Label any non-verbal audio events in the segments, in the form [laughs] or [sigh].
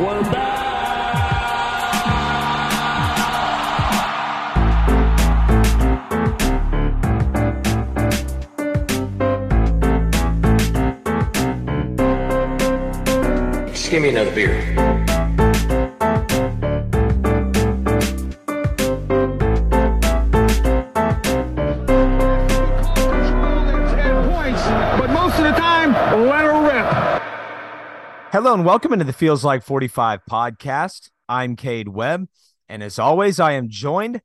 We're back. Just give me another beer. Hello and welcome into the Feels Like 45 podcast. I'm Cade Webb, and as always, I am joined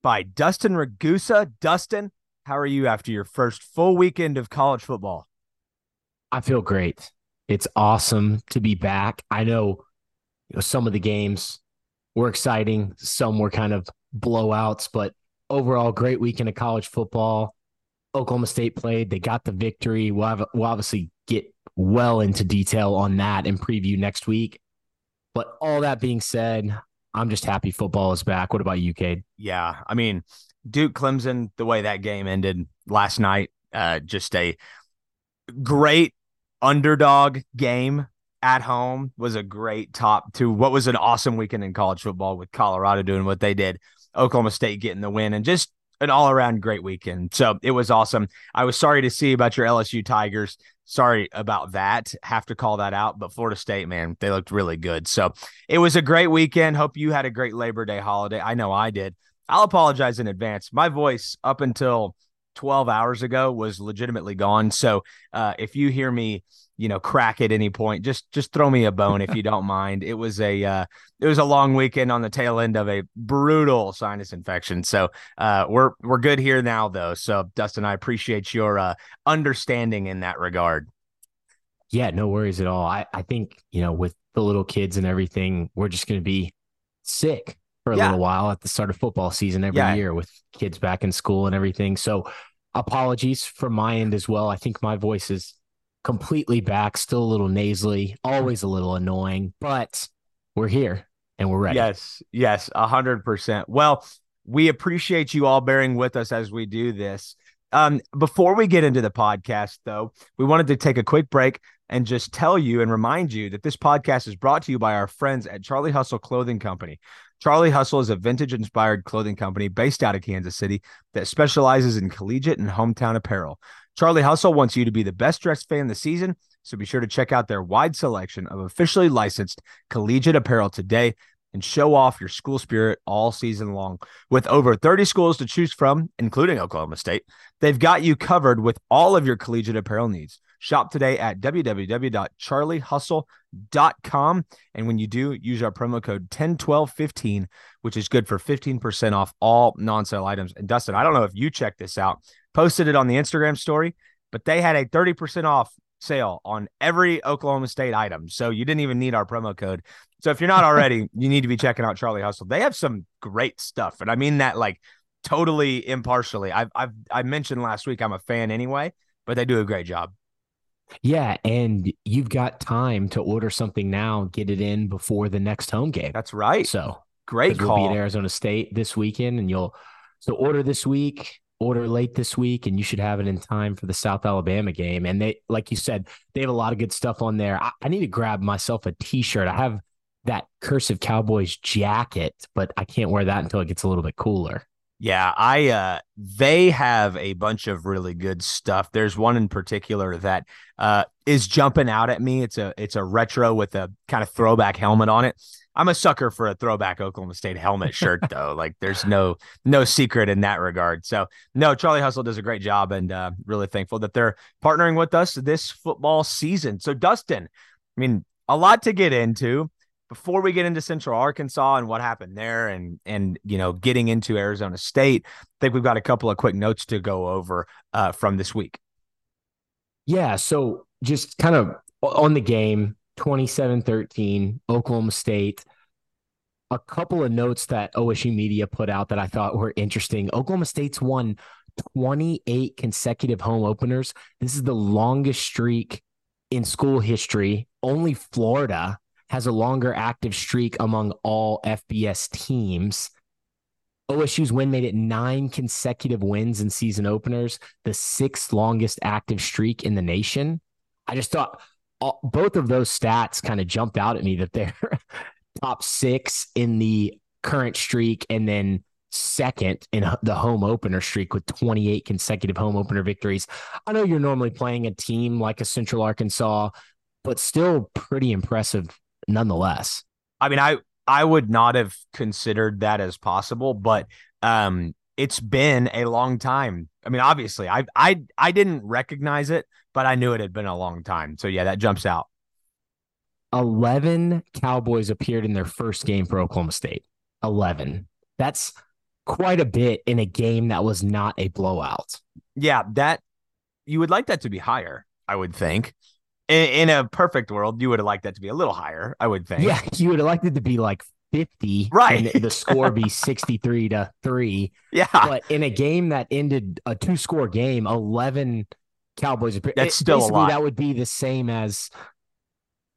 by Dustin Ragusa. Dustin, how are you after your first full weekend of college football? I feel great. It's awesome to be back. I know, you know some of the games were exciting, some were kind of blowouts, but overall, great weekend of college football. Oklahoma State played; they got the victory. We'll, have, we'll obviously get well into detail on that and preview next week. But all that being said, I'm just happy football is back. What about you, Cade? Yeah, I mean, Duke Clemson, the way that game ended last night, uh, just a great underdog game at home was a great top to what was an awesome weekend in college football with Colorado doing what they did, Oklahoma State getting the win, and just an all around great weekend. So it was awesome. I was sorry to see about your LSU Tigers. Sorry about that. Have to call that out. But Florida State, man, they looked really good. So it was a great weekend. Hope you had a great Labor Day holiday. I know I did. I'll apologize in advance. My voice up until 12 hours ago was legitimately gone. So uh, if you hear me, you know, crack at any point, just just throw me a bone if you [laughs] don't mind. It was a uh, it was a long weekend on the tail end of a brutal sinus infection. So uh, we're we're good here now though. So Dustin, I appreciate your uh, understanding in that regard. Yeah, no worries at all. I, I think, you know, with the little kids and everything, we're just going to be sick for a Yeah. little while at the start of football season every Yeah. year with kids back in school and everything. So apologies from my end as well. I think my voice is completely back, still a little nasally, always a little annoying, but we're here and we're ready. Yes, yes, a hundred percent. Well, we appreciate you all bearing with us as we do this. Um, before we get into the podcast, though, we wanted to take a quick break and just tell you and remind you that this podcast is brought to you by our friends at Charlie Hustle Clothing Company. Charlie Hustle is a vintage inspired clothing company based out of Kansas City that specializes in collegiate and hometown apparel. Charlie Hustle wants you to be the best dressed fan this season, so be sure to check out their wide selection of officially licensed collegiate apparel today and show off your school spirit all season long. With over 30 schools to choose from, including Oklahoma State, they've got you covered with all of your collegiate apparel needs. Shop today at www.charliehustle.com. And when you do, use our promo code 101215, which is good for 15% off all non sale items. And Dustin, I don't know if you checked this out, posted it on the Instagram story, but they had a 30% off sale on every Oklahoma State item. So you didn't even need our promo code. So if you're not [laughs] already, you need to be checking out Charlie Hustle. They have some great stuff. And I mean that like totally impartially. I've I've I mentioned last week I'm a fan anyway, but they do a great job. Yeah. And you've got time to order something now, get it in before the next home game. That's right. So Great 'cause we'll be call. at Arizona State this weekend, and you'll so order this week, order late this week, and you should have it in time for the South Alabama game. And they, like you said, they have a lot of good stuff on there. I, I need to grab myself a T-shirt. I have that cursive Cowboys jacket, but I can't wear that until it gets a little bit cooler. Yeah, I uh they have a bunch of really good stuff. There's one in particular that uh is jumping out at me. It's a it's a retro with a kind of throwback helmet on it. I'm a sucker for a throwback Oklahoma State helmet shirt [laughs] though. Like there's no no secret in that regard. So, no, Charlie Hustle does a great job and uh really thankful that they're partnering with us this football season. So, Dustin, I mean, a lot to get into before we get into Central Arkansas and what happened there and and you know getting into Arizona State, I think we've got a couple of quick notes to go over uh, from this week. Yeah. So just kind of on the game, 27 13, Oklahoma State. A couple of notes that OSU media put out that I thought were interesting. Oklahoma State's won 28 consecutive home openers. This is the longest streak in school history. Only Florida has a longer active streak among all FBS teams. OSU's win made it nine consecutive wins in season openers, the sixth longest active streak in the nation. I just thought all, both of those stats kind of jumped out at me that they're [laughs] top six in the current streak, and then second in the home opener streak with 28 consecutive home opener victories. I know you're normally playing a team like a Central Arkansas, but still pretty impressive nonetheless. I mean, I I would not have considered that as possible, but um it's been a long time. I mean, obviously, I I I didn't recognize it, but I knew it had been a long time. So yeah, that jumps out. 11 Cowboys appeared in their first game for Oklahoma State. 11. That's quite a bit in a game that was not a blowout. Yeah, that you would like that to be higher, I would think. In, in a perfect world, you would have liked that to be a little higher, I would think. Yeah, [laughs] you would have liked it to be like 50 right and the score be [laughs] 63 to 3 yeah but in a game that ended a two score game 11 cowboys that's still a lot that would be the same as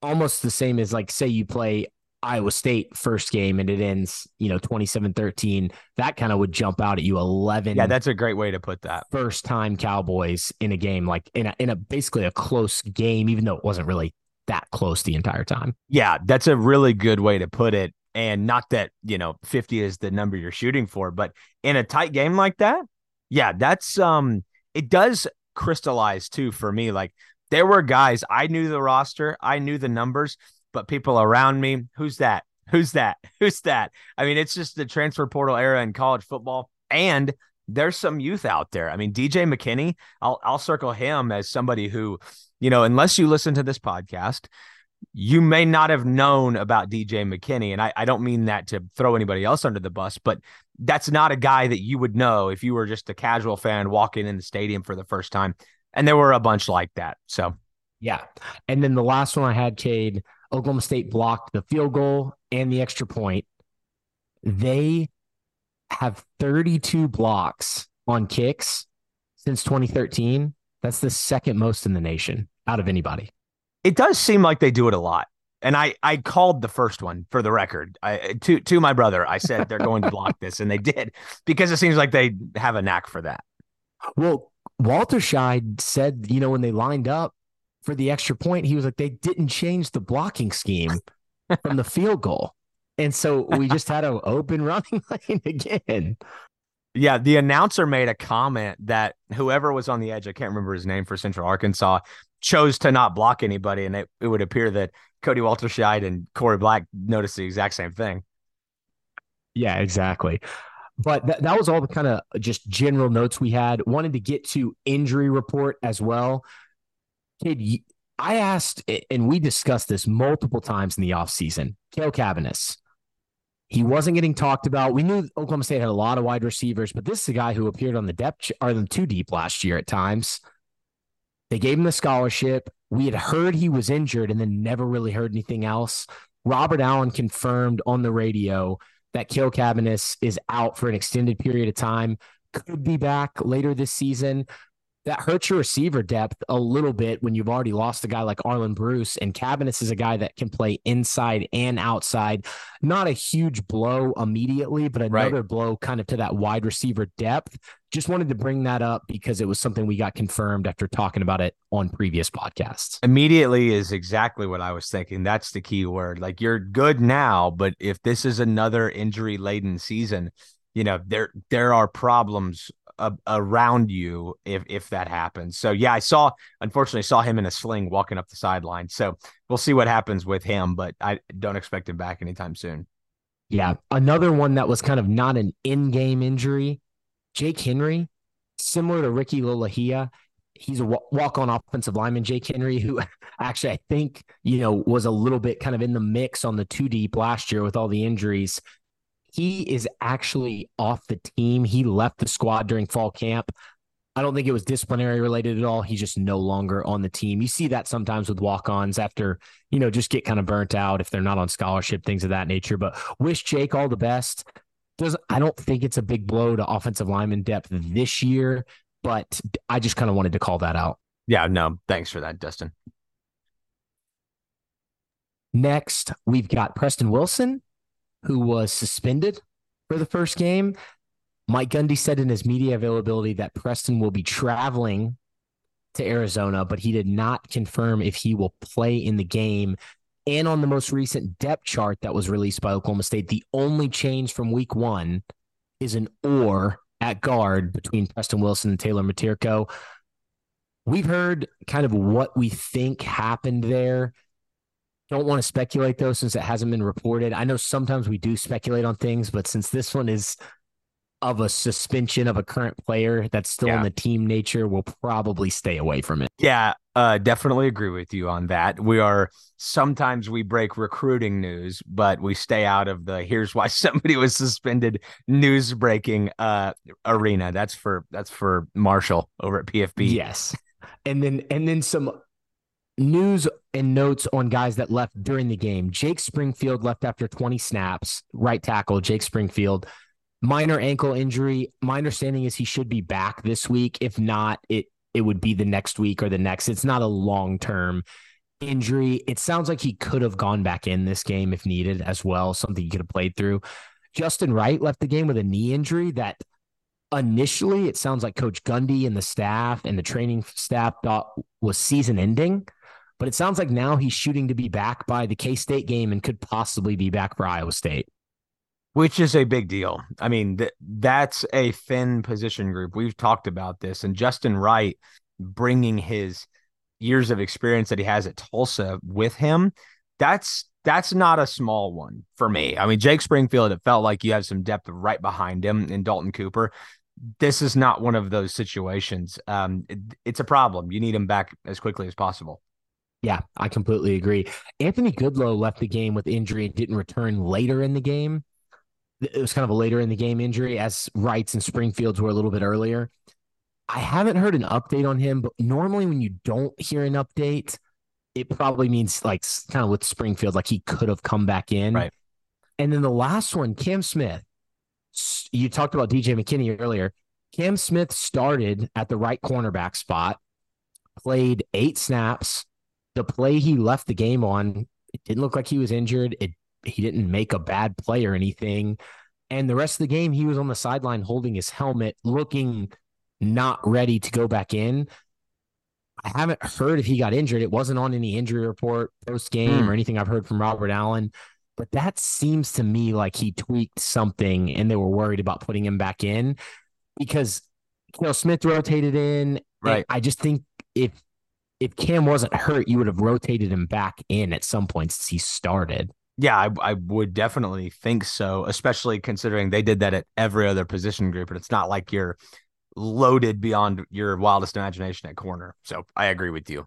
almost the same as like say you play Iowa State first game and it ends, you know, 27-13, that kind of would jump out at you 11. Yeah, that's a great way to put that. First time Cowboys in a game like in a in a basically a close game even though it wasn't really that close the entire time. Yeah, that's a really good way to put it and not that, you know, 50 is the number you're shooting for, but in a tight game like that, yeah, that's um it does crystallize too for me like there were guys I knew the roster, I knew the numbers but people around me, who's that? Who's that? [laughs] Who's that? I mean, it's just the transfer portal era in college football. And there's some youth out there. I mean, DJ McKinney, I'll I'll circle him as somebody who, you know, unless you listen to this podcast, you may not have known about DJ McKinney. And I, I don't mean that to throw anybody else under the bus, but that's not a guy that you would know if you were just a casual fan walking in the stadium for the first time. And there were a bunch like that. So yeah. And then the last one I had, Cade, Oklahoma State blocked the field goal and the extra point. They have 32 blocks on kicks since 2013. That's the second most in the nation out of anybody. It does seem like they do it a lot. And I, I called the first one for the record I, to to my brother. I said they're going to block this, and they did because it seems like they have a knack for that. Well, Walterscheid said, you know, when they lined up, for the extra point, he was like, they didn't change the blocking scheme from the field goal. And so we [laughs] just had an open running [laughs] lane again. Yeah, the announcer made a comment that whoever was on the edge, I can't remember his name for Central Arkansas, chose to not block anybody. And it, it would appear that Kody Walterscheid and Korie Black noticed the exact same thing. Yeah, exactly. But th- that was all the kind of just general notes we had. Wanted to get to injury report as well. Kid, I asked, and we discussed this multiple times in the offseason. Cale Cavanis, he wasn't getting talked about. We knew Oklahoma State had a lot of wide receivers, but this is a guy who appeared on the depth or the two deep last year at times. They gave him the scholarship. We had heard he was injured and then never really heard anything else. Robert Allen confirmed on the radio that Cale Cavanis is out for an extended period of time, could be back later this season that hurts your receiver depth a little bit when you've already lost a guy like Arland Bruce. And Cavanis is a guy that can play inside and outside. Not a huge blow immediately, but another right. blow kind of to that wide receiver depth. Just wanted to bring that up because it was something we got confirmed after talking about it on previous podcasts. Immediately is exactly what I was thinking. That's the key word. Like you're good now, but if this is another injury laden season, you know there there are problems around you if if that happens. So yeah, I saw unfortunately saw him in a sling walking up the sideline. So we'll see what happens with him, but I don't expect him back anytime soon. Yeah, another one that was kind of not an in-game injury. Jake Henry, similar to Ricky Lolahia, he's a walk-on offensive lineman. Jake Henry, who [laughs] actually I think you know was a little bit kind of in the mix on the two deep last year with all the injuries he is actually off the team. He left the squad during fall camp. I don't think it was disciplinary related at all. He's just no longer on the team. You see that sometimes with walk-ons after, you know, just get kind of burnt out if they're not on scholarship, things of that nature. But wish Jake all the best. Does I don't think it's a big blow to offensive lineman depth this year, but I just kind of wanted to call that out. Yeah, no, thanks for that, Dustin. Next, we've got Preston Wilson who was suspended for the first game. Mike Gundy said in his media availability that Preston will be traveling to Arizona, but he did not confirm if he will play in the game. and on the most recent depth chart that was released by Oklahoma State, the only change from week one is an or at guard between Preston Wilson and Taylor Miterko. We've heard kind of what we think happened there. Don't want to speculate though, since it hasn't been reported. I know sometimes we do speculate on things, but since this one is of a suspension of a current player that's still Yeah. in the team nature, we'll probably stay away from it. Yeah, uh, definitely agree with you on that. We are sometimes we break recruiting news, but we stay out of the here's why [laughs] somebody was suspended news breaking uh arena. That's for that's for Marshall over at PFB. Yes. And then and then some news and notes on guys that left during the game. Jake Springfield left after 20 snaps, right tackle Jake Springfield. Minor ankle injury. My understanding is he should be back this week. If not, it it would be the next week or the next. It's not a long-term injury. It sounds like he could have gone back in this game if needed as well, something he could have played through. Justin Wright left the game with a knee injury that initially it sounds like Coach Gundy and the staff and the training staff thought was season ending. But it sounds like now he's shooting to be back by the K State game and could possibly be back for Iowa State. which is a big deal. I mean, th- that's a thin position group. We've talked about this, and Justin Wright bringing his years of experience that he has at Tulsa with him. That's that's not a small one for me. I mean, Jake Springfield, it felt like you have some depth right behind him in Dalton Cooper. This is not one of those situations. Um, it- it's a problem. You need him back as quickly as possible. Yeah, I completely agree. Anthony Goodlow left the game with injury and didn't return later in the game. It was kind of a later in the game injury, as Wrights and Springfields were a little bit earlier. I haven't heard an update on him, but normally when you don't hear an update, it probably means like kind of with Springfield, like he could have come back in. Right. And then the last one, Cam Smith. You talked about DJ McKinney earlier. Cam Smith started at the right cornerback spot, played eight snaps. The play he left the game on, it didn't look like he was injured. It he didn't make a bad play or anything. And the rest of the game, he was on the sideline holding his helmet, looking not ready to go back in. I haven't heard if he got injured. It wasn't on any injury report post game Hmm. or anything I've heard from Robert Allen. But that seems to me like he tweaked something and they were worried about putting him back in because you know Smith rotated in. Right. I just think if if Cam wasn't hurt, you would have rotated him back in at some point since he started. Yeah, I, I would definitely think so, especially considering they did that at every other position group, and it's not like you're loaded beyond your wildest imagination at corner. So I agree with you.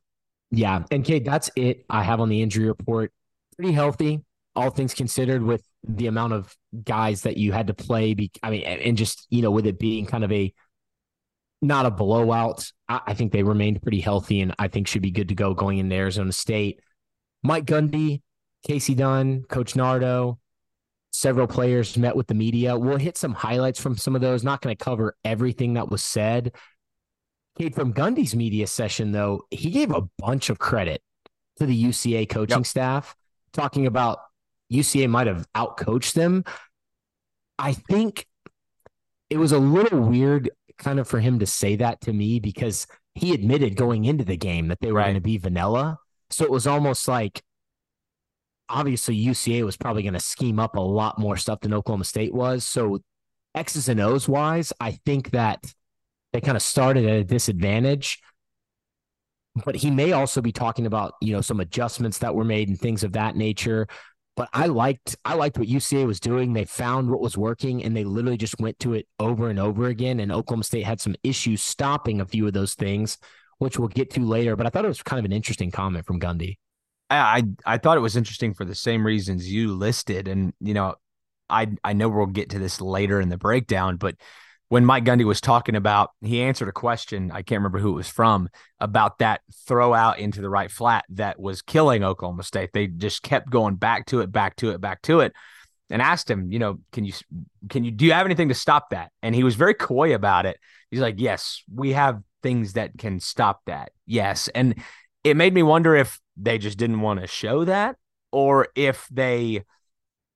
Yeah. And Cade, that's it I have on the injury report. Pretty healthy, all things considered, with the amount of guys that you had to play. Be, I mean, and just, you know, with it being kind of a not a blowout, I, I think they remained pretty healthy and I think should be good to go going into Arizona State. Mike Gundy, Kasey Dunn, Coach Nardo, several players met with the media. We'll hit some highlights from some of those. Not going to cover everything that was said. Cade, from Gundy's media session, though, he gave a bunch of credit to the UCA coaching Yep. staff, talking about UCA might have outcoached them. I think it was a little weird kind of for him to say that to me because he admitted going into the game that they were Right. going to be vanilla. So it was almost like obviously UCA was probably going to scheme up a lot more stuff than Oklahoma State was. So X's and O's wise, I think that they kind of started at a disadvantage. But he may also be talking about, you know, some adjustments that were made and things of that nature. But I liked I liked what UCA was doing. They found what was working and they literally just went to it over and over again. And Oklahoma State had some issues stopping a few of those things, which we'll get to later. But I thought it was kind of an interesting comment from Gundy. I, I I thought it was interesting for the same reasons you listed, and you know, I I know we'll get to this later in the breakdown, but when Mike Gundy was talking about, he answered a question I can't remember who it was from about that throw out into the right flat that was killing Oklahoma State. They just kept going back to it, back to it, back to it, and asked him, you know, can you can you do you have anything to stop that? And he was very coy about it. He's like, yes, we have things that can stop that. Yes, and it made me wonder if they just didn't want to show that or if they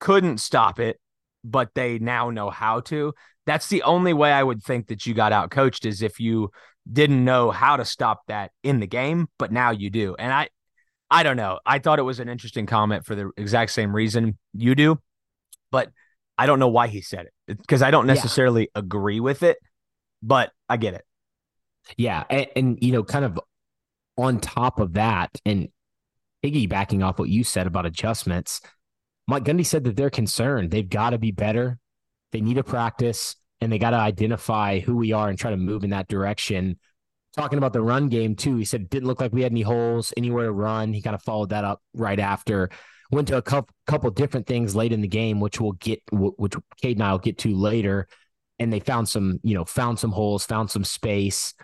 couldn't stop it but they now know how to that's the only way i would think that you got out coached is if you didn't know how to stop that in the game but now you do and i I don't know. I thought it was an interesting comment for the exact same reason you do, but I don't know why he said it because I don't necessarily yeah. agree with it, but I get it. Yeah. And, and, you know, kind of on top of that, and piggybacking off what you said about adjustments, Mike Gundy said that they're concerned. They've got to be better. They need to practice and they got to identify who we are and try to move in that direction. Talking about the run game too, he said it didn't look like we had any holes anywhere to run. He kind of followed that up right after. Went to a couple couple different things late in the game, which we'll get, which Cade and I will get to later. And they found some, you know, found some holes, found some space,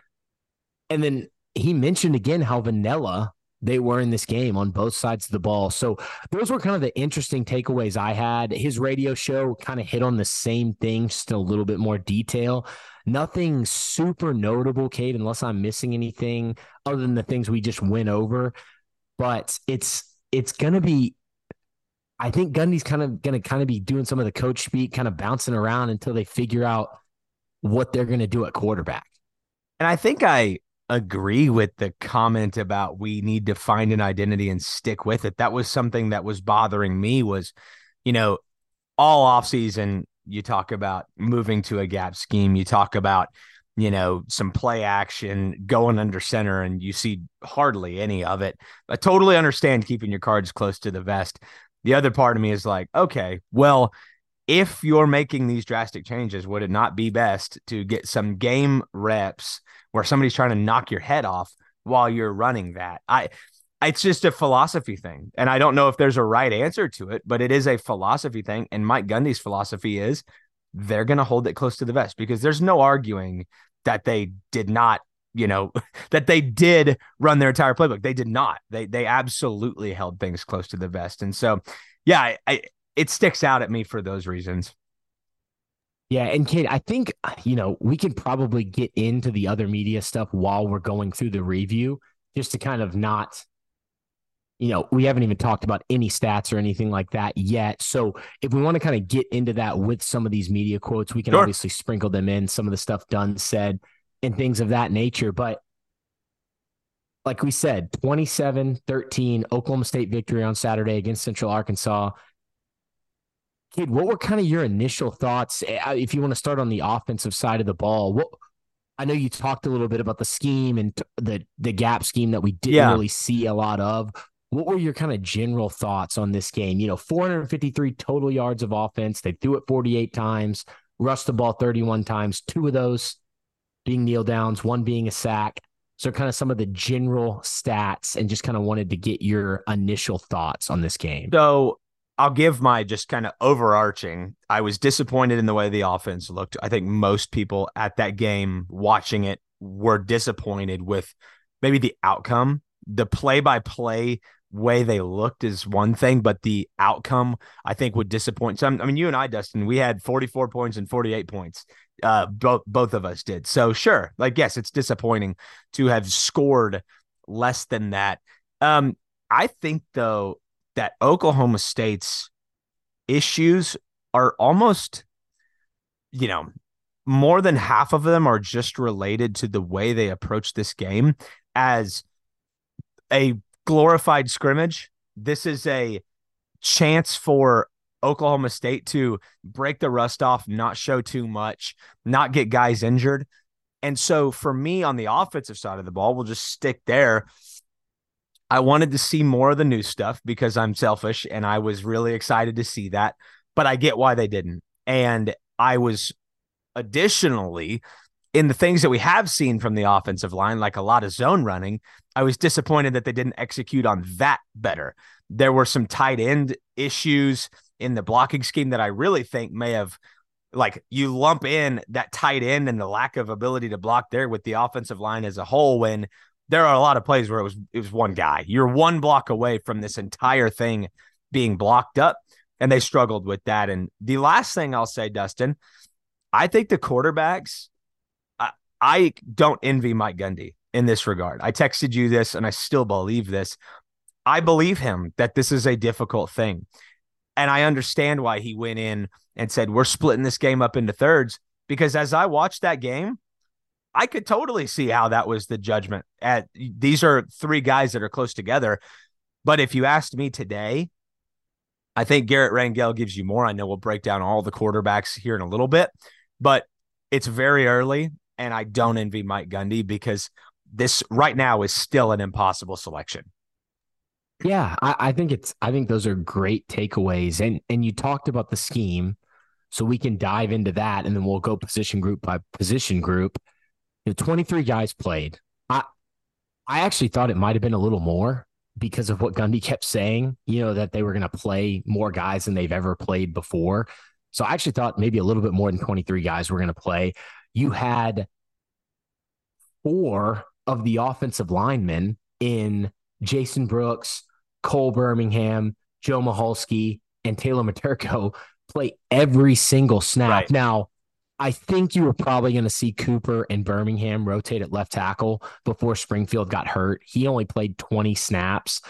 and then he mentioned again how vanilla they were in this game on both sides of the ball. So those were kind of the interesting takeaways I had. His radio show kind of hit on the same thing, just a little bit more detail. Nothing super notable, Cade, unless I'm missing anything other than the things we just went over. But it's it's gonna be I think Gundy's kind of gonna kind of be doing some of the coach speak, kind of bouncing around until they figure out what they're gonna do at quarterback. And I think I agree with the comment about we need to find an identity and stick with it. That was something that was bothering me was, you know, all offseason you talk about moving to a gap scheme, you talk about, you know, some play action going under center and you see hardly any of it. I totally understand keeping your cards close to the vest. The other part of me is like, okay, well, if you're making these drastic changes, would it not be best to get some game reps where somebody's trying to knock your head off while you're running that. I it's just a philosophy thing. And I don't know if there's a right answer to it, but it is a philosophy thing. And Mike Gundy's philosophy is they're going to hold it close to the vest because there's no arguing that they did not, you know, [laughs] that they did run their entire playbook. They did not. They they absolutely held things close to the vest. And so, yeah, I, I, it sticks out at me for those reasons. Yeah, and Cade, I think you know we can probably get into the other media stuff while we're going through the review, just to kind of not, you know, we haven't even talked about any stats or anything like that yet. So if we want to kind of get into that with some of these media quotes, we can sure. obviously sprinkle them in, some of the stuff Dunn, said, and things of that nature. But like we said, 27 13 Oklahoma State victory on Saturday against Central Arkansas. Kid, what were kind of your initial thoughts eh, uh, if you want to start on the offensive side of the ball? What I know you talked a little bit about the scheme and the the gap scheme that we didn't yeah. really see a lot of. What were your kind of general thoughts on this game? You know, 453 total yards of offense. They threw it 48 times, rushed the ball 31 times, two of those being kneel downs, one being a sack. So, kind of some of the general stats, and just kind of wanted to get your initial thoughts on this game. So, I'll give my just kind of overarching. I was disappointed in the way the offense looked. I think most people at that game watching it were disappointed with maybe the outcome. The play by play way they looked is one thing, but the outcome I think would disappoint some. I mean, you and I, Dustin, we had 44 points and 48 points. Uh, both both of us did. So sure, like yes, it's disappointing to have scored less than that. Um, I think though that Oklahoma State's issues are almost, you know, more than half of them are just related to the way they approach this game as a glorified scrimmage. This is a chance for Oklahoma State to break the rust off, not show too much, not get guys injured. And so for me on the offensive side of the ball, we'll just stick there. I wanted to see more of the new stuff because I'm selfish and I was really excited to see that, but I get why they didn't. And I was additionally in the things that we have seen from the offensive line, like a lot of zone running, I was disappointed that they didn't execute on that better. There were some tight end issues in the blocking scheme that I really think may have like you lump in that tight end and the lack of ability to block there with the offensive line as a whole when there are a lot of plays where it was it was one guy. You're one block away from this entire thing being blocked up, and they struggled with that. And the last thing I'll say, Dustin, I think the quarterbacks, I, I don't envy Mike Gundy in this regard. I texted you this, and I still believe this. I believe him that this is a difficult thing. And I understand why he went in and said, We're splitting this game up into thirds. Because as I watched that game, I could totally see how that was the judgment. At these are three guys that are close together. But if you asked me today, I think Garrett Rangel gives you more. I know we'll break down all the quarterbacks here in a little bit, but it's very early, and I don't envy Mike Gundy because this right now is still an impossible selection. Yeah, I, I think it's I think those are great takeaways. And and you talked about the scheme. So we can dive into that and then we'll go position group by position group. You know, 23 guys played. I I actually thought it might have been a little more because of what Gundy kept saying, you know, that they were going to play more guys than they've ever played before. So I actually thought maybe a little bit more than 23 guys were going to play. You had four of the offensive linemen in Jason Brooks, Cole Birmingham, Joe Michalski, and Taylor Miterko play every single snap. Right. Now, I think you were probably going to see Cooper and Birmingham rotate at left tackle before Springfield got hurt. He only played 20 snaps,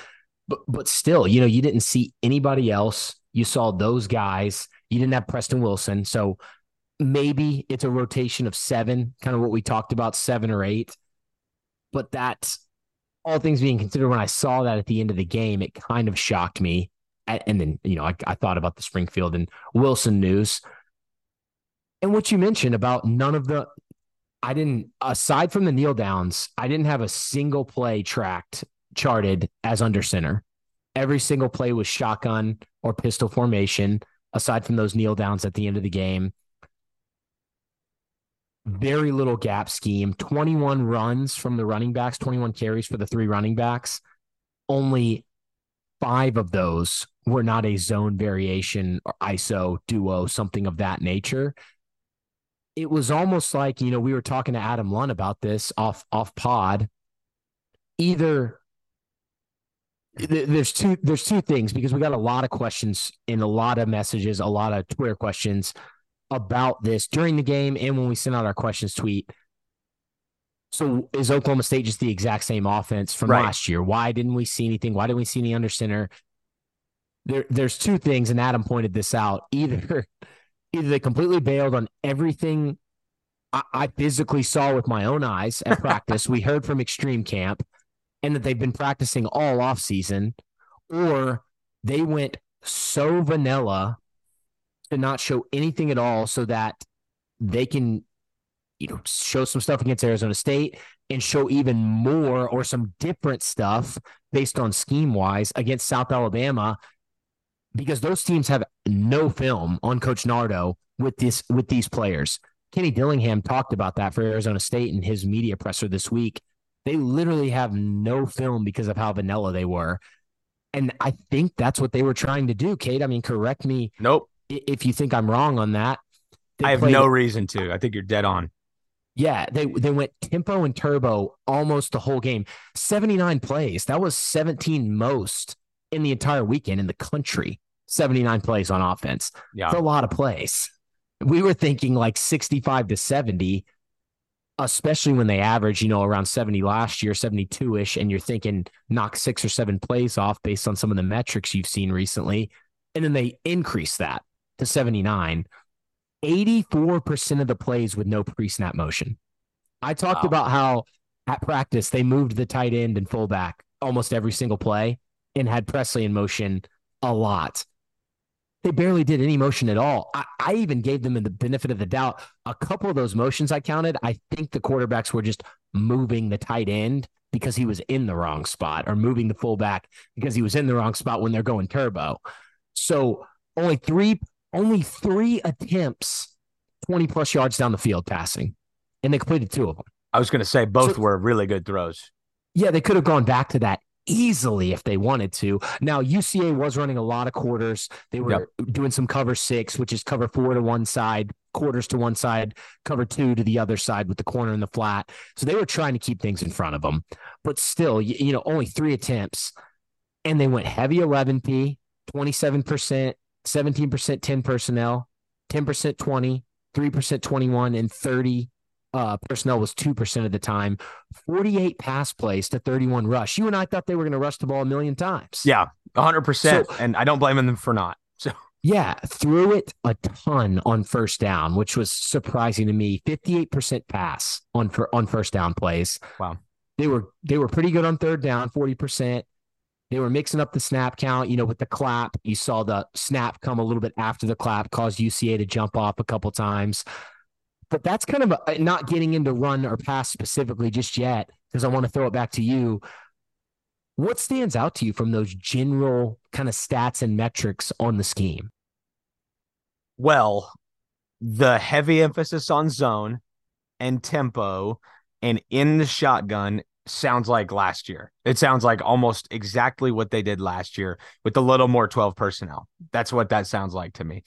but but still, you know, you didn't see anybody else. You saw those guys. You didn't have Preston Wilson, so maybe it's a rotation of seven, kind of what we talked about, seven or eight. But that's all things being considered. When I saw that at the end of the game, it kind of shocked me. And then, you know, I, I thought about the Springfield and Wilson news. And what you mentioned about none of the, I didn't, aside from the kneel downs, I didn't have a single play tracked, charted as under center. Every single play was shotgun or pistol formation, aside from those kneel downs at the end of the game very little gap scheme, 21 runs from the running backs, 21 carries for the three running backs. Only five of those were not a zone variation or ISO duo, something of that nature. It was almost like, you know, we were talking to Adam Lunn about this off off pod. Either there's two there's two things because we got a lot of questions in a lot of messages, a lot of Twitter questions about this during the game and when we sent out our questions tweet. So is Oklahoma State just the exact same offense from right. last year? Why didn't we see anything? Why didn't we see any under center? There, there's two things, and Adam pointed this out. Either, either they completely bailed on everything I, I physically saw with my own eyes at [laughs] practice. we heard from Extreme Camp, and that they've been practicing all off season, or they went so vanilla to not show anything at all so that they can you know show some stuff against Arizona State and show even more or some different stuff based on scheme wise against South Alabama because those teams have no film on coach Nardo with this with these players. Kenny Dillingham talked about that for Arizona State in his media presser this week. They literally have no film because of how vanilla they were. And I think that's what they were trying to do, Cade. I mean, correct me. Nope if you think I'm wrong on that. I have no reason to. I think you're dead on. Yeah, they they went tempo and turbo almost the whole game. 79 plays. That was 17 most in the entire weekend in the country. 79 plays on offense. Yeah. It's a lot of plays. We were thinking like 65 to 70, especially when they average, you know, around 70 last year, 72 ish, and you're thinking knock six or seven plays off based on some of the metrics you've seen recently. And then they increase that to 79, 84% of the plays with no pre snap motion. I talked wow. about how at practice they moved the tight end and fullback almost every single play and had Presley in motion a lot. They barely did any motion at all. I, I, even gave them the benefit of the doubt. A couple of those motions I counted, I think the quarterbacks were just moving the tight end because he was in the wrong spot or moving the fullback because he was in the wrong spot when they're going turbo. So only three only three attempts, 20 plus yards down the field passing, and they completed two of them. I was going to say both so, were really good throws. Yeah, they could have gone back to that easily if they wanted to. Now, UCA was running a lot of quarters. They were yep. doing some cover six, which is cover four to one side, quarters to one side, cover two to the other side with the corner and the flat. So they were trying to keep things in front of them. But still, you, you know, only three attempts. And they went heavy 11P, 27%, 17% 10 personnel, 10% 20, 3% 21, and 30 uh, personnel was 2% of the time. 48 pass plays to 31 rush. You and I thought they were going to rush the ball a million times. Yeah, 100%. So, and I don't blame them for not. So, yeah, threw it a ton on first down, which was surprising to me. 58% pass on for on first down plays. Wow. They were they were pretty good on third down, 40%. They were mixing up the snap count, you know, with the clap. You saw the snap come a little bit after the clap, caused UCA to jump off a couple times. But that's kind of a, not getting into run or pass specifically just yet, because I want to throw it back to you. What stands out to you from those general kind of stats and metrics on the scheme? Well, the heavy emphasis on zone and tempo and in the shotgun sounds like last year. It sounds like almost exactly what they did last year with a little more 12 personnel. That's what that sounds like to me,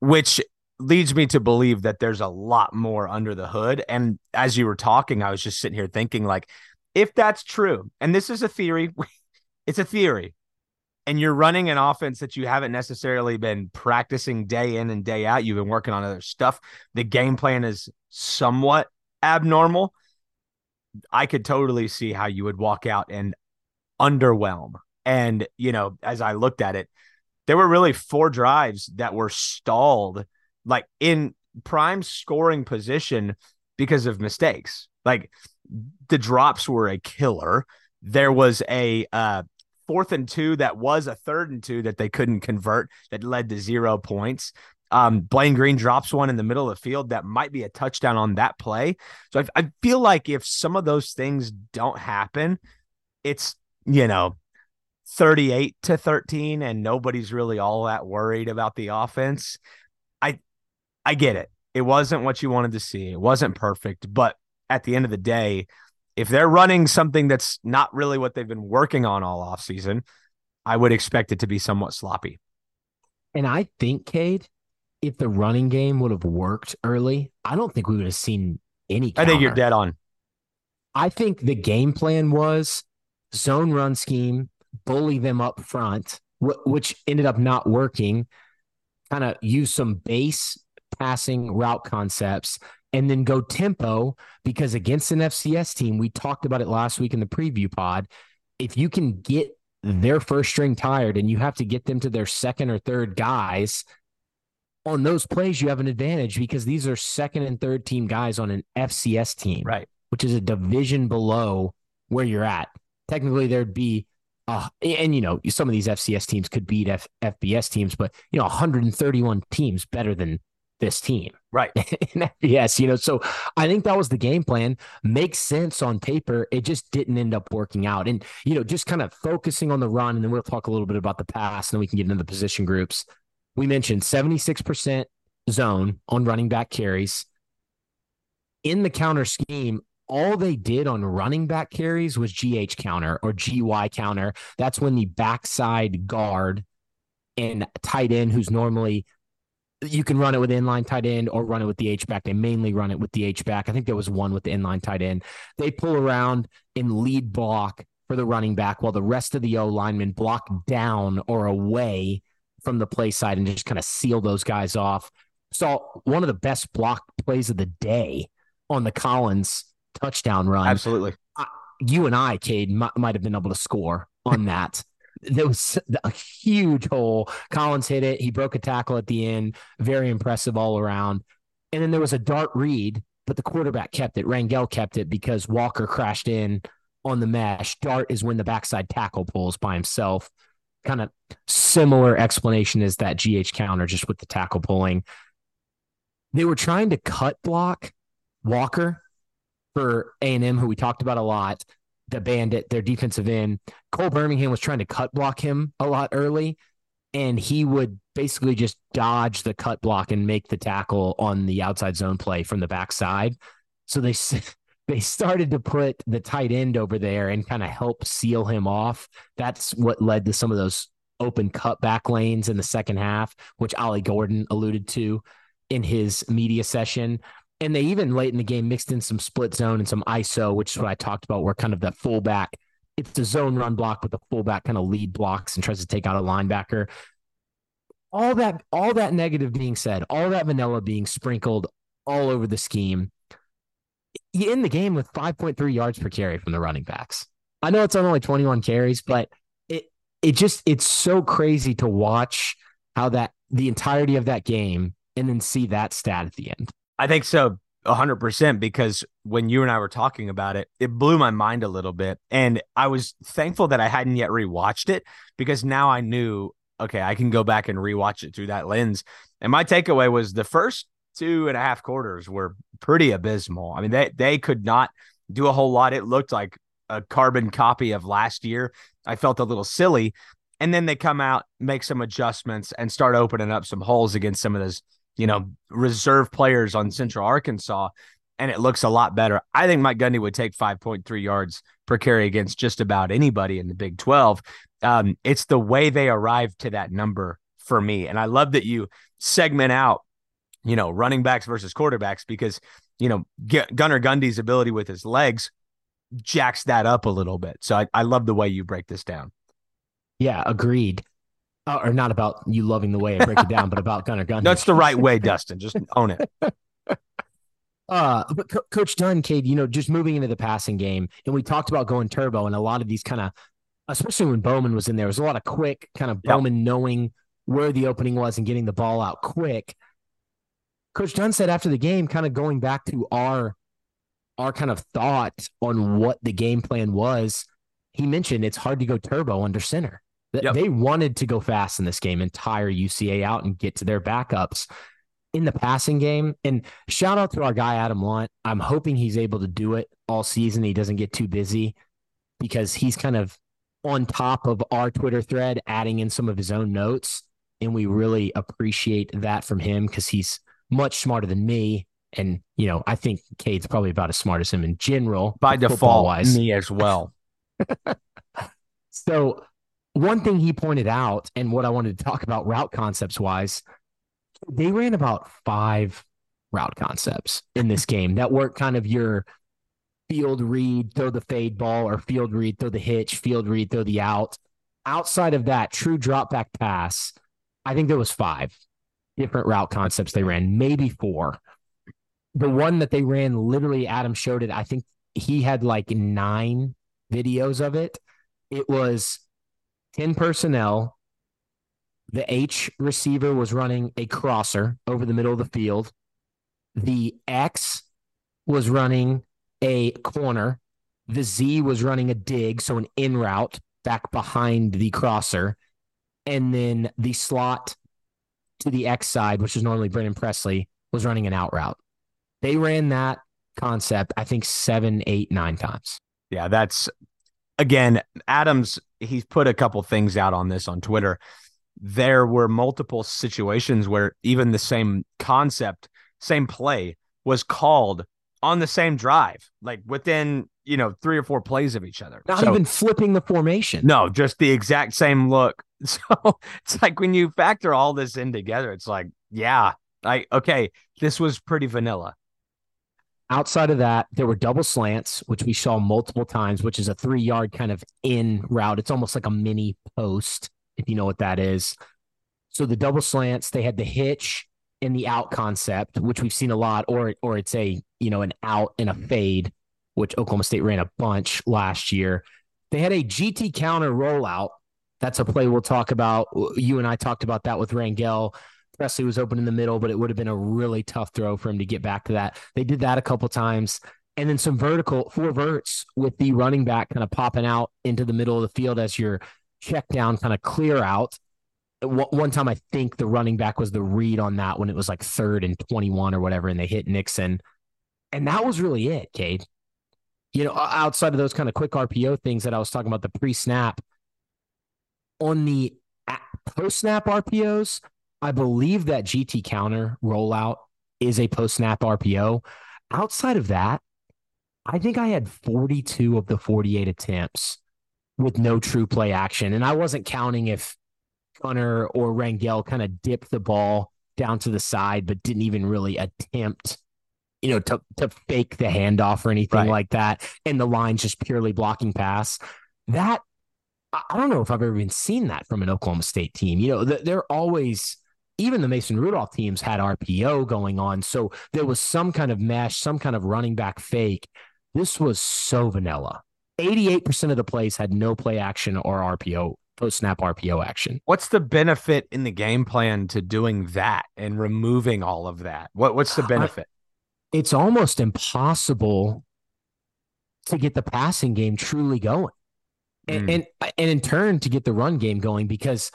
which leads me to believe that there's a lot more under the hood. And as you were talking, I was just sitting here thinking, like, if that's true, and this is a theory, [laughs] it's a theory, and you're running an offense that you haven't necessarily been practicing day in and day out, you've been working on other stuff. The game plan is somewhat abnormal I could totally see how you would walk out and underwhelm. And, you know, as I looked at it, there were really four drives that were stalled, like in prime scoring position because of mistakes. Like the drops were a killer. There was a uh, fourth and two that was a third and two that they couldn't convert that led to zero points. Um, Blaine Green drops one in the middle of the field that might be a touchdown on that play. So I, I feel like if some of those things don't happen, it's, you know, 38 to 13 and nobody's really all that worried about the offense. I get it. It wasn't what you wanted to see. It wasn't perfect, but at the end of the day, if they're running something that's not really what they've been working on all offseason, I would expect it to be somewhat sloppy. And I think, Cade, if the running game would have worked early, I don't think we would have seen any. Counter. I think you're dead on. I think the game plan was zone run scheme, bully them up front, which ended up not working. Kind of use some base passing route concepts and then go tempo because against an FCS team, we talked about it last week in the preview pod. If you can get their first string tired and you have to get them to their second or third guys on those plays, you have an advantage because these are second and third team guys on an FCS team, right? Which is a division below where you're at. Technically, there'd be, uh, and you know, some of these FCS teams could beat F- FBS teams, but you know, 131 teams better than this team, right? [laughs] in FBS, you know, so I think that was the game plan. Makes sense on paper. It just didn't end up working out, and you know, just kind of focusing on the run, and then we'll talk a little bit about the pass, and then we can get into the position groups we mentioned 76% zone on running back carries. In the counter scheme, all they did on running back carries was GH counter or GY counter. That's when the backside guard and tight end, who's normally you can run it with inline tight end or run it with the H back. They mainly run it with the H back. I think there was one with the inline tight end. They pull around and lead block for the running back while the rest of the O linemen block down or away from the play side and just kind of seal those guys off. Saw one of the best block plays of the day on the Collins touchdown run. Absolutely. I, you and I, Cade, might, might have been able to score on that. [laughs] there was a huge hole. Collins hit it. He broke a tackle at the end. Very impressive all around. And then there was a dart read, but the quarterback kept it. Rangel kept it because Walker crashed in on the mesh. Dart is when the backside tackle pulls by himself kind of similar explanation as that GH counter, just with the tackle pulling. They were trying to cut block Walker for A&M, who we talked about a lot, the bandit, their defensive end. Cole Birmingham was trying to cut block him a lot early, and he would basically just dodge the cut block and make the tackle on the outside zone play from the backside. So they [laughs] they started to put the tight end over there and kind of help seal him off. That's what led to some of those open cutback lanes in the second half, which Ollie Gordon alluded to in his media session. And they even late in the game mixed in some split zone and some ISO, which is what I talked about, where kind of that fullback, it's a zone run block, but the fullback kind of lead blocks and tries to take out a linebacker. All that, all that negative being said, all that vanilla being sprinkled all over the scheme you end the game with 5.3 yards per carry from the running backs. I know it's on only 21 carries, but it it just it's so crazy to watch how that the entirety of that game and then see that stat at the end. I think so. hundred percent because when you and I were talking about it, it blew my mind a little bit. And I was thankful that I hadn't yet rewatched it because now I knew, okay, I can go back and rewatch it through that lens. And my takeaway was the first two and a half quarters were pretty abysmal. I mean, they they could not do a whole lot. It looked like a carbon copy of last year. I felt a little silly. And then they come out, make some adjustments, and start opening up some holes against some of those you know, reserve players on Central Arkansas, and it looks a lot better. I think Mike Gundy would take 5.3 yards per carry against just about anybody in the Big 12. Um, it's the way they arrive to that number for me. And I love that you segment out, you know, running backs versus quarterbacks because, you know, Gunnar Gundy's ability with his legs jacks that up a little bit. So I, I love the way you break this down. Yeah, agreed uh, or not about you loving the way I break it down, but about Gunnar Gundy. That's the right way, Dustin. Just own it. [laughs] Uh, but Co- Coach Dunn, Cade, you know, just moving into the passing game, and we talked about going turbo, and a lot of these kind of, especially when Bowman was in there, was a lot of quick kind of Bowman knowing where the opening was and getting the ball out quick. Coach Dunn said after the game, kind of going back to our our kind of thought on what the game plan was, he mentioned it's hard to go turbo under center. Yep. They wanted to go fast in this game and tire UCA out and get to their backups in the passing game. And shout out to our guy, Adam Lunt. I'm hoping he's able to do it all season. He doesn't get too busy because he's kind of on top of our Twitter thread, adding in some of his own notes. And we really appreciate that from him because he's much smarter than me. And, you know, I think Cade's probably about as smart as him in general. By default, wise. me as well. [laughs] so one thing he pointed out, and what I wanted to talk about route concepts wise, they ran about five route concepts in this [laughs] game that weren't kind of your field read, throw the fade ball, or field read, throw the hitch, field read, throw the out. Outside of that, true drop back pass, I think there was five different route concepts they ran, maybe four. The one that they ran, literally, Adam showed it. I think he had like nine videos of it. It was 10 personnel. The H receiver was running a crosser over the middle of the field. The X was running a corner. The Z was running a dig, so an in route back behind the crosser. And then the slot to the X side, which is normally Brennan Presley, was running an out route. They ran that concept, I think, seven, eight, nine times. Yeah, that's again, Adams, he's put a couple things out on this on Twitter. There were multiple situations where even the same concept, same play was called on the same drive, like within, you know, three or four plays of each other. Not so, even flipping the formation. No, just the exact same look. [laughs] So it's like when you factor all this in together, it's like, yeah, I okay, this was pretty vanilla. Outside of that, there were double slants, which we saw multiple times, which is a three yard kind of in route. It's almost like a mini post, if you know what that is. So the double slants, they had the hitch and the out concept, which we've seen a lot, or or it's a you know an out and a fade, which Oklahoma State ran a bunch last year. They had a GT counter rollout. That's a play we'll talk about. You and I talked about that with Rangel Presley was open in the middle, but it would have been a really tough throw for him to get back to that. They did that a couple times. And then some vertical four verts with the running back kind of popping out into the middle of the field as your check down kind of clear out. One time, I think the running back was the read on that when it was like third and 21 or whatever, and they hit Nixon. And that was really it, Cade. You know, outside of those kind of quick RPO things that I was talking about, the pre snap, on the post snap RPOs, I believe that GT counter rollout is a post snap RPO. Outside of that, I think I had 42 of the 48 attempts with no true play action. And I wasn't counting if Gunnar or Rangel kind of dipped the ball down to the side, but didn't even really attempt, you know, to, to fake the handoff or anything right. like that. And the line's just purely blocking pass. That, I don't know if I've ever even seen that from an Oklahoma State team. You know, they're always even the Mason Rudolph teams had RPO going on. So there was some kind of mesh, some kind of running back fake. This was so vanilla. 88% of the plays had no play action or RPO, post snap RPO action. What's the benefit in the game plan to doing that and removing all of that? What what's the benefit? it's almost impossible to get the passing game truly going. And, Mm. and and in turn to get the run game going because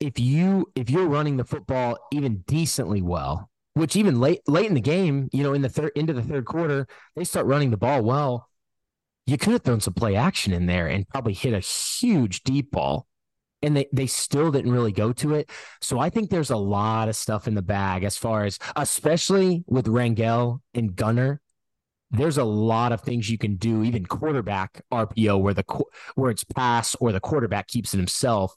if you if you're running the football even decently well, which even late late in the game, you know, in the third into the third quarter, they start running the ball well. You could have thrown some play action in there and probably hit a huge deep ball. And they, they still didn't really go to it. So I think there's a lot of stuff in the bag as far as especially with Rangel and Gunnar. There's a lot of things you can do, even quarterback RPO, where the where it's pass or the quarterback keeps it himself.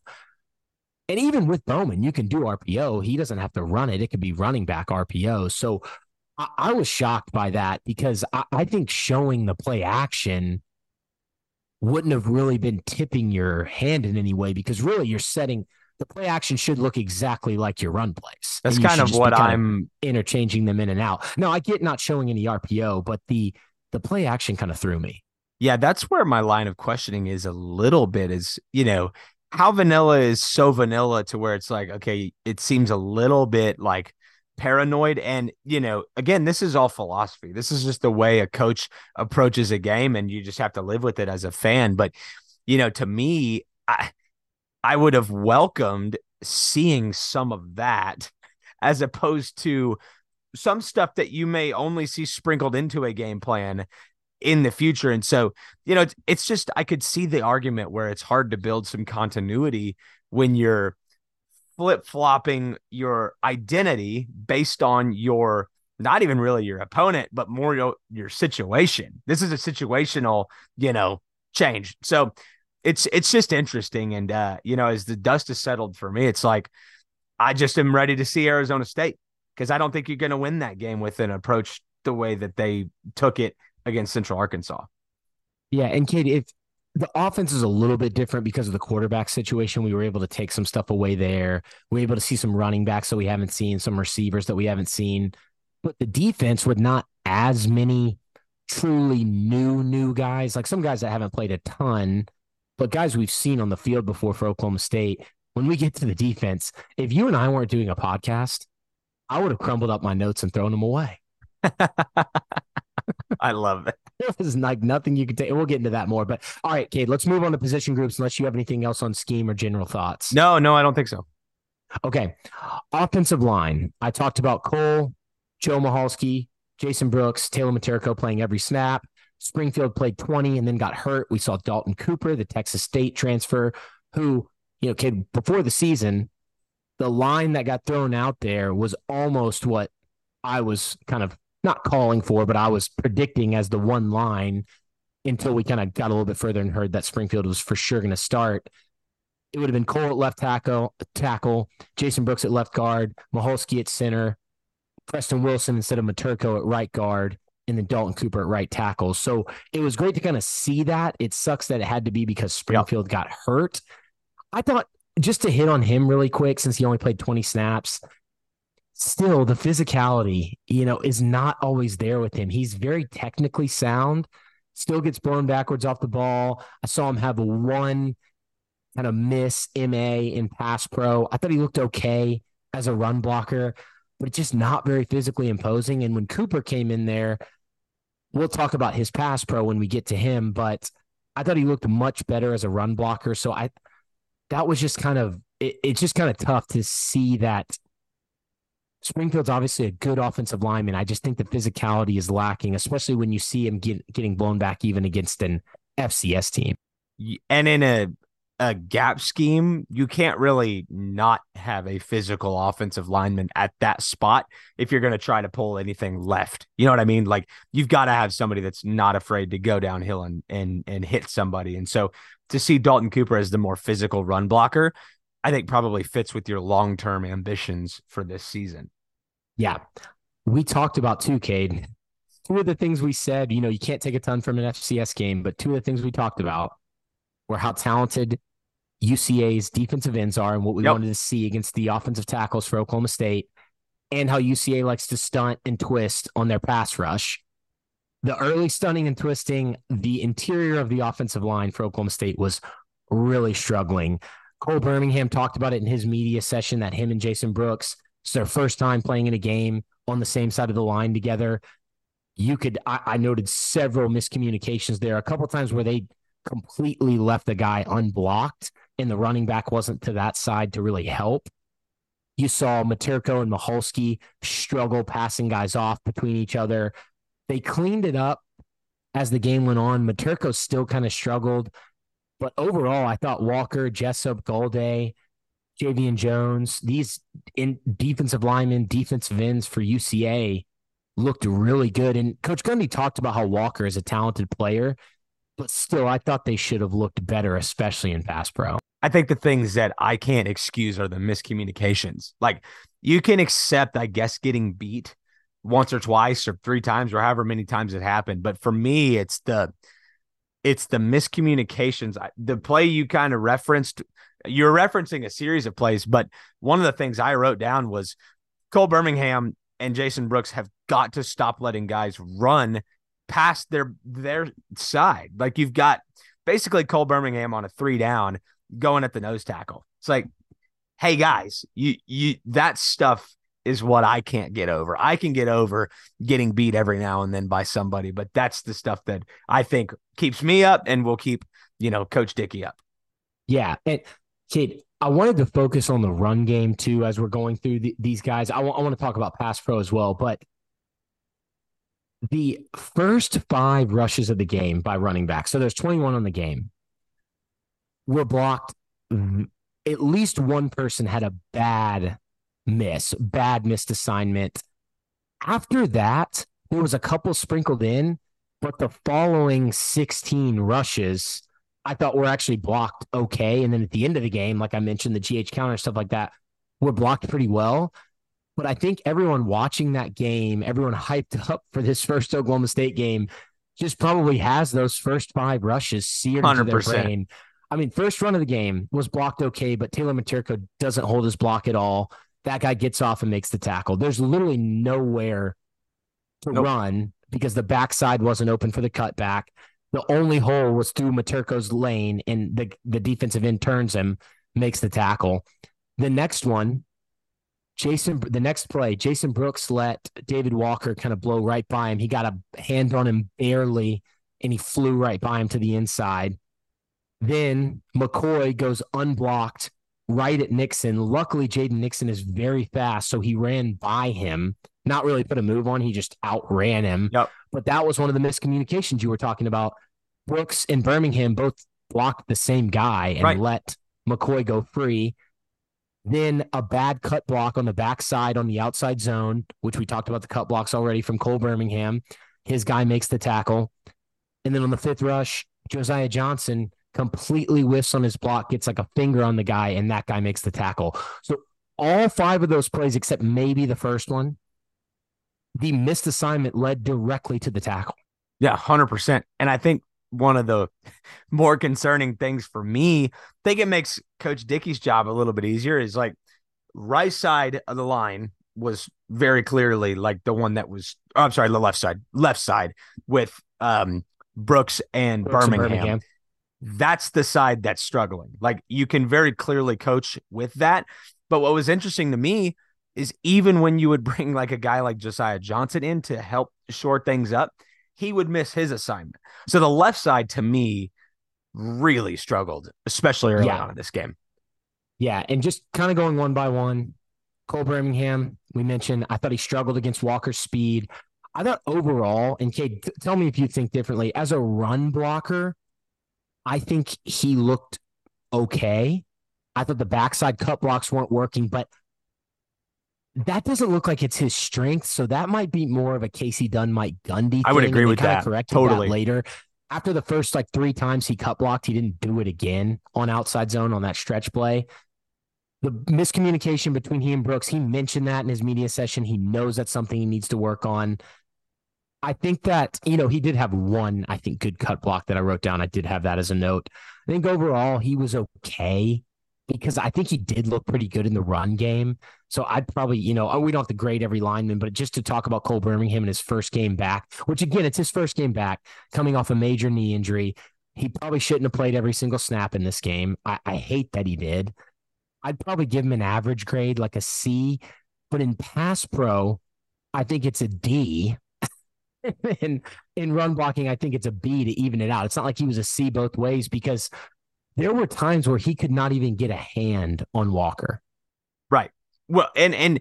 And even with Bowman, you can do RPO. He doesn't have to run it. It could be running back RPO. So I, I was shocked by that because I, I think showing the play action wouldn't have really been tipping your hand in any way because really you're setting the play action should look exactly like your run plays. That's kind of what kind I'm interchanging them in and out. No, I get not showing any RPO, but the the play action kind of threw me. Yeah, that's where my line of questioning is a little bit is, you know, how vanilla is so vanilla to where it's like, okay, it seems a little bit like paranoid. And, you know, again, this is all philosophy. This is just the way a coach approaches a game, and you just have to live with it as a fan. But, you know, to me, I I would have welcomed seeing some of that as opposed to some stuff that you may only see sprinkled into a game plan in the future. And so, you know, it's, it's just, I could see the argument where it's hard to build some continuity when you're flip flopping your identity based on your, not even really your opponent, but more your, your situation. This is a situational, you know, change. So it's, it's just interesting. And, uh, you know, as the dust is settled for me, it's like, I just am ready to see Arizona State because I don't think you're going to win that game with an approach the way that they took it against Central Arkansas. Yeah, and Cade, if the offense is a little bit different because of the quarterback situation, we were able to take some stuff away there. We were able to see some running backs that we haven't seen, some receivers that we haven't seen. But the defense with not as many truly new new guys, like some guys that haven't played a ton, but guys we've seen on the field before for Oklahoma State. When we get to the defense, if you and I weren't doing a podcast, I would have crumbled up my notes and thrown them away. [laughs] [laughs] I love it. There was like nothing you could take. We'll get into that more. But all right, Cade, let's move on to position groups unless you have anything else on scheme or general thoughts. No, no, I don't think so. Okay. Offensive line. I talked about Cole, Joe Michalski, Jason Brooks, Taylor Miterko playing every snap. Springfield played 20 and then got hurt. We saw Dalton Cooper, the Texas State transfer, who, you know, kid, before the season, the line that got thrown out there was almost what I was kind of not calling for, but I was predicting as the one line until we kind of got a little bit further and heard that Springfield was for sure going to start. It would have been Cole at left tackle, tackle, Jason Brooks at left guard, Michalski at center, Preston Wilson instead of Miterko at right guard, and then Dalton Cooper at right tackle. So it was great to kind of see that. It sucks that it had to be because Springfield got hurt. I thought just to hit on him really quick, since he only played 20 snaps, still the physicality, you know, is not always there with him. He's very technically sound, still gets blown backwards off the ball. I saw him have one kind of miss MA in pass pro. I thought he looked okay as a run blocker, but just not very physically imposing. And when Cooper came in there, we'll talk about his pass pro when we get to him, but I thought he looked much better as a run blocker. So I that was just kind of it, it's just kind of tough to see that Springfield's obviously a good offensive lineman. I just think the physicality is lacking, especially when you see him get, getting blown back even against an FCS team. And in a a gap scheme, you can't really not have a physical offensive lineman at that spot if you're going to try to pull anything left. You know what I mean? Like you've got to have somebody that's not afraid to go downhill and and and hit somebody. And so to see Dalton Cooper as the more physical run blocker, I think probably fits with your long term ambitions for this season. Yeah. We talked about two, Cade. Two of the things we said, you know, you can't take a ton from an FCS game, but two of the things we talked about were how talented UCA's defensive ends are and what we Yep. wanted to see against the offensive tackles for Oklahoma State, and how UCA likes to stunt and twist on their pass rush. The early stunning and twisting, the interior of the offensive line for Oklahoma State was really struggling. Cole Birmingham talked about it in his media session that him and Jason Brooks, it's their first time playing in a game on the same side of the line together. you could, I, I noted several miscommunications there. A couple times where they completely left the guy unblocked and the running back wasn't to that side to really help. You saw Miterko and Michalski struggle passing guys off between each other. They cleaned it up as the game went on. Miterko still kind of struggled. But overall, I thought Walker, Jessup, Goldie, Javian Jones, these in defensive linemen, defensive ends for UCA looked really good. And Coach Gundy talked about how Walker is a talented player, but still, I thought they should have looked better, especially in pass pro. I think the things that I can't excuse are the miscommunications. Like you can accept, I guess, getting beat once or twice or three times or however many times it happened. But for me, it's the it's the miscommunications. The play you kind of referenced, you're referencing a series of plays, but one of the things I wrote down was Cole Birmingham and Jason Brooks have got to stop letting guys run past their their side. Like you've got basically Cole Birmingham on a three down going at the nose tackle. It's like, hey guys, you you that stuff is what I can't get over. I can get over getting beat every now and then by somebody, but that's the stuff that I think keeps me up and will keep, you know, Coach Dickey up. Yeah. And Cade, I wanted to focus on the run game too as we're going through the, these guys. I, w- I want to talk about pass pro as well, but the first five rushes of the game by running back, so there's 21 on the game, were blocked. Mm, at least one person had a bad miss, bad missed assignment. After that, there was a couple sprinkled in, but the following 16 rushes I thought were actually blocked okay. And then at the end of the game, like I mentioned, the GT counter, stuff like that, were blocked pretty well. But I think everyone watching that game, everyone hyped up for this first Oklahoma State game, just probably has those first five rushes seared 100%. into their brain. I mean, first run of the game was blocked okay, but Taylor Miterko doesn't hold his block at all. That guy gets off and makes the tackle. There's literally nowhere to nope. run because the backside wasn't open for the cutback. The only hole was through Miterko's lane, and the, the defensive end turns him, makes the tackle. The next one, Jason, the next play, Jason Brooks let David Walker kind of blow right by him. He got a hand on him barely, and he flew right by him to the inside. Then McCoy goes unblocked right at Nixon. Luckily, Jaden Nixon is very fast, so he ran by him. Not really put a move on, he just outran him. Yep. But that was one of the miscommunications you were talking about. Brooks and Birmingham both blocked the same guy and right. let McCoy go free. Then a bad cut block on the backside on the outside zone, which we talked about the cut blocks already from Cole Birmingham. His guy makes the tackle. And then on the fifth rush, Josiah Johnson completely whiffs on his block, gets like a finger on the guy, and that guy makes the tackle. So all five of those plays, except maybe the first one, the missed assignment led directly to the tackle. Yeah, 100%. And I think one of the [laughs] more concerning things for me, I think it makes Coach Dickey's job a little bit easier is like right side of the line was very clearly like the one that was oh, I'm sorry, the left side, left side with um Brooks and Brooks Birmingham. And Birmingham that's the side that's struggling. Like you can very clearly coach with that. But what was interesting to me is even when you would [laughs] bring like a guy like Josiah Johnson in to help shore things up, he would miss his assignment. So the left side to me really struggled, especially early yeah. on in this game. Yeah. And just kind of going one by one, Cole Birmingham, we mentioned, I thought he struggled against Walker's speed. I thought overall, and Cade, t- tell me if you think differently, as a run blocker, I think he looked okay. I thought the backside cut blocks weren't working, but that doesn't look like it's his strength. So that might be more of a Kasey Dunn, Mike Gundy. I would agree with that. Corrected totally. That later, after the first like three times he cut blocked, he didn't do it again on outside zone on that stretch play. The miscommunication between he and Brooks, he mentioned that in his media session. He knows that's something he needs to work on. I think that, you know, he did have one, I think, good cut block that I wrote down. I did have that as a note. I think overall he was okay because I think he did look pretty good in the run game. So I'd probably, you know, oh, we don't have to grade every lineman, but just to talk about Cole Birmingham in his first game back, which again, it's his first game back coming off a major knee injury. He probably shouldn't have played every single snap in this game. I, I hate that he did. I'd probably give him an average grade, like a C, but in pass pro, I think it's a D [laughs] in in run blocking, I think it's a B to even it out. It's not like he was a C both ways because there were times where he could not even get a hand on Walker. Right. Well, and and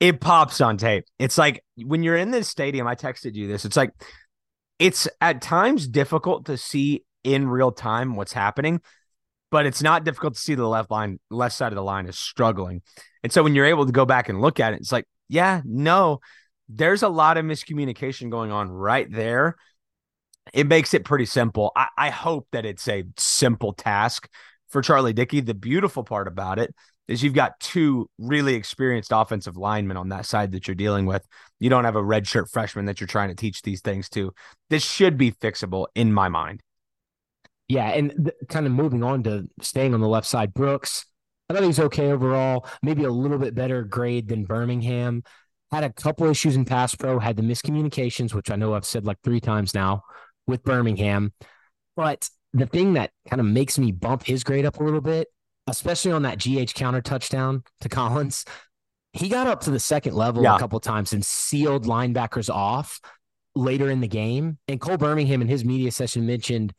it pops on tape. It's like when you're in this stadium, I texted you this. It's like it's at times difficult to see in real time what's happening, but it's not difficult to see the left line, left side of the line is struggling. And so when you're able to go back and look at it, it's like, yeah, no, there's a lot of miscommunication going on right there. It makes it pretty simple. I, I hope that it's a simple task for Charlie Dickey. The beautiful part about it is you've got two really experienced offensive linemen on that side that you're dealing with. You don't have a redshirt freshman that you're trying to teach these things to. This should be fixable in my mind. Yeah, and th- kind of moving on to staying on the left side, Brooks. I thought he was okay overall. Maybe a little bit better grade than Birmingham. Had a couple issues in pass pro. Had the miscommunications, which I know I've said like three times now with Birmingham. But the thing that kind of makes me bump his grade up a little bit, especially on that GT counter touchdown to [laughs] Collins, he got up to the second level yeah. a couple times and sealed linebackers off later in the game. And Cole Birmingham in his media session mentioned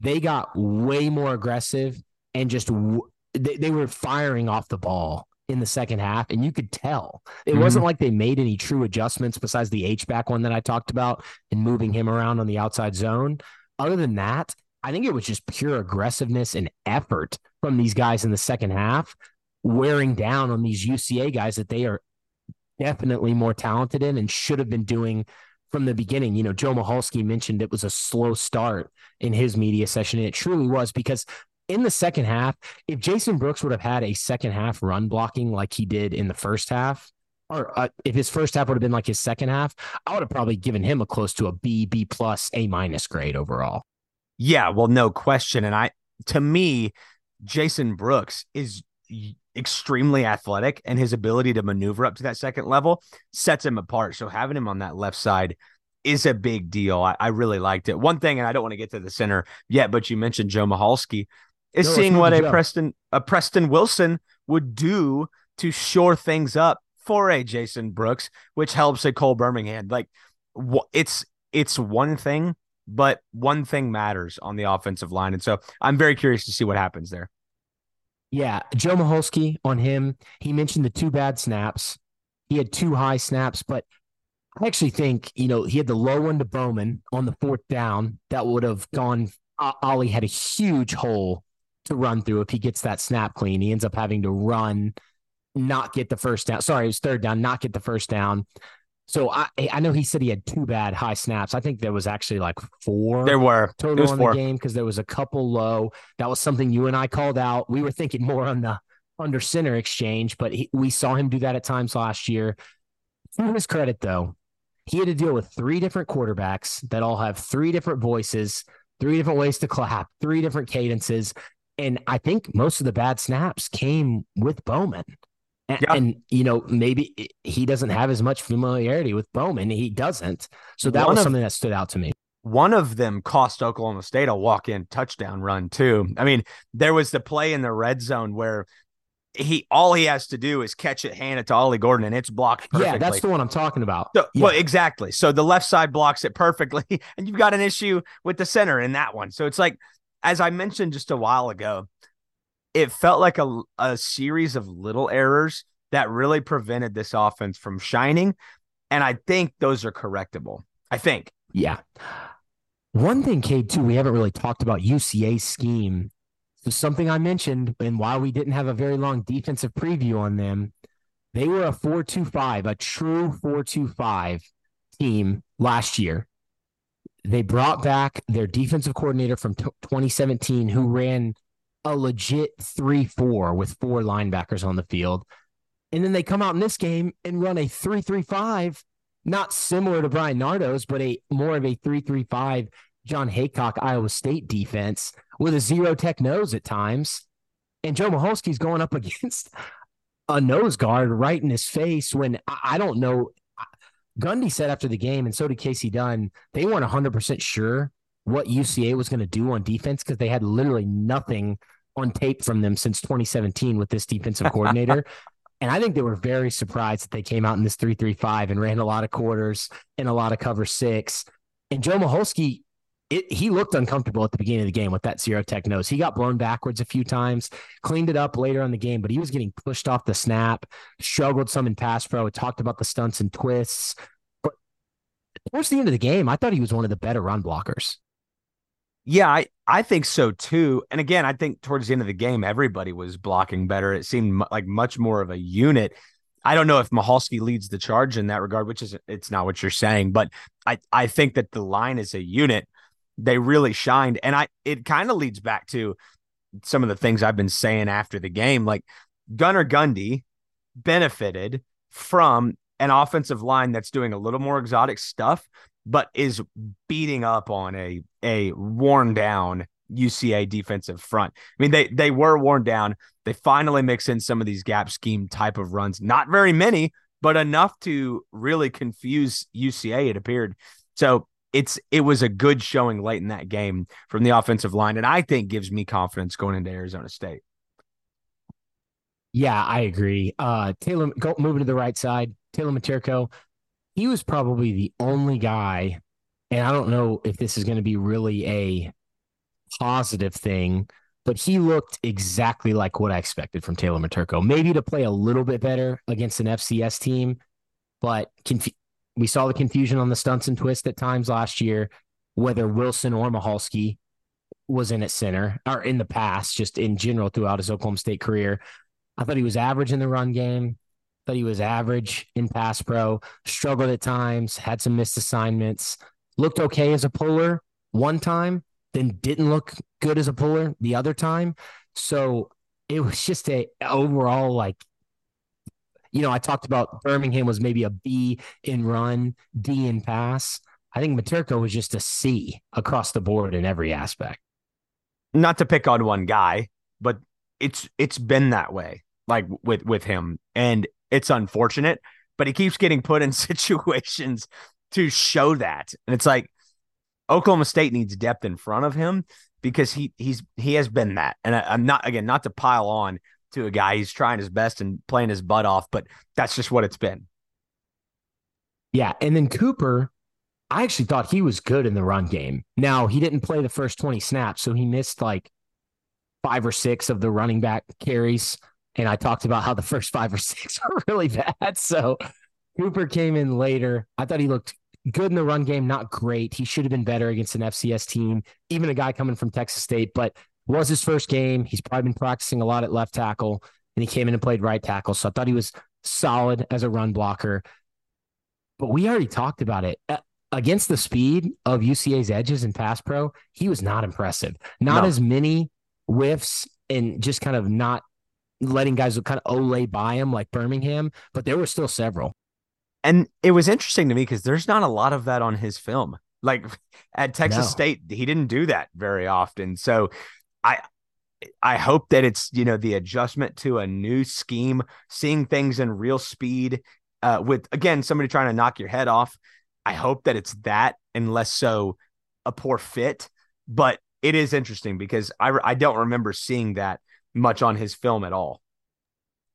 they got way more aggressive and just w- they, they were firing off the ball in the second half, and you could tell it mm-hmm. wasn't like they made any true adjustments besides the H back one that I talked about and moving him around on the outside zone. Other than that, I think it was just pure aggressiveness and effort from these guys in the second half, wearing down on these UCA guys that they are definitely more talented in and should have been doing from the beginning. You know, Joe Michalski mentioned it was a slow start in his media session. And it truly was because in the second half, if Jason Brooks would have had a second half run blocking like he did in the first half, or uh, if his first half would have been like his second half, I would have probably given him a close to a B, B plus, A minus grade overall. Yeah, well, no question. And I, to me, Jason Brooks is extremely athletic and his ability to maneuver up to that second level sets him apart. So having him on that left side is a big deal. I, I really liked it. One thing, and I don't want to get to the center yet, but you mentioned Joe Michalski is no, seeing what a Preston a Preston Wilson would do to shore things up for a Jason Brooks, which helps a Cole Birmingham. Like it's it's one thing, but one thing matters on the offensive line, and so I'm very curious to see what happens there. Yeah, Joe Michalski on him. He mentioned the two bad snaps. He had two high snaps, but I actually think you know he had the low one to Bowman on the fourth down that would have gone. Ollie had a huge hole to run through if he gets that snap clean. He ends up having to run, not get the first down. Sorry, it was third down, not get the first down. So I I know he said he had two bad high snaps. I think there was actually like four. There were total in four. the game because there was a couple low. That was something you and I called out. We were thinking more on the under center exchange, but he, we saw him do that at times last year. To his credit, though, he had to deal with three different quarterbacks that all have three different voices, three different ways to clap, three different cadences. And I think most of the bad snaps came with Bowman. And, yeah. and, you know, maybe he doesn't have as much familiarity with Bowman. He doesn't. So that one was of, something that stood out to me. One of them cost Oklahoma State a walk in touchdown run, too. I mean, there was the play in the red zone where he all he has to do is catch it, hand it to Ollie Gordon, and it's blocked perfectly. Yeah, that's the one I'm talking about. So, yeah. Well, exactly. So the left side blocks it perfectly, [laughs] and you've got an issue with the center in that one. So it's like as I mentioned just a while ago, it felt like a, a series of little errors that really prevented this offense from shining. And I think those are correctable. I think. Yeah. One thing, Cade, too, we haven't really talked about UCA scheme. So something I mentioned, and while we didn't have a very long defensive preview on them, they were a 4-2-5, a true 4-2-5 team last year. They brought back their defensive coordinator from t- 2017 who ran a legit 3 4 with four linebackers on the field. And then they come out in this game and run a 3 3 5, not similar to Bryan Nardo's, but a more of a 3 3 5 Jon Heacock Iowa State defense with a zero tech nose at times. And Joe Michalski's going up [laughs] against a nose guard right in his face when I don't know Gundy said after the game, and so did Kasey Dunn, they weren't 100% sure what UCA was going to do on defense because they had literally nothing on tape from them since 2017 with this defensive [laughs] coordinator. And I think they were very surprised that they came out in this 335 and ran a lot of quarters and a lot of cover six. And Joe Michalski, it, he looked uncomfortable at the beginning of the game with that zero tech nose. He got blown backwards a few times, cleaned it up later on the game, but he was getting pushed off the snap, struggled some in pass pro, talked about the stunts and twists. But towards the end of the game, I thought he was one of the better run blockers. Yeah, I, I think so too. And again, I think towards the end of the game, everybody was blocking better. It seemed like much more of a unit. I don't know if Michalski leads the charge in that regard, which is it's not what you're saying, but I, I think that the line is a unit they really shined. And I it kind of leads back to some of the things I've been saying after the game. Like Gunnar Gundy benefited from an offensive line that's doing a little more exotic stuff, but is beating up on a a worn down UCA defensive front. I mean, they they were worn down. They finally mix in some of these gap scheme type of runs. Not very many, but enough to really confuse UCA. It appeared. So it's it was a good showing late in that game from the offensive line, and I think gives me confidence going into Arizona State. Yeah, I agree. Uh, Taylor, go, moving to the right side, Taylor Miterko, he was probably the only guy, and I don't know if this is going to be really a positive thing, but he looked exactly like what I expected from Taylor Miterko. Maybe to play a little bit better against an FCS team, but conf- we saw the confusion on the stunts and twists at times last year, whether Wilson or Michalski was in at center or in the past, just in general throughout his Oklahoma State career. I thought he was average in the run game. Thought he was average in pass pro, struggled at times, had some missed assignments, looked okay as a puller one time, then didn't look good as a puller the other time. So it was just a overall like you know, I talked about Birmingham was maybe a B in run, D in pass. I think Miterko was just a C across the board in every aspect. Not to pick on one guy, but it's it's been that way, like with with him, and it's unfortunate. But he keeps getting put in [laughs] situations to show that, and it's like Oklahoma State needs depth in front of him because he he's he has been that. And I, I'm not again not to pile on, to a guy. He's trying his best and playing his butt off, but that's just what it's been. Yeah. And then Cooper, I actually thought he was good in the run game. Now, he didn't play the first 20 snaps, so he missed like five or six of the running back carries. And I talked about how the first five or six [laughs] were really bad. So Cooper came in later. I thought he looked good in the run game, not great. He should have been better against an FCS team, even a guy coming from Texas State. But was his first game. He's probably been practicing a lot at left tackle, and he came in and played right tackle. So I thought he was solid as a run blocker. But we already talked about it. Against the speed of UCA's edges and pass pro, he was not impressive. Not no. as many whiffs and just kind of not letting guys kind of olay by him like Birmingham, but there were still several. And it was interesting to me because there's not a lot of that on his film. Like [laughs] at Texas no. State, he didn't do that very often. So I I hope that it's you know the adjustment to a new scheme, seeing things in real speed. Uh, with again somebody trying to knock your head off. I hope that it's that and less so a poor fit. But it is interesting because I I don't remember seeing that much on his film at all.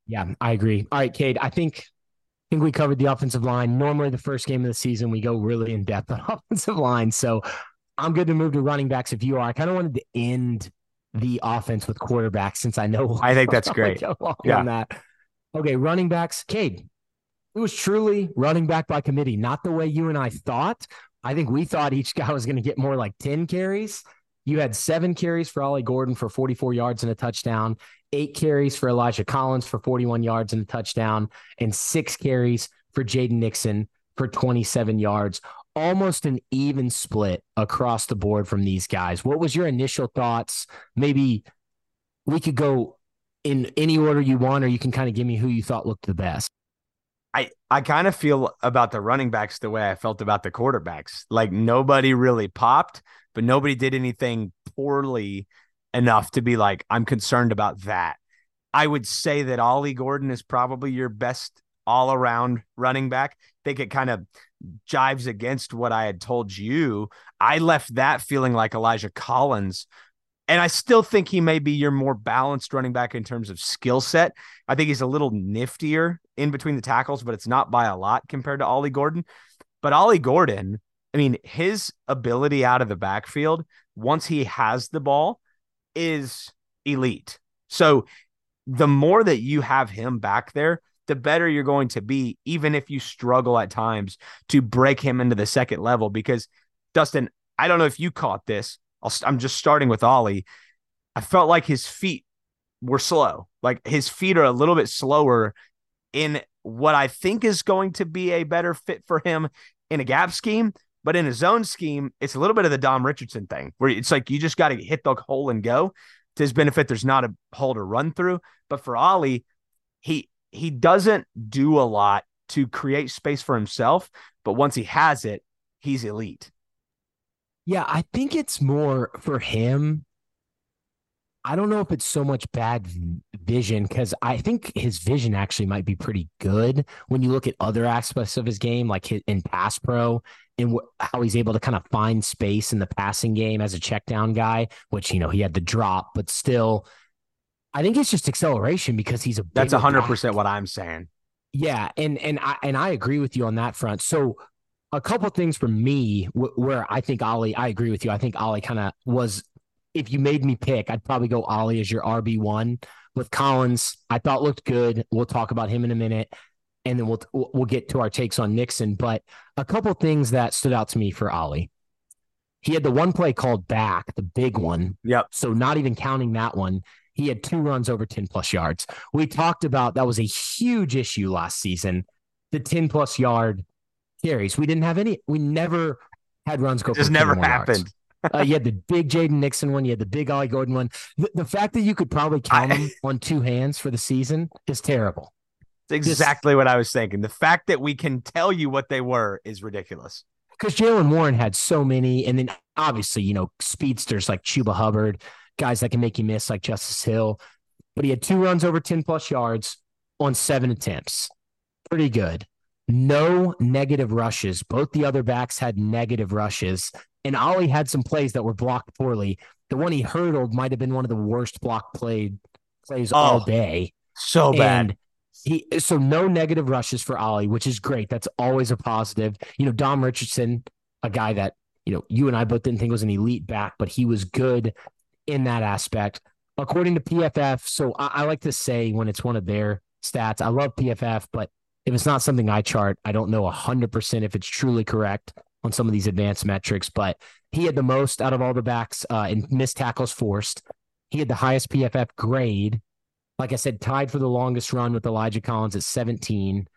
Yeah, I agree. All right, Cade, I think I think we covered the offensive line. Normally, the first game of the season, we go really in depth [laughs] on offensive line. So I'm good to move to running backs if you are. I kind of wanted to end the offense with quarterbacks since I know I think that's great. yeah. On that. Okay, running backs. Cade, it was truly running back by committee, not the way you and I thought. I think we thought each guy was going to get more like 10 carries. You had seven carries for Ollie Gordon for 44 yards and a touchdown, eight carries for Elijah Collins for 41 yards and a touchdown, and six carries for Jaden Nixon for 27 yards almost an even split across the board from these guys. What was your initial thoughts? Maybe we could go in any order you want, or you can kind of give me who you thought looked the best. I, I kind of feel about the running backs the way I felt about the quarterbacks. Like nobody really popped, but nobody did anything poorly enough to be like, I'm concerned about that. I would say that Ollie Gordon is probably your best all around running back. I think it kind of jives against what I had told you. I left that feeling like Elijah Collins and I still think he may be your more balanced running back in terms of skill set. I think he's a little niftier in between the tackles, but it's not by a lot compared to Ollie Gordon. But Ollie Gordon, I mean, his ability out of the backfield once he has the ball is elite. So the more that you have him back there, the better you're going to be, even if you struggle at times to break him into the second level. Because, Dustin, I don't know if you caught this. i am just starting with Ollie. I felt like his feet were slow. Like his feet are a little bit slower in what I think is going to be a better fit for him in a gap scheme. But in a zone scheme, it's a little bit of the Dom Richardson thing where it's like you just got to hit the hole and go. To his benefit, there's not a hole to run through. But for Ollie, he he doesn't do a lot to create space for himself, but once he has it, he's elite. Yeah, I think it's more for him. I don't know if it's so much bad vision because I think his vision actually might be pretty good when you look at other aspects of his game, like in pass pro and how he's able to kind of find space in the passing game as a check down guy, which, you know, he had the drop, but still I think it's just acceleration because he's a. That's hundred percent what I'm saying. Yeah, and and I and I agree with you on that front. So a couple things for me w- where I think Ollie, I agree with you. I think Ollie kind of was. If you made me pick, I'd probably go Ollie as your RB one. With Collins, I thought looked good. We'll talk about him in a minute, and then we'll we'll get to our takes on Nixon. But a couple things that stood out to me for Ollie. He had the one play called back, the big one. Yep. So not even counting that one, he had two runs over 10 plus yards. We talked about that was a huge issue last season. The 10 plus yard carries. We didn't have any, we never had runs go. It just never happened. [laughs] uh, you had the big Jaden Nixon one. You had the big Ollie Gordon one. The, the fact that you could probably count I, them on two hands for the season is terrible. It's exactly what I was thinking. The fact that we can tell you what they were is ridiculous. Because Jaylen Warren had so many, and then obviously, you know, speedsters like Chuba Hubbard, guys that can make you miss like Justice Hill. But he had two runs over 10 plus yards on seven attempts. Pretty good. No negative rushes. Both the other backs had negative rushes. And Ollie had some plays that were blocked poorly. The one he hurdled might have been one of the worst block played plays oh, all day. So bad. And he so no negative rushes for Ollie, which is great. That's always a positive. You know, Dom Richardson, a guy that, you know, you and I both didn't think was an elite back, but he was good in that aspect. According to PFF, so I, I like to say when it's one of their stats, I love PFF, but if it's not something I chart, I don't know 100% if it's truly correct on some of these advanced metrics, but he had the most out of all the backs uh, in missed tackles forced. He had the highest PFF grade. Like I said, tied for the longest run with Elijah Collins at 17.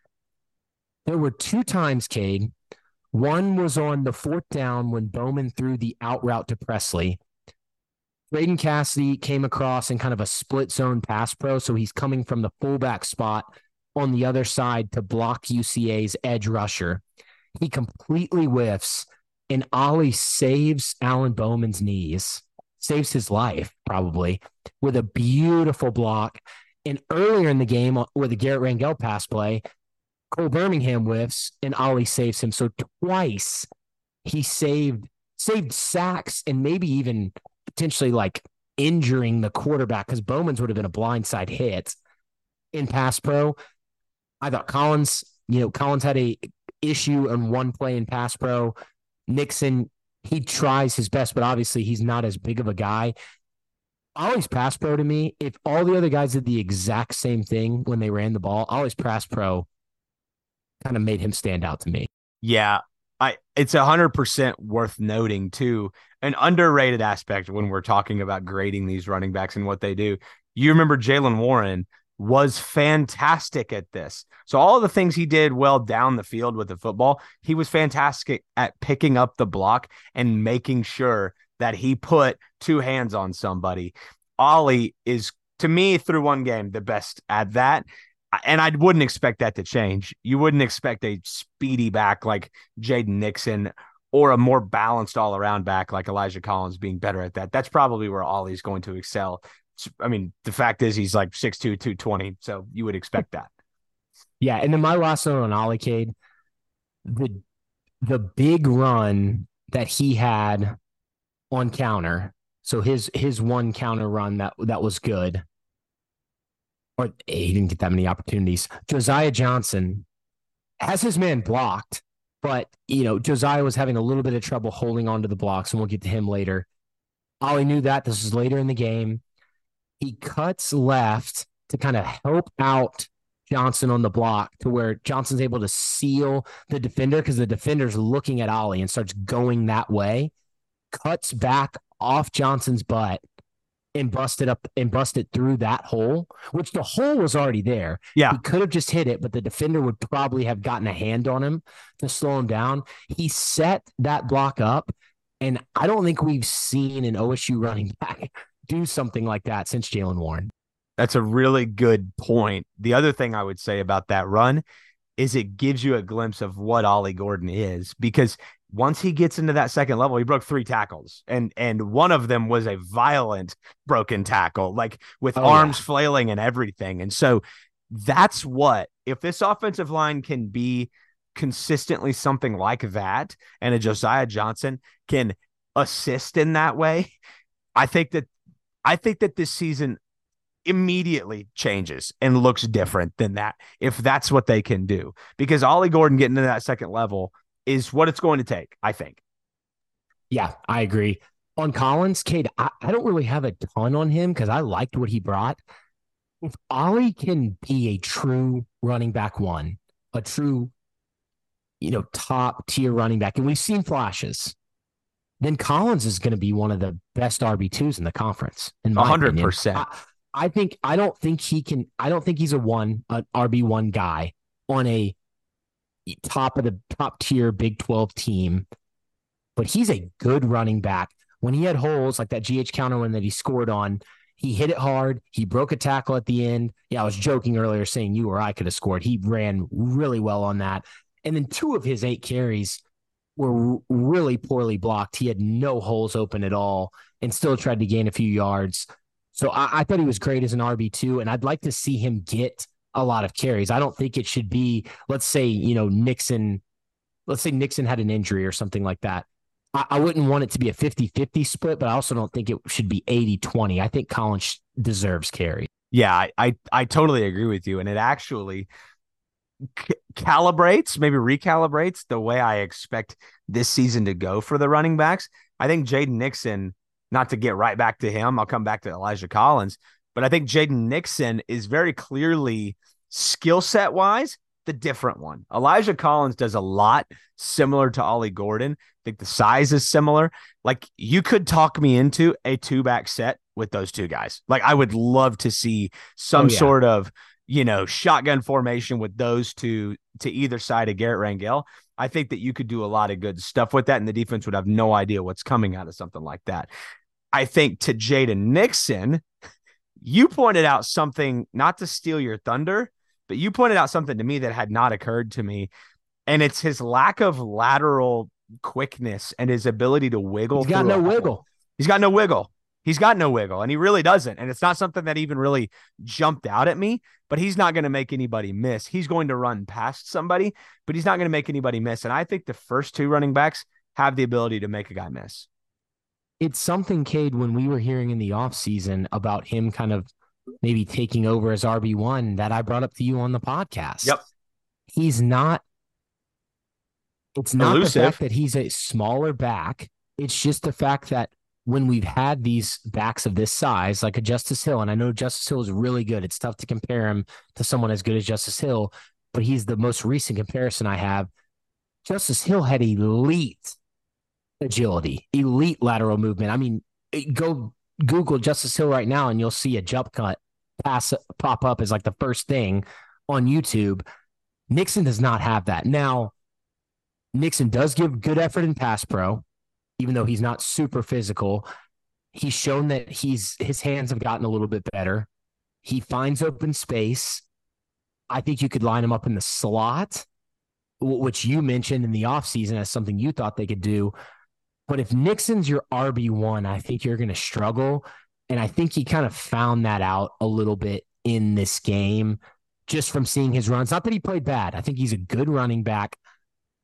There were two times, Cade. One was on the fourth down when Bowman threw the out route to Presley. Braden Cassity came across in kind of a split zone pass pro. So he's coming from the fullback spot on the other side to block UCA's edge rusher. He completely whiffs, and Ollie saves Alan Bowman's knees, saves his life probably with a beautiful block. And earlier in the game, uh, with the Garrett Rangel pass play, Cole Birmingham whiffs, and Ollie saves him. So twice he saved saved sacks and maybe even potentially like injuring the quarterback because Bowman's would have been a blindside hit in pass pro. I thought Collins, you know, Collins had a issue on one play in pass pro. Nixon, he tries his best, but obviously he's not as big of a guy. Always pass pro to me. If all the other guys did the exact same thing when they ran the ball, always pass pro kind of made him stand out to me. Yeah, I it's a hundred percent worth noting too. An underrated aspect when we're talking about grading these running backs and what they do. You remember Jaylen Warren was fantastic at this. So all the things he did well down the field with the football, he was fantastic at picking up the block and making sure that he put two hands on somebody. Ollie is to me through one game the best at that and I wouldn't expect that to change. You wouldn't expect a speedy back like Jaden Nixon or a more balanced all around back like Elijah Collins being better at that. That's probably where Ollie's going to excel. I mean, the fact is he's like 6'2, 220. So you would expect that. Yeah. And then my last note on Ollie Cade, the the big run that he had on counter So his his one counter run that that was good. Or he didn't get that many opportunities. Josiah Johnson has his man blocked, but you know, Josiah was having a little bit of trouble holding onto the blocks, and we'll get to him later. Ollie knew that. This was later in the game. He cuts left to kind of help out Johnson on the block to where Johnson's able to seal the defender because the defender's looking at Ollie and starts going that way, cuts back off Johnson's butt and busted up and busted through that hole, which the hole was already there. Yeah. He could have just hit it, but the defender would probably have gotten a hand on him to slow him down. He set that block up. And I don't think we've seen an OSU running [laughs] back do something like that since Jaylen Warren. That's a really good point. The other thing I would say about that run is it gives you a glimpse of what Ollie Gordon is because once he gets into that second level, he broke three tackles, and and one of them was a violent broken tackle, like with Oh, arms yeah. flailing and everything. And so that's what if this offensive line can be consistently something like that, and a Josiah Johnson can assist in that way, I think that I think that this season immediately changes and looks different than that if that's what they can do because Ollie Gordon getting to that second level is what it's going to take I think Yeah, I agree. On Collins, Cade, I, I don't really have a ton on him because I liked what he brought. If Ollie can be a true running back one, a true, you know, top tier running back, and we've seen flashes, then Collins is going to be one of the best RB2s in the conference. In my hundred opinion. percent I, I think I don't think he can. I don't think he's a one an RB one guy on a top of the top tier Big Twelve team, but he's a good running back. When he had holes like that GT counter one that he scored on, he hit it hard. He broke a tackle at the end. Yeah, I was joking earlier saying you or I could have scored. He ran really well on that, and then two of his eight carries were really poorly blocked. He had no holes open at all, and still tried to gain a few yards. So I, I thought he was great as an RB two, and I'd like to see him get a lot of carries. I don't think it should be, let's say, you know, Nixon, let's say Nixon had an injury or something like that. I, I wouldn't want it to be a 50 50 split, but I also don't think it should be 80 20. I think Collins deserves carry. yeah I, I I totally agree with you and it actually c- calibrates maybe recalibrates the way I expect this season to go for the running backs I think Jaden Nixon not to get right back to him I'll come back to Elijah Collins but I think Jaden Nixon is very clearly skill set wise the different one. Elijah Collins does a lot similar to Ollie Gordon. I think the size is similar. Like you could talk me into a two back set with those two guys. Like I would love to see some Oh, yeah. sort of, you know, shotgun formation with those two to either side of Garrett Rangel. I think that you could do a lot of good stuff with that, and the defense would have no idea what's coming out of something like that. I think to Jaden Nixon, you pointed out something not to steal your thunder, but you pointed out something to me that had not occurred to me. And it's his lack of lateral quickness and his ability to wiggle. He's got no a wiggle. He's got no wiggle. He's got no wiggle, and he really doesn't. And it's not something that even really jumped out at me, but he's not going to make anybody miss. He's going to run past somebody, but he's not going to make anybody miss. And I think the first two running backs have the ability to make a guy miss. It's something, Cade, when we were hearing in the offseason about him kind of maybe taking over as RB1 that I brought up to you on the podcast. Yep. He's not, it's not Elusive. the fact that he's a smaller back. It's just the fact that when we've had these backs of this size, like a Justice Hill, and I know Justice Hill is really good. It's tough to compare him to someone as good as Justice Hill, but he's the most recent comparison I have. Justice Hill had elite agility, elite lateral movement. I mean, go Google Justice Hill right now, and you'll see a jump cut pass pop up as like the first thing on YouTube. Nixon does not have that. Now, Nixon does give good effort in pass pro, even though he's not super physical. He's shown that he's his hands have gotten a little bit better. He finds open space. I think you could line him up in the slot, which you mentioned in the offseason as something you thought they could do. But if Nixon's your RB1, I think you're going to struggle. And I think he kind of found that out a little bit in this game just from seeing his runs. Not that he played bad. I think he's a good running back.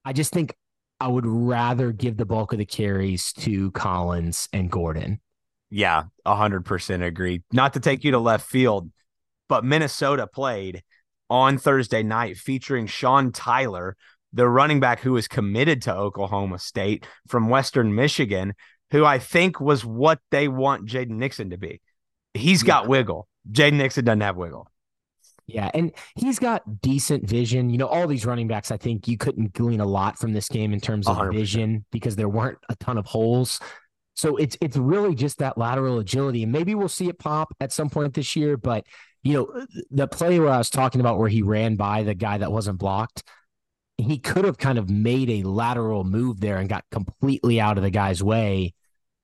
I just think I would rather give the bulk of the carries to Collins and Gordon. Yeah, 100% agree. Not to take you to left field, but Minnesota played on Thursday night featuring Sean Tyler, the running back who was committed to Oklahoma State from Western Michigan, who I think was what they want Jaden Nixon to be. He's got yeah. wiggle. Jaden Nixon doesn't have wiggle. Yeah, and he's got decent vision. You know, all these running backs, I think you couldn't glean a lot from this game in terms of 100%. vision because there weren't a ton of holes. So it's it's really just that lateral agility, and maybe we'll see it pop at some point this year. But you know, the play where I was talking about where he ran by the guy that wasn't blocked, he could have kind of made a lateral move there and got completely out of the guy's way,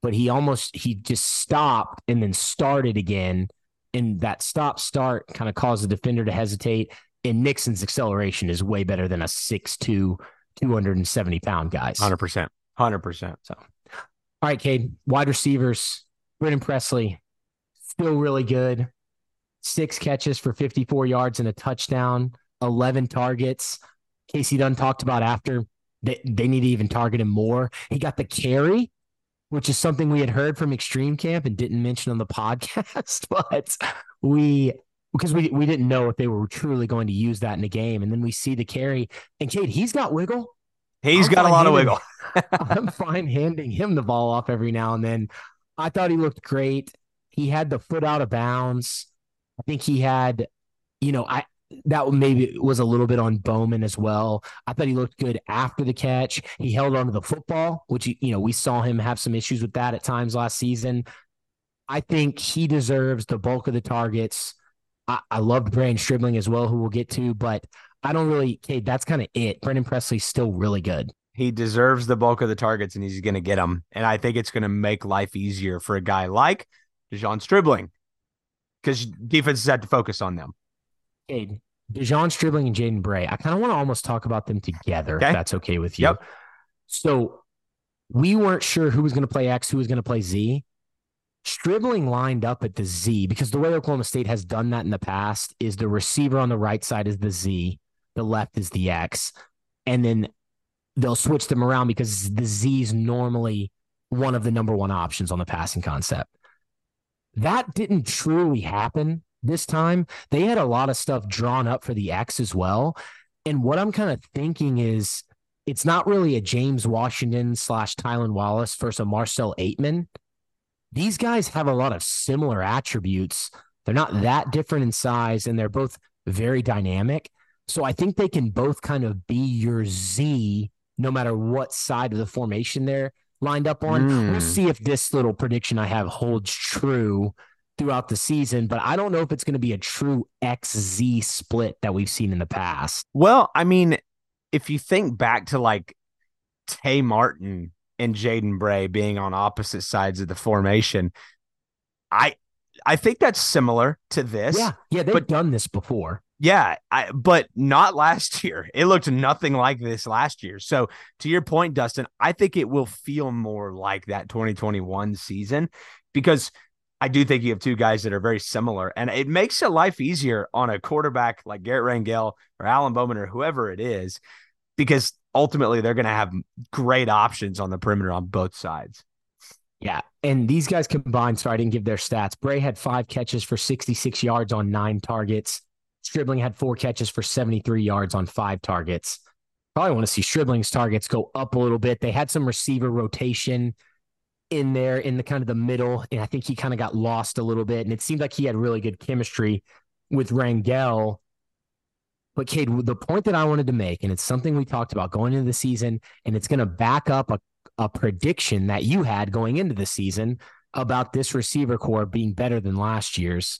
but he almost he just stopped and then started again and that stop start kind of caused the defender to hesitate. And Nixon's acceleration is way better than a 6'2, 270 pound guys. 100%. 100%. So, all right, Cade, wide receivers, Brennan Presley, still really good. Six catches for 54 yards and a touchdown, 11 targets. Kasey Dunn talked about after they, they need to even target him more. He got the carry which is something we had heard from Extreme Camp and didn't mention on the [laughs] podcast, [laughs] but we because we we didn't know if they were truly going to use that in the game. And then we see the carry, and Cade, he's got wiggle. He's I'm got a lot of wiggle. [laughs] I'm fine handing him the ball off every now and then. I thought he looked great. He had the foot out of bounds. I think he had, you know, I that maybe was a little bit on Bowman as well. I thought he looked good after the catch. He held onto the football, which you know we saw him have some issues with that at times last season. I think he deserves the bulk of the targets. I, I loved Brandon Stribling as well, who we'll get to, but I don't really, Cade, that's kind of it. Brennan Presley's still really good. He deserves the bulk of the targets and he's going to get them. And I think it's going to make life easier for a guy like De'Zhaun Stribling because defenses had to focus on them. Cade, De'Zhaun Stribling and Jaden Bray. I kind of want to almost talk about them together, okay. if that's okay with you. Yep. So we weren't sure who was going to play X, who was going to play Z. Stribling lined up at the Z because the way Oklahoma State has done that in the past is the receiver on the right side is the Z, the left is the X, and then they'll switch them around because the Z is normally one of the number one options on the passing concept. That didn't truly happen this time. They had a lot of stuff drawn up for the X as well. And what I'm kind of thinking is it's not really a James Washington slash Tylan Wallace versus a Marcell Ateman. These guys have a lot of similar attributes. They're not that different in size, and they're both very dynamic. So I think they can both kind of be your Z no matter what side of the formation they're lined up on. Mm. We'll see if this little prediction I have holds true throughout the season, but I don't know if it's going to be a true XZ split that we've seen in the past. Well, I mean, if you think back to like Tay Martin and Jaden Bray being on opposite sides of the formation, I I think that's similar to this. Yeah, yeah, they've but, done this before. Yeah, I, but not last year. It looked nothing like this last year. So, to your point, Dustin, I think it will feel more like that 2021 season because I do think you have two guys that are very similar, and it makes a life easier on a quarterback like Garrett Rangel or Alan Bowman or whoever it is, because ultimately they're going to have great options on the perimeter on both sides. Yeah. And these guys combined, so I didn't give their stats. Bray had five catches for 66 yards on nine targets. Stribling had four catches for 73 yards on five targets. Probably want to see Stribling's targets go up a little bit. They had some receiver rotation in there in the kind of the middle. And I think he kind of got lost a little bit. And it seemed like he had really good chemistry with Rangel. But Cade, the point that I wanted to make, and it's something we talked about going into the season, and it's going to back up a, a prediction that you had going into the season about this receiver corps being better than last year's.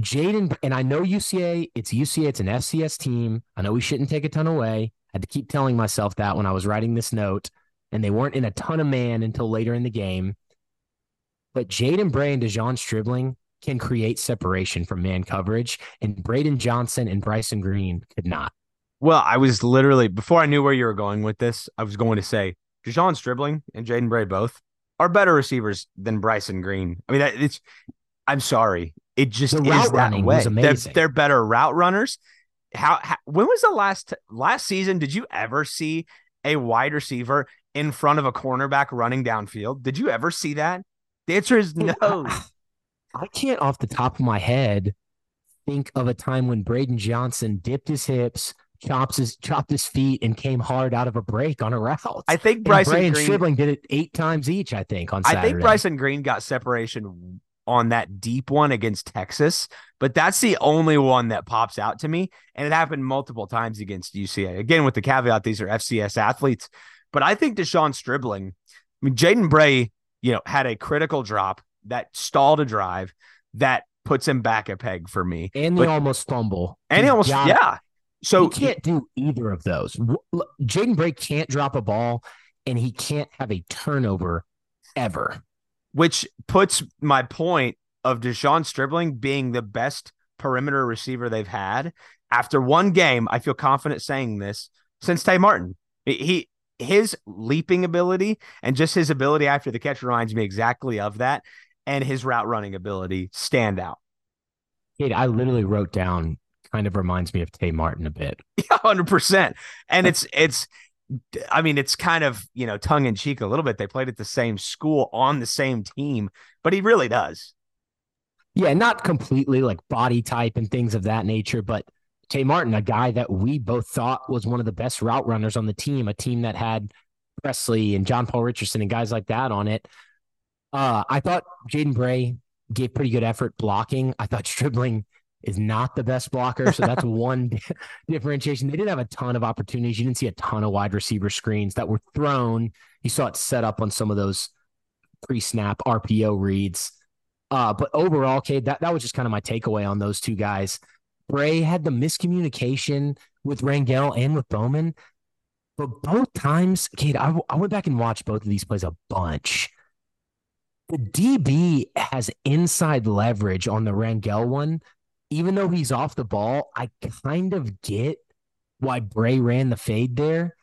Jaden, and I know UCA, it's UCA, it's an FCS team. I know we shouldn't take a ton away. I had to keep telling myself that when I was writing this note and they weren't in a ton of man until later in the game. But Jaden Bray and De'Zhaun Stribling can create separation from man coverage, and Braden Johnson and Bryson Green could not. Well, I was literally before I knew where you were going with this, I was going to say De'Zhaun Stribling and Jaden Bray both are better receivers than Bryson Green. I mean, it's I'm sorry, it just the is that way. They're, they're, better route runners. How, how when was the last last season? Did you ever see a wide receiver in front of a cornerback running downfield. Did you ever see that? The answer is no. I, [laughs] I can't, off the top of my head, think of a time when Braden Johnson dipped his hips, chops his chopped his feet, and came hard out of a break on a route. I think And Bryson Bray and Green. Stribling did it eight times each. I think on I Saturday. think Bryson Green got separation on that deep one against Texas, but that's the only one that pops out to me. And it happened multiple times against UCA. Again, with the caveat, these are FCS athletes. But I think De'Zhaun Stribling, I mean, Jaden Bray, you know, had a critical drop that stalled a drive that puts him back a peg for me. and but- almost fumble. And he almost, yeah. So he can't do either of those. Jaden Bray can't drop a ball, and he can't have a turnover ever. which puts my point of De'Zhaun Stribling being the best perimeter receiver they've had after one game. I feel confident saying this since Tay Martin. He his leaping ability and just his ability after the catch reminds me exactly of that, and his route running ability stand out. Cade, I literally wrote down. Kind of reminds me of Tay Martin a bit. [laughs] yeah, hundred percent. And it's it's I mean, it's kind of you know tongue in cheek a little bit. They played at the same school on the same team, but he really does. Yeah, not completely like body type and things of that nature, but Tay Martin, a guy that we both thought was one of the best route runners on the team, a team that had Presley and John Paul Richardson and guys like that on it. Uh, I thought Jaden Bray gave pretty good effort blocking. I thought [laughs] Stribling is not the best blocker, so that's [laughs] one differentiation. They didn't have a ton of opportunities. You didn't see a ton of wide receiver screens that were thrown. You saw it set up on some of those pre-snap RPO reads. Uh, but overall, Cade, that, that was just kind of my takeaway on those two guys. Bray had the miscommunication with Rangel and with Bowman. But both times, Cade, I, I went back and watched both of these plays a bunch. The DB has inside leverage on the Rangel one. Even though he's off the ball, I kind of get why Bray ran the fade there,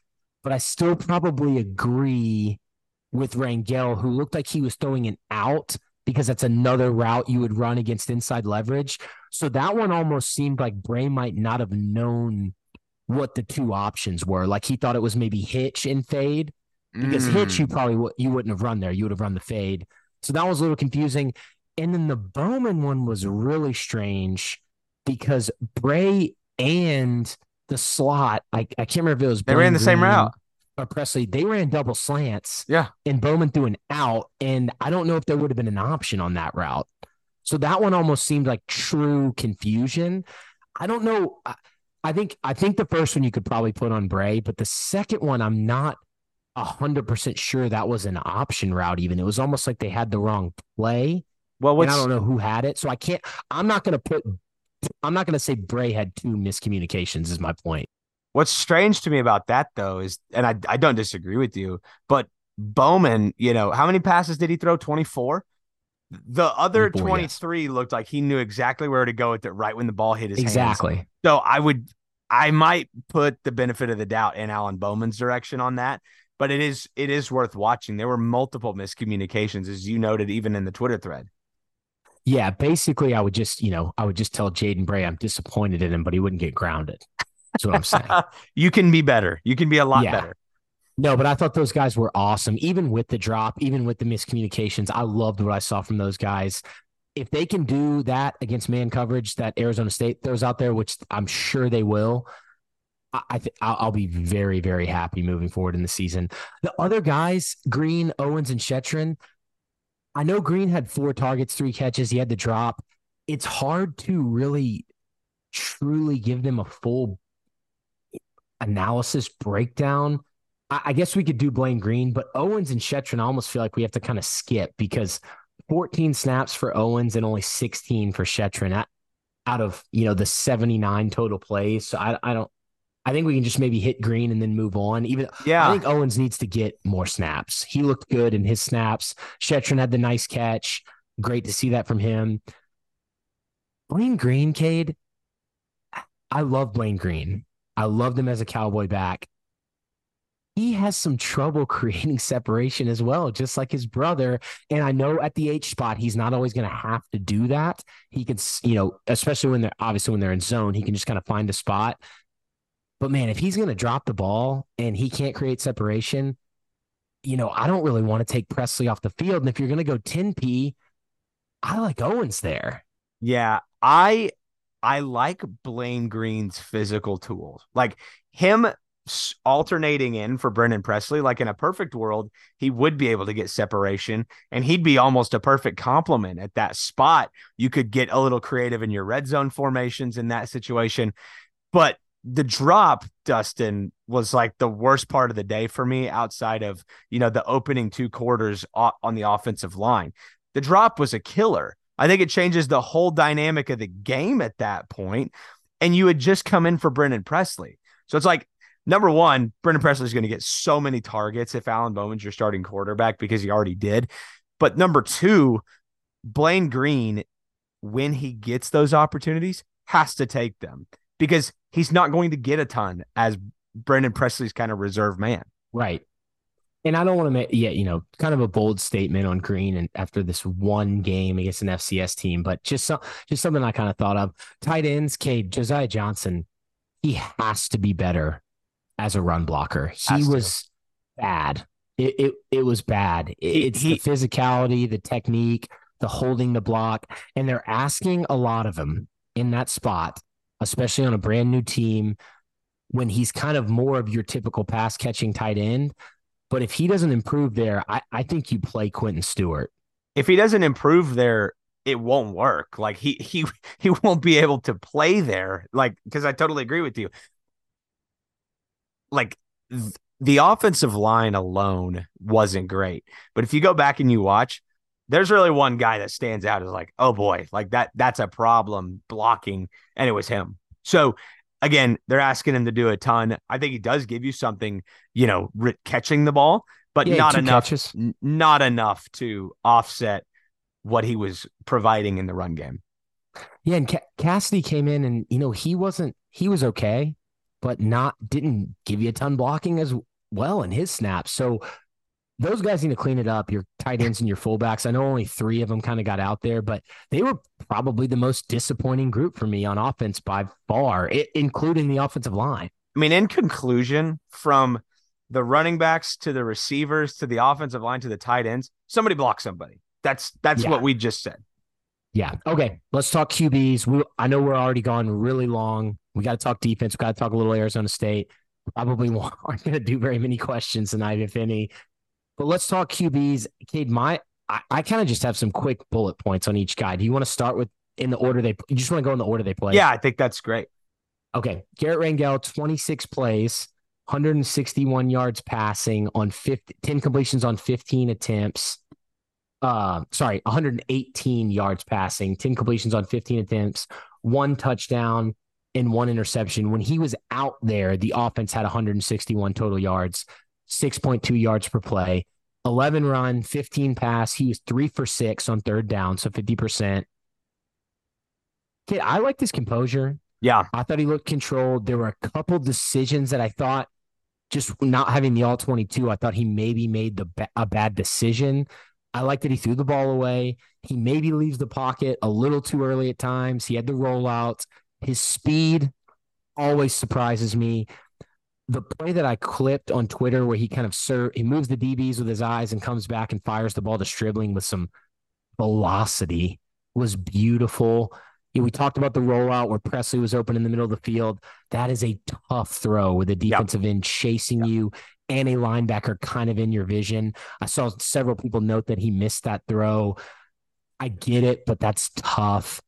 but I still probably agree with Rangel, who looked like he was throwing an out because that's another route you would run against inside leverage. So that one almost seemed like Bray might not have known what the two options were. Like he thought it was maybe hitch and fade because Mm. hitch you probably would you wouldn't have run there. You would have run the fade. So that was a little confusing. And then the Bowman one was really strange because Bray and the slot, I, I can't remember if it was They ran Blaine the same route. or Presley, they ran double slants. Yeah. And Bowman threw an out. And I don't know if there would have been an option on that route. So that one almost seemed like true confusion. I don't know. I, I think I think the first one you could probably put on Bray, but the second one I'm not hundred percent sure that was an option route. Even it was almost like they had the wrong play, Well, and I don't know who had it. So I can't. I'm not going to put. I'm not going to say Bray had two miscommunications. Is my point. What's strange to me about that though is, and I I don't disagree with you, but Bowman, you know, how many passes did he throw? Twenty four. The other 24, twenty yes. looked like he knew exactly where to go with it right when the ball hit his hands. Exactly. So I would, I might put the benefit of the doubt in Alan Bowman's direction on that, but it is it is worth watching. There were multiple miscommunications, as you noted, even in the Twitter thread. Yeah, basically, I would just, you know, I would just tell Jaden Bray I'm disappointed in him, but he wouldn't get grounded. That's what I'm saying. [laughs] you can be better. You can be a lot Yeah. better. No, but I thought those guys were awesome, even with the drop, even with the miscommunications. I loved what I saw from those guys. If they can do that against man coverage that Arizona State throws out there, which I'm sure they will, I, th- I'll, I'll be very, very happy moving forward in the season. The other guys, Green, Owens, and Shettron, I know Green had four targets, three catches. He had the drop. It's hard to really, truly give them a full analysis breakdown. I, I guess we could do Blaine Green, but Owens and Shettron, I almost feel like we have to kind of skip because 14 snaps for Owens and only 16 for Shettron out, out of you know the 79 total plays. So I, I don't. I think we can just maybe hit Green and then move on. Even Yeah. I think Owens needs to get more snaps. He looked good in his snaps. Shettron had the nice catch. Great to see that from him. Blaine Green, Cade. I love Blaine Green. I loved him as a cowboy back. He has some trouble [laughs] creating separation as well, just like his brother. And I know at the H spot, he's not always going to have to do that. He can, you know, especially when they're obviously when they're in zone, he can just kind of find a spot. But man, if he's going to drop the ball and he can't create separation, you know, I don't really want to take Presley off the field. And if you're going to go 10P, I like Owens there. Yeah, I I like Blaine Green's physical tools. Like him alternating in for Brennan Presley, like in a perfect world, he would be able to get separation and he'd be almost a perfect complement at that spot. You could get a little creative in your red zone formations in that situation. But the drop, Dustin, was like the worst part of the day for me outside of, you know, the opening two quarters on the offensive line. The drop was a killer. I think it changes the whole dynamic of the game at that point. And you had just come in for Brennan Presley. So it's like, number one, Brennan Presley is going to get so many targets if Alan Bowman's your starting quarterback because he already did. But number two, Blaine Green, when he gets those opportunities, has to take them because he's not going to get a ton as Brennan Presley's kind of reserve man. Right. And I don't want to make, yeah, you know, kind of a bold statement on Green and after this one game against an FCS team, but just so, just something I kind of thought of. Tight ends, Cade, Josiah Johnson, he has to be better as a run blocker. He was bad. It, it it was bad. It's he, the physicality, the technique, the holding the block, and they're asking a lot of him in that spot especially on a brand new team when he's kind of more of your typical pass catching tight end. But if he doesn't improve there, I, I think you play Quentin Stewart. If he doesn't improve there, it won't work. Like he he [laughs] he won't be able to play there. Like because I totally agree with you. Like th- the offensive line alone wasn't great, but if you go back and you watch, there's really one guy that stands out as like, oh boy, like that that's a problem blocking, and it was him. So again, they're asking him to do a ton. I think he does give you something, you know, catching the ball, but yeah, not enough, n- not enough to offset what he was providing in the run game. Yeah, and Ca- Cassity came in, and you know he wasn't he was okay, but not didn't give you a ton blocking as well in his snaps. So those guys need to clean it up. Your tight ends and your fullbacks. I know only three of them kind of got out there, but they were probably the most disappointing group for me on offense by far, it, including the offensive line. I mean, in conclusion, from the running backs to the receivers to the offensive line to the tight ends, somebody block somebody. That's that's yeah. what we just said. Yeah. Okay. Let's talk QBs. We, I know we're already gone really long. We got to talk defense. We got to talk a little Arizona State. Probably [laughs] aren't going to do very many questions tonight, if any. But let's talk QBs. Cade, my I, I kind of just have some quick bullet points on each guy. Do you want to start with in the order they you just want to go in the order they play? Yeah, I think that's great. Okay. Garrett Rangel, 26 plays, 161 yards passing on 50, 10 completions on 15 attempts. Uh, sorry, 118 yards passing, 10 completions on 15 attempts, one touchdown and one interception. When he was out there, the offense had 161 total yards. 6.2 yards per play, 11 run, 15 pass. He was three for six on third down, so 50%. Kid, I like his composure. Yeah. I thought he looked controlled. There were a couple decisions that I thought just not having the all 22, I thought he maybe made the a bad decision. I like that he threw the ball away. He maybe leaves the pocket a little too early at times. He had the rollouts. His speed always surprises me the play that I clipped on Twitter where he kind of serve, he moves the DBs with his eyes and comes back and fires the ball to Stribling with some velocity was beautiful. You know, we talked about the rollout where Presley was open in the middle of the field. That is a tough throw with a defensive yep. end chasing yep. you and a linebacker kind of in your vision. I saw several people note that he missed that throw. I get it, but that's tough.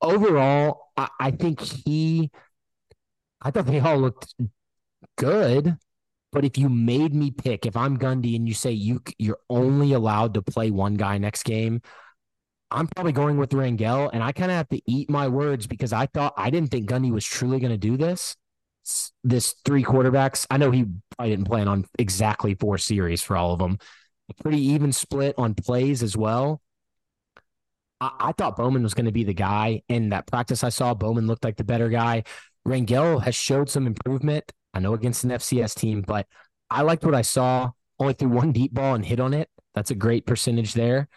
Overall, I, I think he I thought they all looked good. But if you made me pick, if I'm Gundy and you say you you're only allowed to play one guy next game, I'm probably going with Rangel, and I kind of have to eat my words because I thought I didn't think Gundy was truly going to do this. This three quarterbacks. I know he probably didn't plan on exactly four series for all of them. A pretty even split on plays as well. I, I thought Bowman was going to be the guy. In that practice I saw, Bowman looked like the better guy. Rangel has showed some improvement. I know against an FCS team, but I liked what I saw. Only threw one deep ball and hit on it. That's a great percentage there.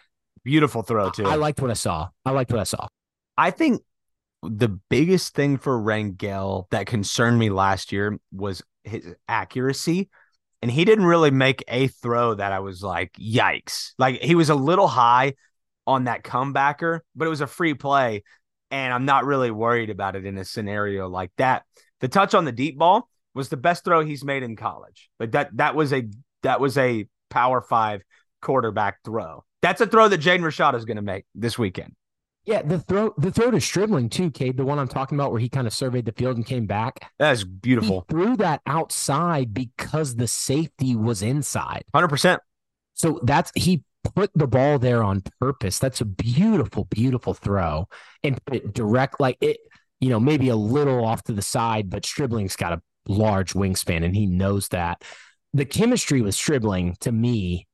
Beautiful throw too. I, I liked what I saw. I liked what I saw. I think the biggest thing for Rangel that concerned me last year was his accuracy. and he didn't really make a throw that I was like, yikes. Like he was a little high on that comebacker, but it was a free play. And I'm not really worried about it in a scenario like that. The touch on the deep ball was the best throw he's made in college. Like that that was a that was a power five quarterback throw. That's a throw that Jaden Rashada is going to make this weekend. Yeah, the throw the throw to Stribling too, Cade, the one I'm talking about where he kind of surveyed the field and came back. That is beautiful. He threw that outside because the safety was inside. 100%. So that's he put the ball there on purpose. That's a beautiful, beautiful throw and put it direct like it, you know, maybe a little off to the side, but Stribling's got a large wingspan and he knows that. The chemistry with Stribling to me,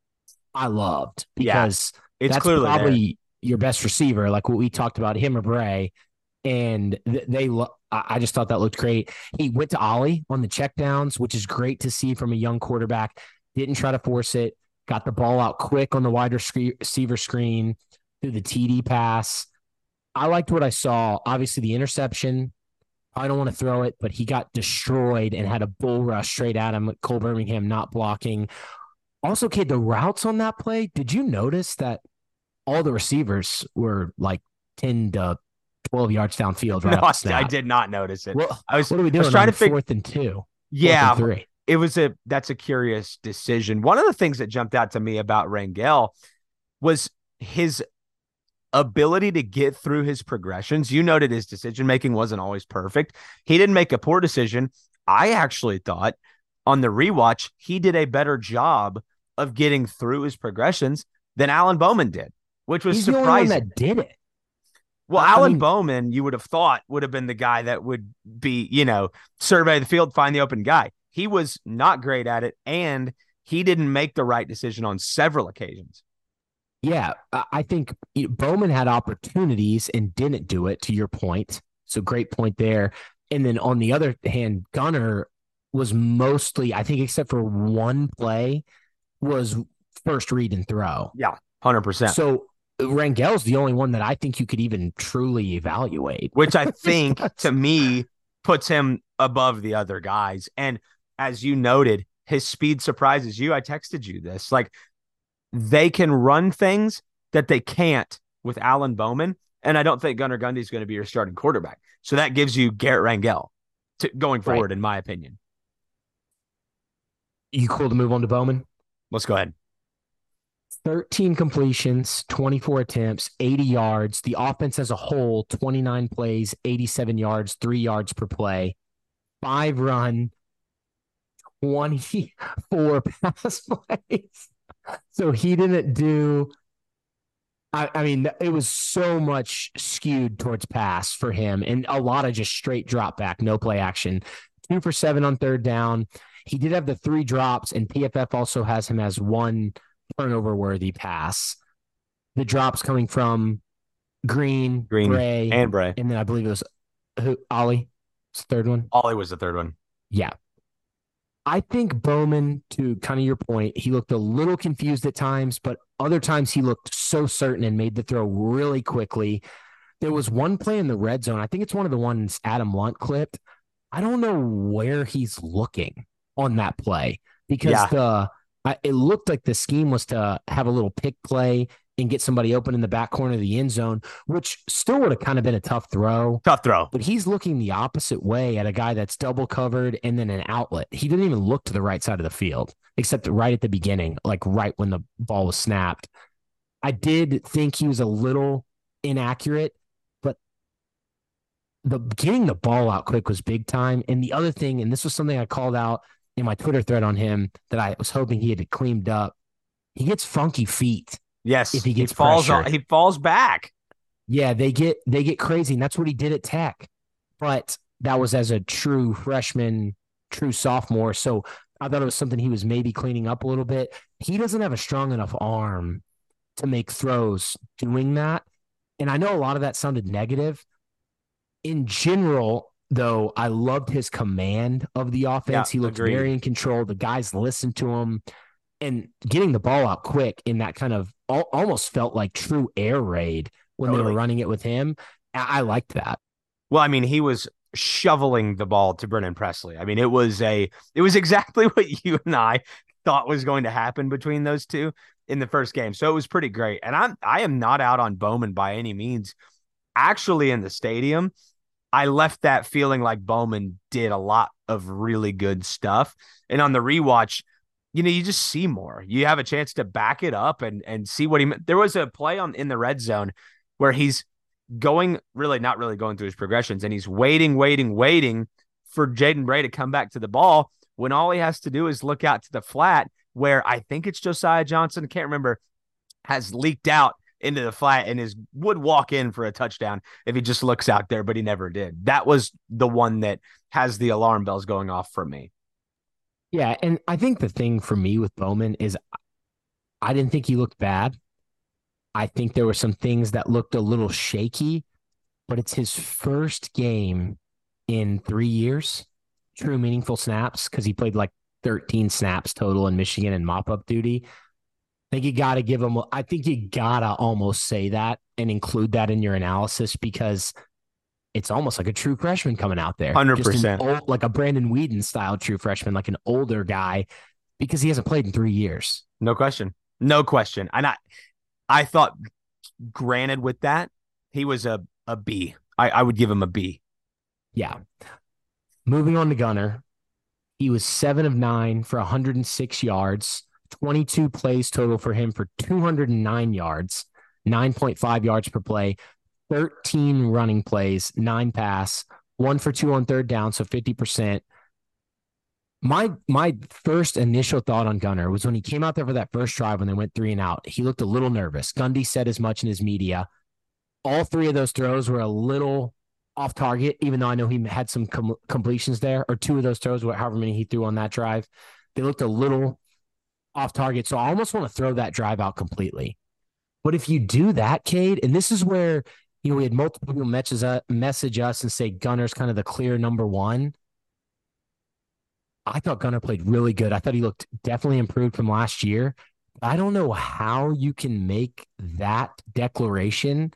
I loved because yeah, it's that's clearly probably there your best receiver, like what we talked about him or Bray, and they. Lo- I just thought that looked great. He went to Ollie on the checkdowns, which is great to see from a young quarterback. Didn't try to force it. Got the ball out quick on the wide receiver screen through the TD pass. I liked what I saw. Obviously, the interception. I don't want to throw it, but he got destroyed and had a bull rush straight at him. Cole Birmingham not blocking. Also, kid, the routes on that play. Did you notice that all the receivers were like 10 to 12 yards downfield. Right [laughs] no, I, I, did not notice it. Well, I was, what are we doing? I was trying to figure fourth and two. Yeah. And three. It was a, that's a curious decision. One of the things that jumped out to me about Rangel was his ability to get through his progressions. You noted his decision making wasn't always perfect. He didn't make a poor decision. I actually thought on the rewatch, he did a better job of getting through his progressions than Alan Bowman did which was He's surprising. that did it. Well, I Alan mean, Bowman, you would have thought would have been the guy that would be, you know, survey the field, find the open guy. He was not great at it, and he didn't make the right decision on several occasions. Yeah, I think Bowman had opportunities and didn't do it. To your point, so great point there. And then on the other hand, Gunnar was mostly, I think, except for one play, was first read and throw. Yeah, hundred percent. So Rangel's the only one that I think you could even truly evaluate. Which I [laughs] think to me puts him above the other guys. And as you noted, his speed surprises you. I texted you this. Like they can run things that they can't with Alan Bowman. And I don't think Gunnar Gundy is going to be your starting quarterback. So that gives you Garrett Rangel to, going forward, right. in my opinion. You cool to move on to Bowman? Let's go ahead. 13 completions, 24 attempts, 80 yards. The offense as a whole, 29 plays, 87 yards, three yards per play, five run, 24 [laughs] pass plays. So he didn't do. I, I, mean, it was so much skewed towards pass for him and a lot of just straight drop back, no play action. Two for seven on third down. He did have the three drops, and PFF also has him as one turnover worthy pass. The drops coming from Green, Green, Bray, and Bray, and then I believe it was who Ollie. The third one. Ollie was the third one. Yeah. I think Bowman, to kind of your point, he looked a little confused at times, but other times he looked so certain and made the throw really quickly. There was one play in the red zone. I think it's one of the ones Adam Lunt clipped. I don't know where he's looking on that play because yeah. the I, it looked like the scheme was to have a little pick play and get somebody open in the back corner of the end zone, which still would have kind of been a tough throw. Tough throw. But he's looking the opposite way at a guy that's double covered and then an outlet. He didn't even look to the right side of the field, except right at the beginning, like right when the ball was snapped. I did think he was a little inaccurate, but the getting the ball out quick was big time. And the other thing, and this was something I called out in my Twitter thread on him that I was hoping he had cleaned up. He gets funky feet. Yes, if he gets he falls, on, he falls back. Yeah, they get they get crazy, and that's what he did at Tech. But that was as a true freshman, true sophomore. So I thought it was something he was maybe cleaning up a little bit. He doesn't have a strong enough arm to make throws doing that. And I know a lot of that sounded negative. In general, though I loved his command of the offense. Yeah, he looked agreed. very in control. The guys listened to him and getting the ball out quick in that kind of almost felt like true air raid when totally. they were running it with him. I, I liked that. Well, I mean, he was shoveling the ball to Brennan Presley. I mean, it was a it was [laughs] exactly what you and I thought was going to happen between those two in the first game. So it was pretty great. And I'm I am not out on Bowman by any means. Actually, in the stadium, I left that feeling like Bowman did a lot of really good stuff. And on the rewatch, you know, you just see more. You have a chance to back it up and and see what he meant. There was a play on in the red zone where he's going really not really going through his progressions and he's waiting, waiting, waiting for Jaden Bray to come back to the ball when all he has to do is look out to the flat where I think it's Josiah Johnson, I can't remember, has leaked out into the flat and is would walk in for a touchdown if he just looks out there, but he never did. That was the one that has the alarm bells going off for me. Yeah, and I think the thing for me with Bowman is I didn't think he looked bad. I think there were some things that looked a little shaky, but it's his first game in three years, true meaningful snaps, because he played like 13 snaps total in Michigan and mop up duty. I think you got to give him, I think you got to almost say that and include that in your analysis because it's almost like a true freshman coming out there. 100%. Old, like a Brandon Weeden style true freshman, like an older guy because he hasn't played in three years. No question. No question. And I, I thought, granted, with that, he was a, a B. I, I would give him a B. Yeah. Moving on to Gunnar. He was seven of nine for 106 yards, 22 plays total for him for 209 yards, 9.5 yards per play, 13 running plays, nine pass, one for two on third down, so 50%. My my first initial thought on Gunnar was when he came out there for that first drive when they went three and out, he looked a little nervous. Gundy said as much in his media. All three of those throws were a little off target, even though I know he had some com- completions there, or two of those throws, however many he threw on that drive, they looked a little off target. So I almost want to throw that drive out completely. But if you do that, Cade, and this is where you know we had multiple people message, uh, message us and say Gunnar's kind of the clear number one. I thought Gunnar played really good. I thought he looked definitely improved from last year. I don't know how you can make that declaration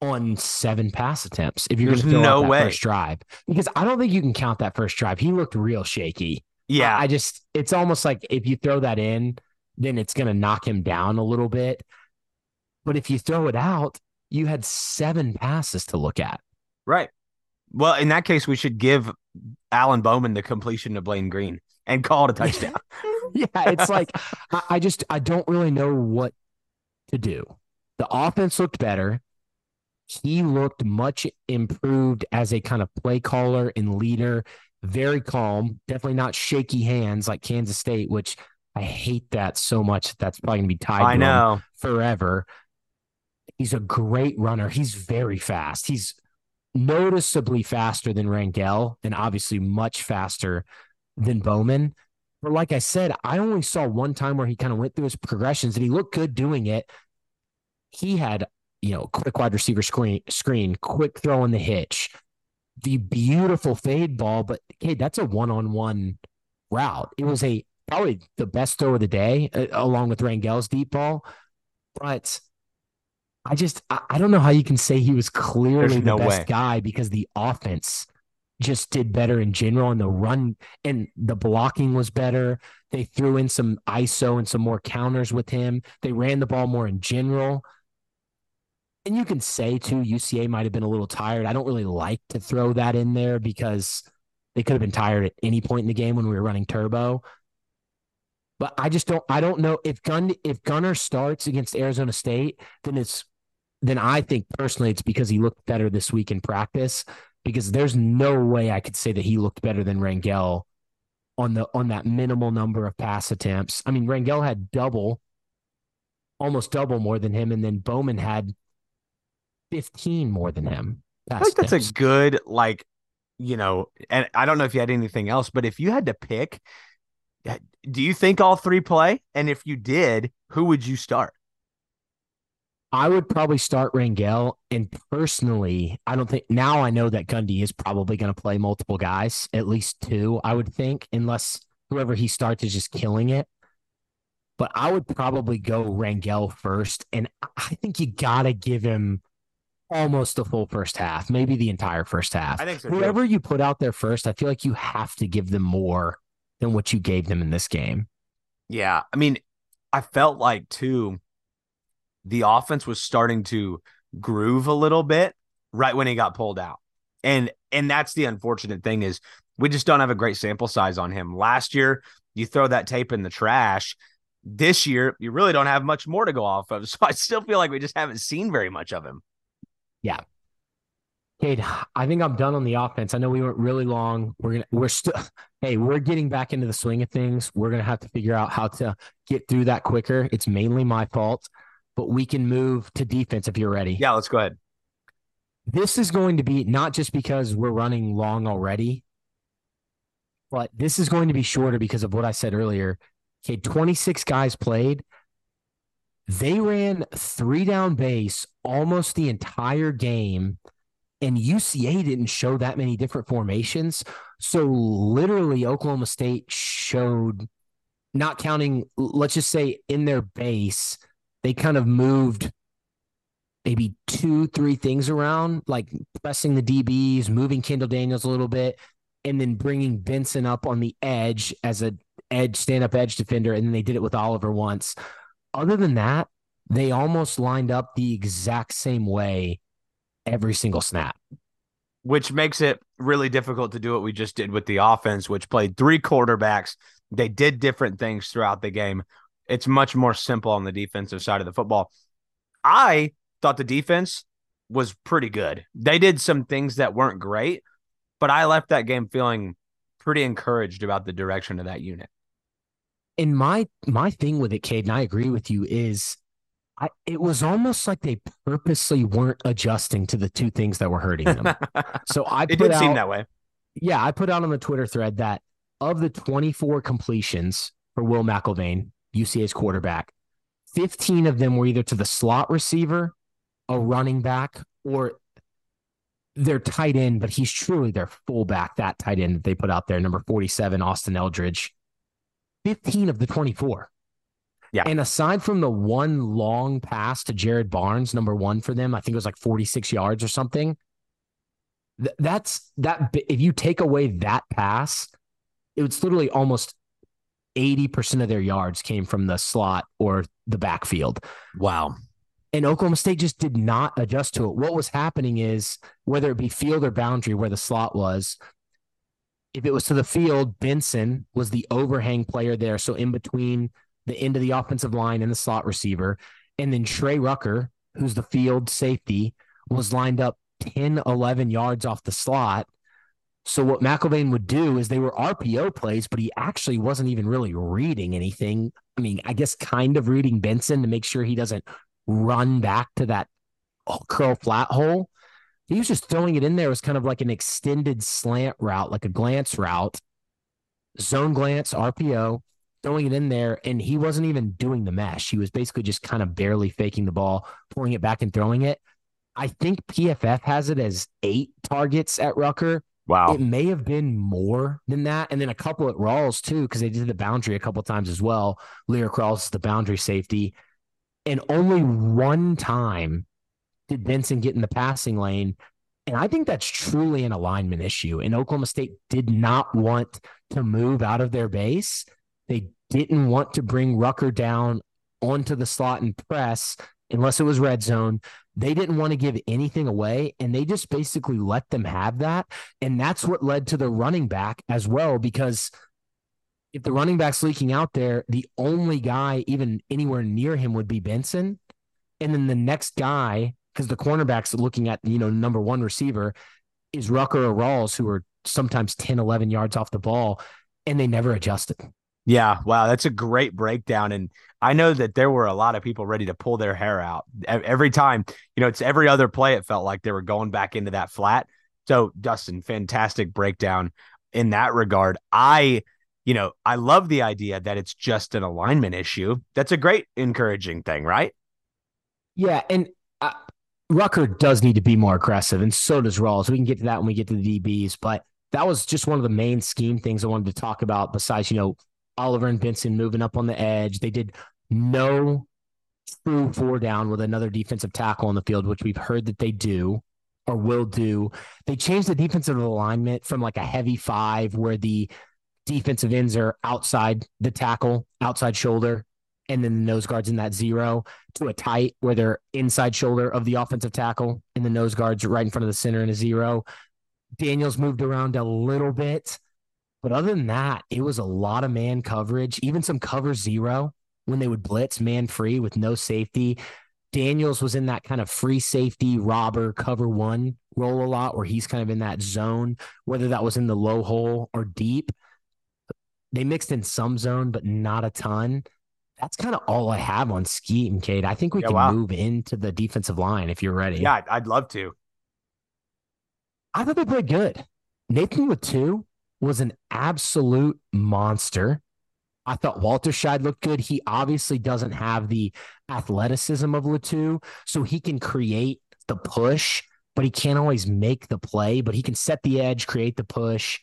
on seven pass attempts if you're going to fill no that way. first drive because I don't think you can count that first drive. He looked real shaky. Yeah, I, just it's almost like if you throw that in, then it's going to knock him down a little bit. But if you throw it out, you had seven passes to look at. Right. Well, in that case, we should give Alan Bowman the completion to Blaine Green and call it a [laughs] touchdown. yeah, it's like I, I just I don't really know what to do. The offense looked better. He looked much improved as a kind of play caller and leader. Very calm, definitely not shaky hands like Kansas State, which I hate that so much. That's probably gonna be tied. I know forever. He's a great runner. He's very fast. He's noticeably faster than Rangel and obviously much faster than Bowman. But like I said, I only saw one time where he kind of went through his progressions and he looked good doing it. He had, you know, quick wide receiver screen, screen, quick throw in the hitch, the beautiful fade ball. But hey, that's a one on one route. It was a probably the best throw of the day, uh, along with Rangel's deep ball. But I just I, I don't know how you can say he was clearly There's the best way. guy because the offense just did better in general and the run and the blocking was better. They threw in some ISO and some more counters with him. They ran the ball more in general. And you can say too, UCA might have been a little tired. I don't really like to throw that in there because they could have been tired at any point in the game when we were running turbo. But I just don't I don't know if Gun if Gunnar starts against Arizona State, then it's then I think personally it's because he looked better this week in practice. Because there's no way I could say that he looked better than Rangel on the on that minimal number of pass attempts. I mean, Rangel had double, almost double more than him, and then Bowman had 15 more than him. I think that's attempts. a good like, you know, and I don't know if you had anything else, but if you had to pick, uh, do you think all three play? And if you did, who would you start? I would probably start Rangel. And personally, I don't think now I know that Gundy is probably going to play multiple guys, at least two, I would think, unless whoever he starts is just killing it. But I would probably go Rangel first. And I think you got to give him almost the full first half, maybe the entire first half. I think so. too. Whoever you put out there first, I feel like you have to give them more than what you gave them in this game. Yeah. I mean, I felt like too, the offense was starting to groove a little bit right when he got pulled out. And and that's the unfortunate thing is we just don't have a great sample size on him. Last year, you throw that tape in the trash. This year, you really don't have much more to go off of. [laughs] So I still feel like we just haven't seen very much of him. Cade, I think I'm done on the offense. I know we went really long. We're gonna we're still [laughs] hey, we're getting back into the swing of things. We're gonna have to figure out how to get through that quicker. It's mainly my fault, but we can move to defense if you're ready. Yeah, let's go ahead. This is going to be not just because we're running long already, but this is going to be shorter because of what I said earlier. Okay, 26 guys played. They ran three down base almost the entire game, and UCA didn't show that many different formations. So, literally, Oklahoma State showed, not counting, let's just say in their base, they kind of moved maybe two, three things around, like pressing the DBs, moving Kendall Daniels a little bit, and then bringing Benson up on the edge as a edge stand up edge defender, and then they did it with Oliver once. Other than that, they almost lined up the exact same way every single snap. Which makes it really difficult to do what we just did with the offense, which played three quarterbacks. They did different things throughout the game. It's much more simple on the defensive side of the football. I thought the defense was pretty good. They did some things that weren't great, but I left that game feeling pretty encouraged about the direction of that unit. And my my thing with it, Cade, and I agree with you, is I, it was almost like they purposely weren't adjusting to the two things that were hurting them. [laughs] so I it put did out, seem that way. yeah, I put out on the Twitter thread that of the 24 completions for Will McElvain, UCA's quarterback, 15 of them were either to the slot receiver, a running back, or their tight end, but he's truly their fullback, that tight end that they put out there, number 47, Austin Eldridge. 15 of the 24. Yeah. And aside from the one long pass to Jared Barnes, number one for them, I think it was like 46 yards or something. Th- that's that. If you take away that pass, it was literally almost 80% of their yards came from the slot or the backfield. Wow. And Oklahoma State just did not adjust to it. What was happening is whether it be field or boundary where the slot was, if it was to the field, Benson was the overhang player there. So in between the end of the offensive line and the slot receiver. And then Trey Rucker, who's the field safety, was lined up 10, 11 yards off the slot. So what McElvain would do is they were RPO plays, but he actually wasn't even really reading anything. I mean, I guess kind of reading Benson to make sure he doesn't run back to that curl flat hole. He was just throwing it in there as kind of like an extended slant route, like a glance route, zone glance, RPO, throwing it in there. And he wasn't even doing the mesh. He was basically just kind of barely faking the ball, pulling it back and throwing it. I think PFF has it as eight targets at Rucker. Wow. It may have been more than that. And then a couple at Rawls too, because they did the boundary a couple times as well. Lyrik Rawls is the boundary safety. And only one time did Benson get in the passing lane. And I think that's truly an alignment issue. And Oklahoma State did not want to move out of their base. They didn't want to bring Rucker down onto the slot and press unless it was red zone. They didn't want to give anything away. And they just basically let them have that. And that's what led to the running back as well, because if the running back's leaking out there, the only guy even anywhere near him would be Benson. And then the next guy, because the cornerback's looking at, you know, number one receiver is Rucker or Rawls, who are sometimes 10, 11 yards off the ball, and they never adjusted. Yeah, wow, that's a great breakdown. And I know that there were a lot of people ready to pull their hair out every time. You know, it's every other play. It felt like they were going back into that flat. So, Dustin, fantastic breakdown in that regard. I, you know, I love the idea that it's just an alignment issue. That's a great encouraging thing, right? Yeah, and uh, Rucker does need to be more aggressive, and so does Rawls. We can get to that when we get to the DBs, but that was just one of the main scheme things I wanted to talk about. Besides, you know, Oliver and Benson moving up on the edge, they did no true four down with another defensive tackle on the field, which we've heard that they do or will do. They changed the defensive alignment from like a heavy five where the defensive ends are outside the tackle, outside shoulder, and then the nose guards in that zero to a tight where they're inside shoulder of the offensive tackle and the nose guards right in front of the center in a zero. Daniels moved around a little bit. But other than that, it was a lot of man coverage, even some cover zero when they would blitz man free with no safety. Daniels was in that kind of free safety robber cover one role a lot where he's kind of in that zone, whether that was in the low hole or deep. They mixed in some zone, but not a ton. That's kind of all I have on and Cade. I think we Yeah, can wow. move into the defensive line if you're ready. Yeah, I'd- love to. I thought they played good. Nathan Latu was an absolute monster. I thought Walterscheid looked good. He obviously doesn't have the athleticism of Latu, so he can create the push, but he can't always make the play. But he can set the edge, create the push.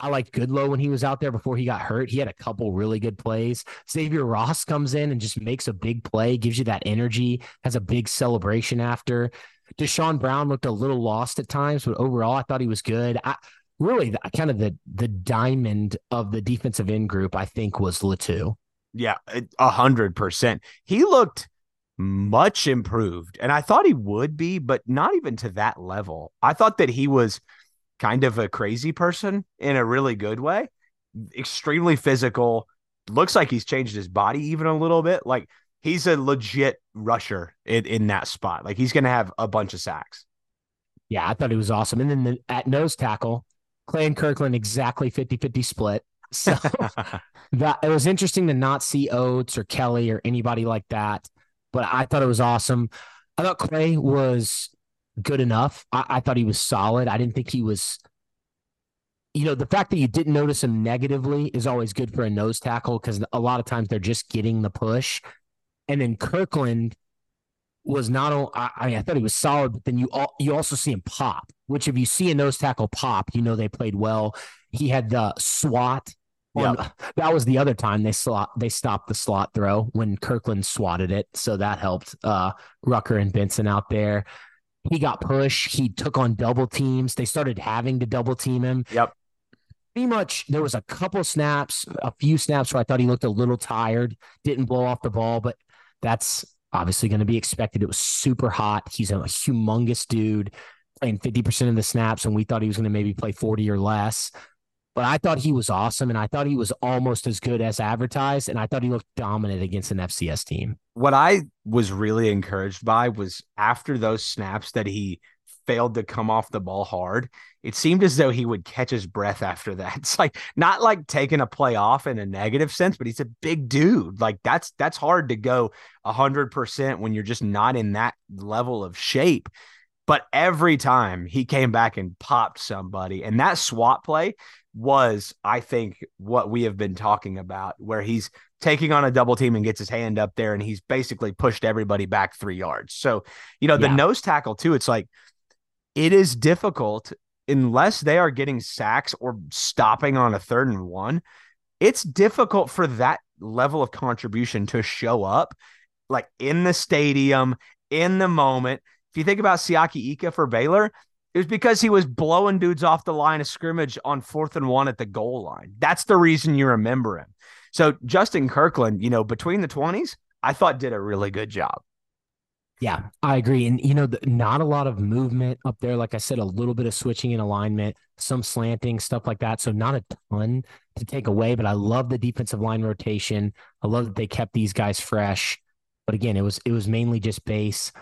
I liked Goodlow when he was out there before he got hurt. He had a couple really good plays. Xavier Ross comes in and just makes a big play, gives you that energy, has a big celebration after. Deshaun Brown looked a little lost at times, but overall, I thought he was good. I really the, kind of the the diamond of the defensive end group, I think, was Latu. Yeah, a hundred percent. He looked much improved, and I thought he would be, but not even to that level. I thought that he was kind of a crazy person in a really good way, extremely physical. Looks like he's changed his body even a little bit. Like he's a legit rusher in, in that spot. Like he's going to have a bunch of sacks. Yeah, I thought he was awesome. And then the, at nose tackle, Clay and Kirkland exactly 50-50 split. So [laughs] [laughs] that it was interesting to not see Oates or Kelly or anybody like that. But I thought it was awesome. I thought Clay was good enough. I, I thought he was solid. I didn't think he was. You know, the fact that you didn't notice him negatively is always good for a nose tackle because a lot of times they're just getting the push. And then Kirkland was not only. I, mean, I thought he was solid, but then you all, you also see him pop. Which, if you see a nose tackle pop, you know they played well. He had the SWAT on- [laughs] that was the other time they slot they stopped the slot throw when Kirkland swatted it. So that helped uh Rucker and Benson out there. He got pushed. He took on double teams. They started having to double team him. Yep. Pretty much there was a couple snaps, a few snaps where I thought he looked a little tired, didn't blow off the ball, but that's obviously going to be expected. It was super hot. He's a humongous dude playing 50% of the snaps, and we thought he was going to maybe play 40 or less but I thought he was awesome, and I thought he was almost as good as advertised, and I thought he looked dominant against an FCS team. what I was really encouraged by was after those snaps that he failed to come off the ball hard, it seemed as though he would catch his breath after that. [laughs] It's like not like taking a play off in a negative sense, but he's a big dude. Like that's that's hard to go a hundred percent when you're just not in that level of shape. But every time he came back and popped somebody, and that swat play was, I think, what we have been talking about, where he's taking on a double team and gets his hand up there and he's basically pushed everybody back three yards. So, you know, the Yeah. nose tackle too, it's like it is difficult unless they are getting sacks or stopping on a third and one. It's difficult for that level of contribution to show up like in the stadium, in the moment. If you think about Siaki Ika for Baylor, it was because he was blowing dudes off the line of scrimmage on fourth and one at the goal line. That's the reason you remember him. So Justin Kirkland, you know, between the 20s, I thought did a really good job. Yeah, I agree. And, you know, the, not a lot of movement up there. Like I said, a little bit of switching and alignment, some slanting, stuff like that. So, not a ton to take away, but I love the defensive line rotation. I love that they kept these guys fresh. But again, it was it was mainly just base.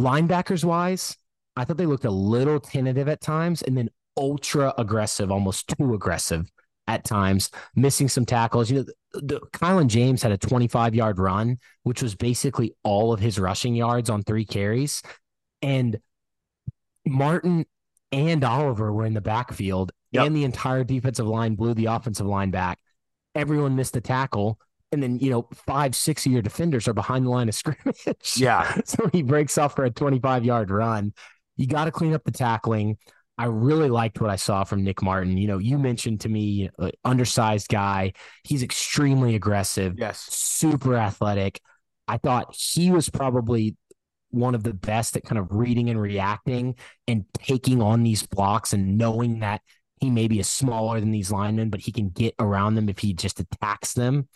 Linebackers wise, I thought they looked a little tentative at times and then ultra aggressive, almost too aggressive at times, missing some tackles. You know, the, Kylan James had a 25 yard run, which was basically all of his rushing yards on three carries. And Martin and Oliver were in the backfield, Yep. and the entire defensive line blew the offensive line back. Everyone missed the tackle. And then, you know, five, six of your defenders are behind the line of [laughs] scrimmage. Yeah. so he breaks off for a 25 yard run. You got to clean up the tackling. I really liked what I saw from Nick Martin. You know, you mentioned to me, uh, undersized guy. He's extremely aggressive, Yes. super athletic. I thought he was probably one of the best at kind of reading and reacting and taking on these blocks and knowing that he maybe is smaller than these linemen, but he can get around them if he just attacks them.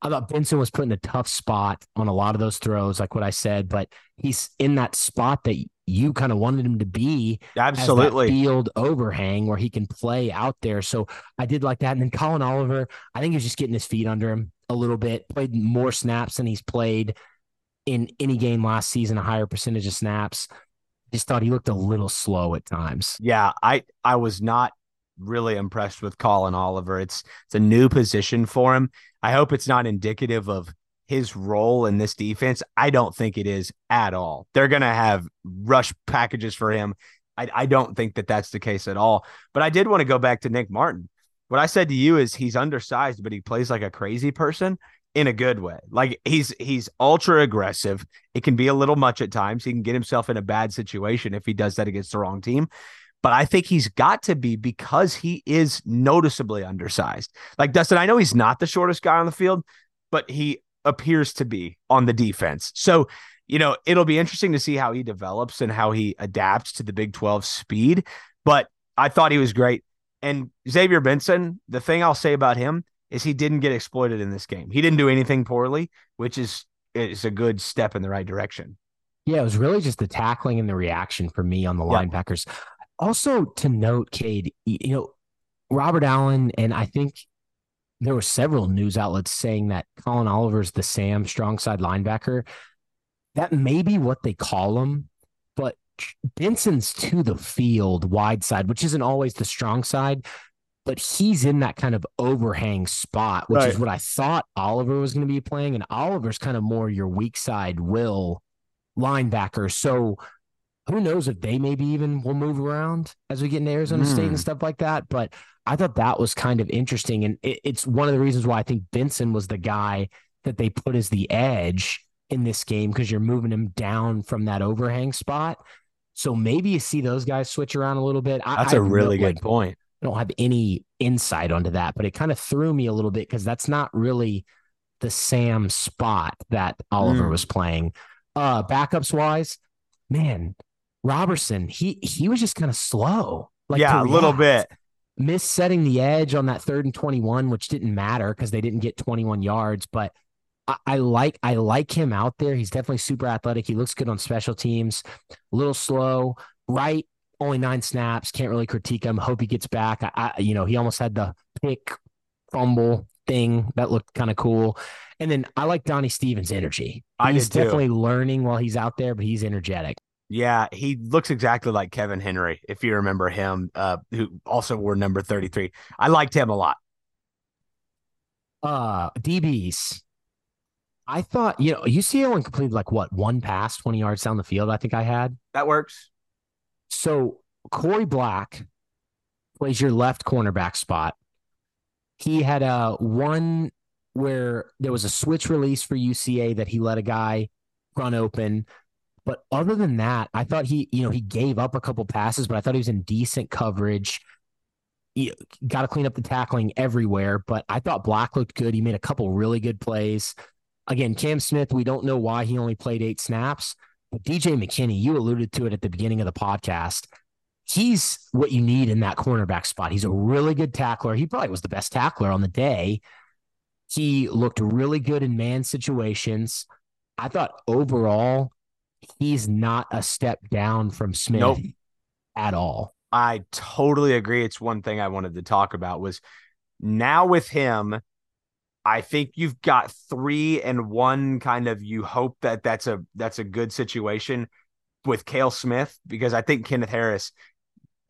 I thought Benson was put in a tough spot on a lot of those throws, like what I said, but he's in that spot that you kind of wanted him to be. Absolutely. field overhang where he can play out there. So I did like that. And then Collin Oliver, I think he's just getting his feet under him a little bit, played more snaps than he's played in any game last season, a higher percentage of snaps. Just thought he looked a little slow at times. Yeah, I I was not really impressed with Collin Oliver. It's it's a new position for him. I hope it's not indicative of his role in this defense. I don't think it is at all. They're going to have rush packages for him. I, I don't think that that's the case at all. But I did want to go back to Nick Martin. What I said to you is he's undersized, but he plays like a crazy person in a good way. Like he's he's ultra aggressive. It can be a little much at times. He can get himself in a bad situation if he does that against the wrong team. But I think he's got to be because he is noticeably undersized. Like Dustin, I know he's not the shortest guy on the field, but he appears to be on the defense. So, you know, it'll be interesting to see how he develops and how he adapts to the Big 12 speed. But I thought he was great. And Xavier Benson, the thing I'll say about him is he didn't get exploited in this game. He didn't do anything poorly, which is is a good step in the right direction. Yeah, it was really just the tackling and the reaction for me on the yeah. linebackers. Also to note, Cade, you know, Robert Allen and I think there were several news outlets saying that Collin Oliver's the Sam strong side linebacker. That may be what they call him, but Benson's to the field wide side, which isn't always the strong side but he's in that kind of overhang spot, which right. is what I thought Oliver was going to be playing. And Oliver's kind of more your weak side will linebacker. So who knows if they maybe even will move around as we get into Arizona mm. State and hmm. stuff like that. But I thought that was kind of interesting. And it, it's one of the reasons why I think Benson was the guy that they put as the edge in this game because you're moving him down from that overhang spot. So maybe you see those guys switch around a little bit. That's I, a really good like, point. I don't have any insight onto that, but it kind of threw me a little bit because that's not really the Sam spot that Oliver mm. was playing. Uh backups wise, man, Roberson, he he was just kind of slow. Like yeah, a little bit. Miss setting the edge on that third and 21, which didn't matter because they didn't get 21 yards. But I, I, like I like him out there. He's definitely super athletic. He looks good on special teams, a little slow, right only nine snaps. Can't really critique him. Hope he gets back. I, I you know, he almost had the pick fumble thing that looked kind of cool. And then I like Donnie Stevens' energy. I he's definitely learning while he's out there, but he's energetic. Yeah, he looks exactly like Kevin Henry, if you remember him, uh, who also wore number 33. I liked him a lot. Uh DBs. I thought, you know, UCLA only completed like what, one pass, 20 yards down the field, I think I had. That works. So Korie Black plays your left cornerback spot. He had a one where there was a switch release for UCA that he let a guy run open. But other than that, I thought he, you know, he gave up a couple passes, but I thought he was in decent coverage. He got to clean up the tackling everywhere, but I thought Black looked good. He made a couple really good plays. Again, Cam Smith, we don't know why he only played eight snaps, but DJ McKinney, you alluded to it at the beginning of the podcast. He's what you need in that cornerback spot. He's a really good tackler. He probably was the best tackler on the day. He looked really good in man situations. I thought overall, he's not a step down from Smith nope. at all. I totally agree. It's one thing I wanted to talk about was now with him, I think you've got three and one kind of you hope that that's a that's a good situation with Cale Smith because I think Kenneth Harris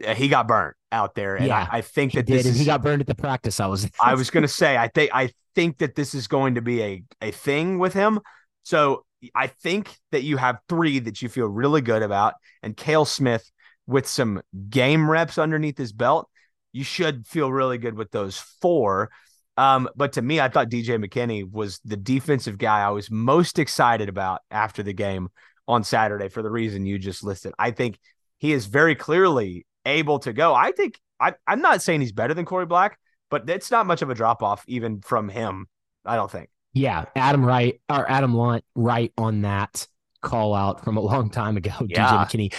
uh, he got burnt out there and yeah, I, I think that this is, he got burned at the practice I was I was going to say I think I think that this is going to be a a thing with him so I think that you have three that you feel really good about and Kale Smith with some game reps underneath his belt you should feel really good with those four um, but to me, I thought DJ McKinney was the defensive guy I was most excited about after the game on Saturday for the reason you just listed. I think he is very clearly able to go. I think I, I'm not saying he's better than Korie Black, but it's not much of a drop off even from him. I don't think. Yeah, Adam Wright or Adam Lunt right on that call out from a long time ago. [laughs] Yeah. DJ McKinney,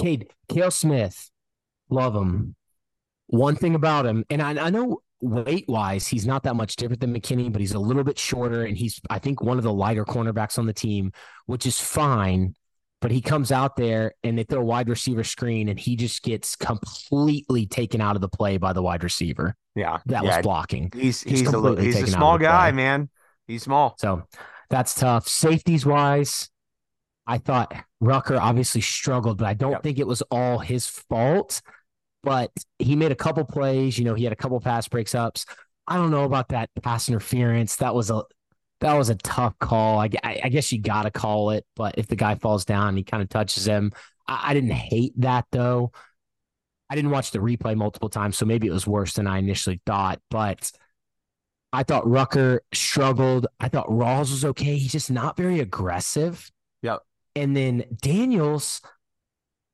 Cade, Kale Smith, love him. One thing about him, and I, I know weight wise, he's not that much different than McKinney, but he's a little bit shorter, and he's I think one of the lighter cornerbacks on the team, which is fine. But he comes out there and they throw a wide receiver screen, and he just gets completely taken out of the play by the wide receiver Yeah. that yeah. was blocking. He's He's he's a, little, he's a small guy, man. He's small. So that's tough. Safeties wise, I thought Rucker obviously struggled, but I don't Yep. think it was all his fault. But he made a couple plays. You know, he had a couple pass breaks ups. I don't know about that pass interference. That was a that was a tough call. I, I, I guess you got to call it. But if the guy falls down, and he kind of touches him. I, I didn't hate that though. I didn't watch the replay multiple times, so maybe it was worse than I initially thought. But I thought Rucker struggled. I thought Rawls was okay. He's just not very aggressive. Yep. And then Daniels,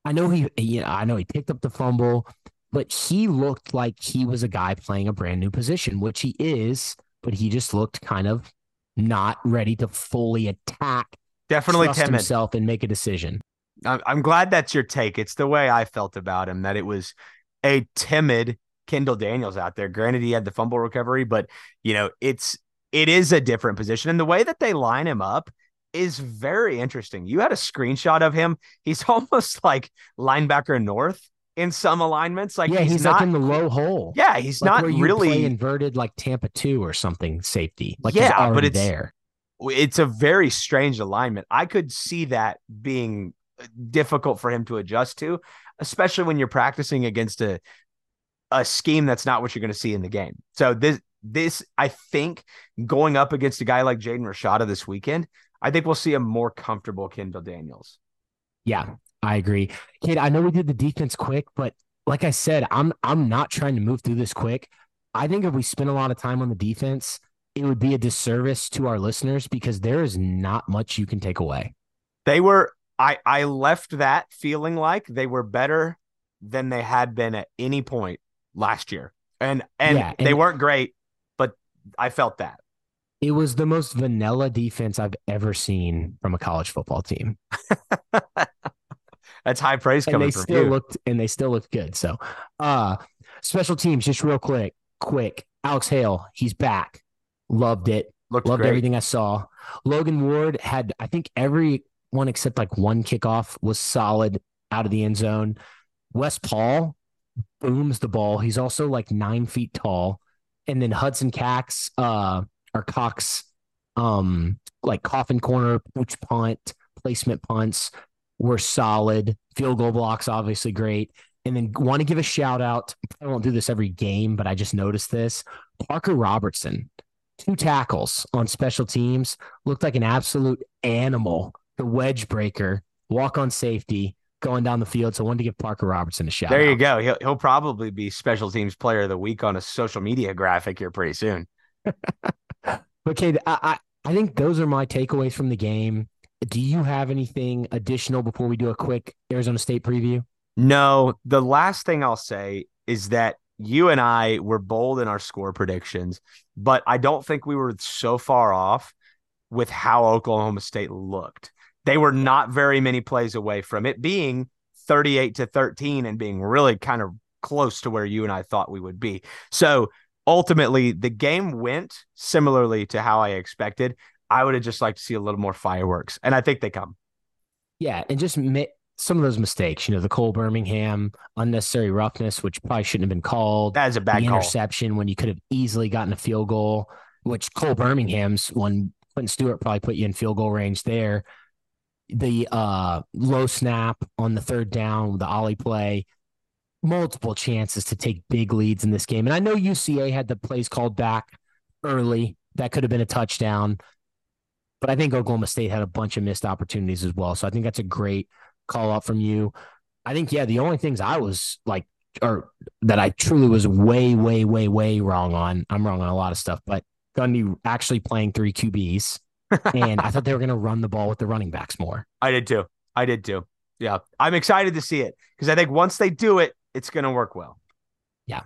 I know he, you know, I know he picked up the fumble, but he looked like he was a guy playing a brand new position, which he is. But he just looked kind of not ready to fully attack, Definitely trust timid. himself, and make a decision. I'm, I'm glad that's your take. It's the way I felt about him that it was a timid Kendall Daniels out there. Granted, he had the fumble recovery, but you know, it's it is a different position. And the way that they line him up is very interesting. You had a screenshot of him. He's [laughs] almost like linebacker north in some alignments. Like yeah, he's, not, like in the low hole. yeah, he's Like not really inverted like Tampa two or something safety. Like Yeah, he's but it's- there. it's a very strange alignment. I could see that being uh, difficult for him to adjust to, especially when you're practicing against a a scheme that's not what you're going to see in the game. So this this I think going up against a guy like Jaden Rashada this weekend, I think we'll see a more comfortable Kendall Daniels. Yeah, I agree. Kid, I know we did the defense quick, but like I said, I'm I'm not trying to move through this quick. I think if we spend a lot of time on the defense, it would be a disservice to our listeners because there is not much you can take away. They were I I left that feeling like they were better than they had been at any point last year. And and Yeah, they weren't great, but I felt that. It was the most vanilla defense I've ever seen from a college football team. [laughs] That's high praise and coming they from still you. looked and they still looked good. So uh special teams, just real quick, quick. Alex Hale, he's back. Loved it. Looked Loved great. everything I saw. Logan Ward had, I think, every one except like one kickoff was solid out of the end zone. Wes Paul booms the ball. He's also like nine feet tall. And then Hudson Cax, uh, or Cox, um, like coffin corner, pooch punt, placement punts were solid. Field goal blocks, obviously great. And then want to give a shout out. I won't do this every game, but I just noticed this. Parker Robertson, two tackles on special teams, looked like an absolute animal. The wedge breaker, walk on safety, going down the field. So I wanted to give Parker Robertson a shout There out. you go. He'll he'll probably be special teams player of the week on a social media graphic here pretty soon. [laughs] Okay, I, I I think those are my takeaways from the game. Do you have anything additional before we do a quick Arizona State preview? No, the last thing I'll say is that you and I were bold in our score predictions, but I don't think we were so far off with how Oklahoma State looked. They were not very many plays away from it being 38 to 13 and being really kind of close to where you and I thought we would be. So ultimately, the game went similarly to how I expected. I would have just liked to see a little more fireworks, and I think they come. Yeah, and just mi- some of those mistakes, you know, the Cole Birmingham unnecessary roughness, which probably shouldn't have been called. That is a bad call. interception when you could have easily gotten a field goal, which Cole Birmingham's when Quentin Stewart probably put you in field goal range there. The uh, low snap on the third down, the ollie play, multiple chances to take big leads in this game. And I know UCA had the plays called back early. That could have been a touchdown. But I think Oklahoma State had a bunch of missed opportunities as well. So I think that's a great call out from you. I think, yeah, the only things I was like, or that I truly was way, way, way, way wrong on. I'm wrong on a lot of stuff, but Gundy actually playing three QBs. And I thought they were going to run the ball with the running backs more. [laughs] I did too. I did too. Yeah. I'm excited to see it because I think once they do it, it's going to work well. Yeah.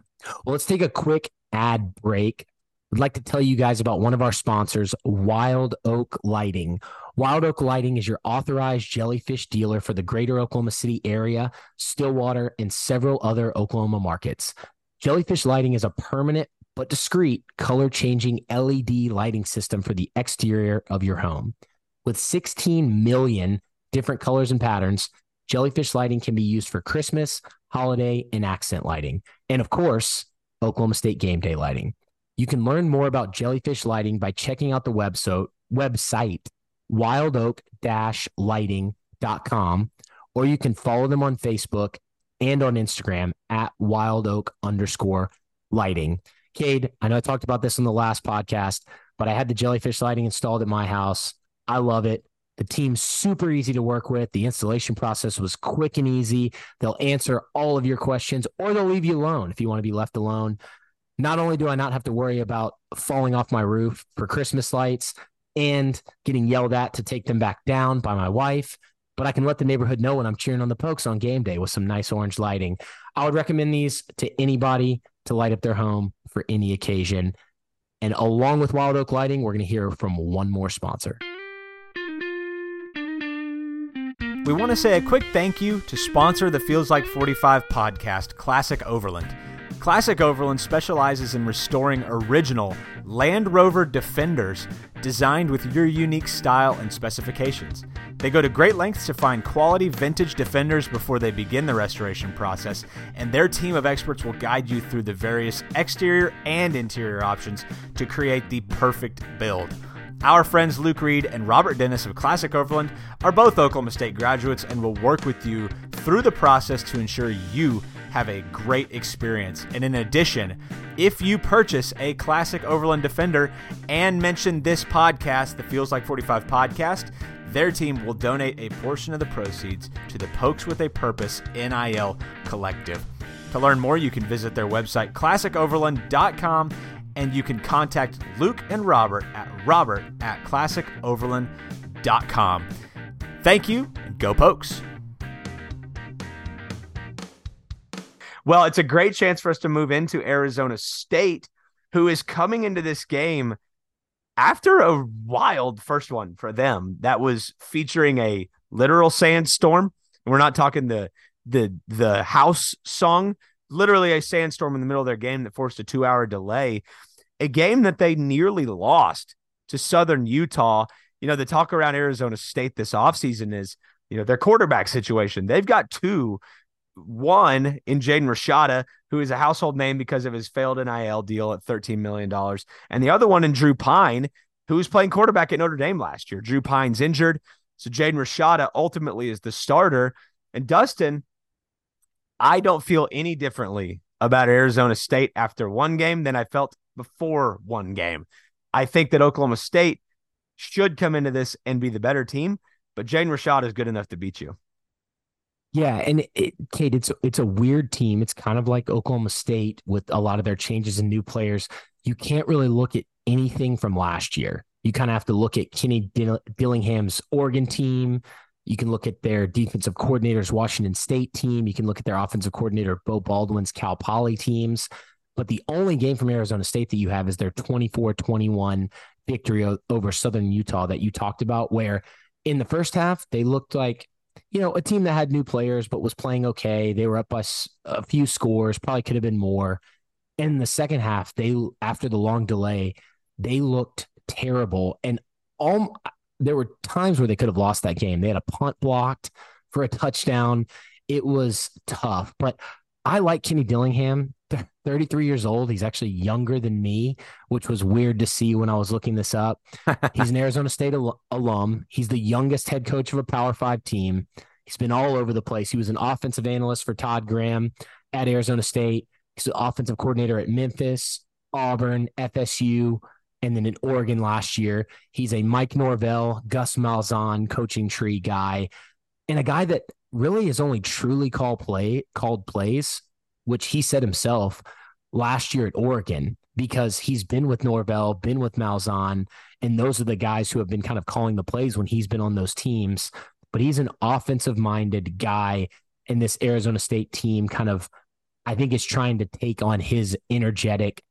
Well, let's take a quick ad break. I'd like to tell you guys about one of our sponsors, Wild Oak Lighting. Wild Oak Lighting is your authorized jellyfish dealer for the greater Oklahoma City area, Stillwater, and several other Oklahoma markets. Jellyfish Lighting is a permanent but discreet color changing LED lighting system for the exterior of your home. With 16 million different colors and patterns, Jellyfish Lighting can be used for Christmas, holiday, and accent lighting. And of course, Oklahoma State game day lighting. You can learn more about jellyfish lighting by checking out the website, website wildoak-lighting.com, or you can follow them on Facebook and on Instagram at wildoak underscore lighting. Cade, I know I talked about this in the last podcast, but I had the jellyfish lighting installed at my house. I love it. The team's super easy to work with. The installation process was quick and easy. They'll answer all of your questions or they'll leave you alone if you want to be left alone. Not only do I not have to worry about falling off my roof for Christmas lights and getting yelled at to take them back down by my wife, but I can let the neighborhood know when I'm cheering on the Pokes on game day with some nice orange lighting. I would recommend these to anybody to light up their home for any occasion. And along with Wild Oak Lighting, we're going to hear from one more sponsor. We want to say a quick thank you to sponsor the Feels Like 45 podcast, Classic Overland. Classic Overland specializes in restoring original Land Rover Defenders designed with your unique style and specifications. They go to great lengths to find quality vintage Defenders before they begin the restoration process, and their team of experts will guide you through the various exterior and interior options to create the perfect build. Our friends Luke Reed and Robert Dennis of Classic Overland are both Oklahoma State graduates and will work with you through the process to ensure you have a great experience. And in addition, if you purchase a classic Overland Defender and mention this podcast, the Feels Like 45 podcast, their team will donate a portion of the proceeds to the Pokes with a Purpose NIL Collective. To learn more, you can visit their website, classicoverland.com, and you can contact Luke and Robert at robert at classicoverland.com. Thank you, and go Pokes! Well, it's a great chance for us to move into Arizona State, who is coming into this game after a wild first one for them that was featuring a literal sandstorm. We're not talking the the the house song, literally a sandstorm in the middle of their game that forced a two hour delay. A game that they nearly lost to Southern Utah. You know, the talk around Arizona State this offseason is, you know, their quarterback situation. They've got two one in Jaden Rashada, who is a household name because of his failed NIL deal at $13 million. And the other one in Drew Pyne, who was playing quarterback at Notre Dame last year. Drew Pyne's injured. So Jaden Rashada ultimately is the starter. And Dustin, I don't feel any differently about Arizona State after one game than I felt before one game. I think that Oklahoma State should come into this and be the better team, but Jaden Rashada is good enough to beat you. Yeah, and it, Cade, it's it's a weird team. It's kind of like Oklahoma State with a lot of their changes and new players. You can't really look at anything from last year. You kind of have to look at Kenny Dillingham's Oregon team. You can look at their defensive coordinator's Washington State team. You can look at their offensive coordinator Beau Baldwin's Cal Poly teams. But the only game from Arizona State that you have is their 24 21 victory over Southern Utah that you talked about, where in the first half, they looked like you know, a team that had new players but was playing okay. They were up by a few scores, probably could have been more. In the second half, they after the long delay, they looked terrible, and all there were times where they could have lost that game. They had a punt blocked for a touchdown. It was tough, but I like Kenny Dillingham. 33 years old. He's actually younger than me, which was weird to see when I was looking this up. [laughs] He's an Arizona State al- alum. He's the youngest head coach of a Power Five team. He's been all over the place. He was an offensive analyst for Todd Graham at Arizona State. He's an offensive coordinator at Memphis, Auburn, FSU, and then in Oregon last year. He's a Mike Norvell, Gus Malzahn coaching tree guy, and a guy that really has only truly called play called plays which he said himself last year at Oregon, because he's been with Norvell, been with Malzahn, and those are the guys who have been kind of calling the plays when he's been on those teams. But he's an offensive minded guy, and this Arizona State team kind of, I think, is trying to take on his energetic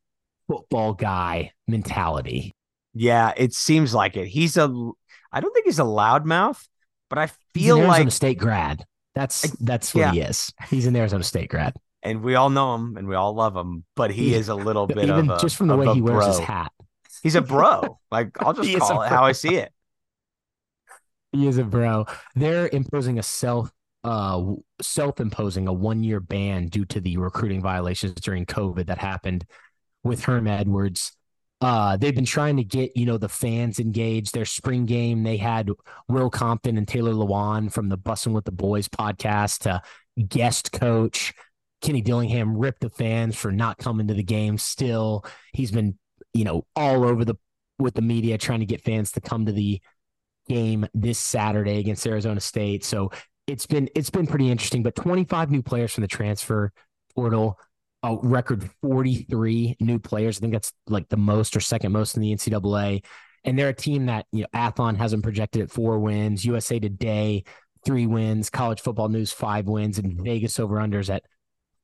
football guy mentality. Yeah, it seems like it. He's a I don't think he's a loudmouth, but I He's feel an Arizona like State grad. That's that's what yeah. he is. He's an Arizona State grad. And we all know him and we all love him, but he is a little [laughs] bit Even of a, just from the way he wears his hat. He's a bro. like I'll [laughs] just call it how I see it. He is a bro. They're imposing a self uh self-imposing a one-year ban due to the recruiting violations during COVID that happened with Herm Edwards. Uh they've been trying to get, you know, the fans engaged. Their spring game, they had Will Compton and Taylor Lewan from the Bussin' with the Boys podcast to guest coach. Kenny Dillingham ripped the fans for not coming to the game still. He's been, you know, all over the with the media trying to get fans to come to the game this Saturday against Arizona State. So it's been it's been pretty interesting. But 25 new players from the transfer portal, a record 43 new players. I think that's like the most or second most in the NCAA. And they're a team that you know Athlon hasn't projected at four wins, USA Today three wins, College Football News five wins, and mm-hmm. Vegas over unders at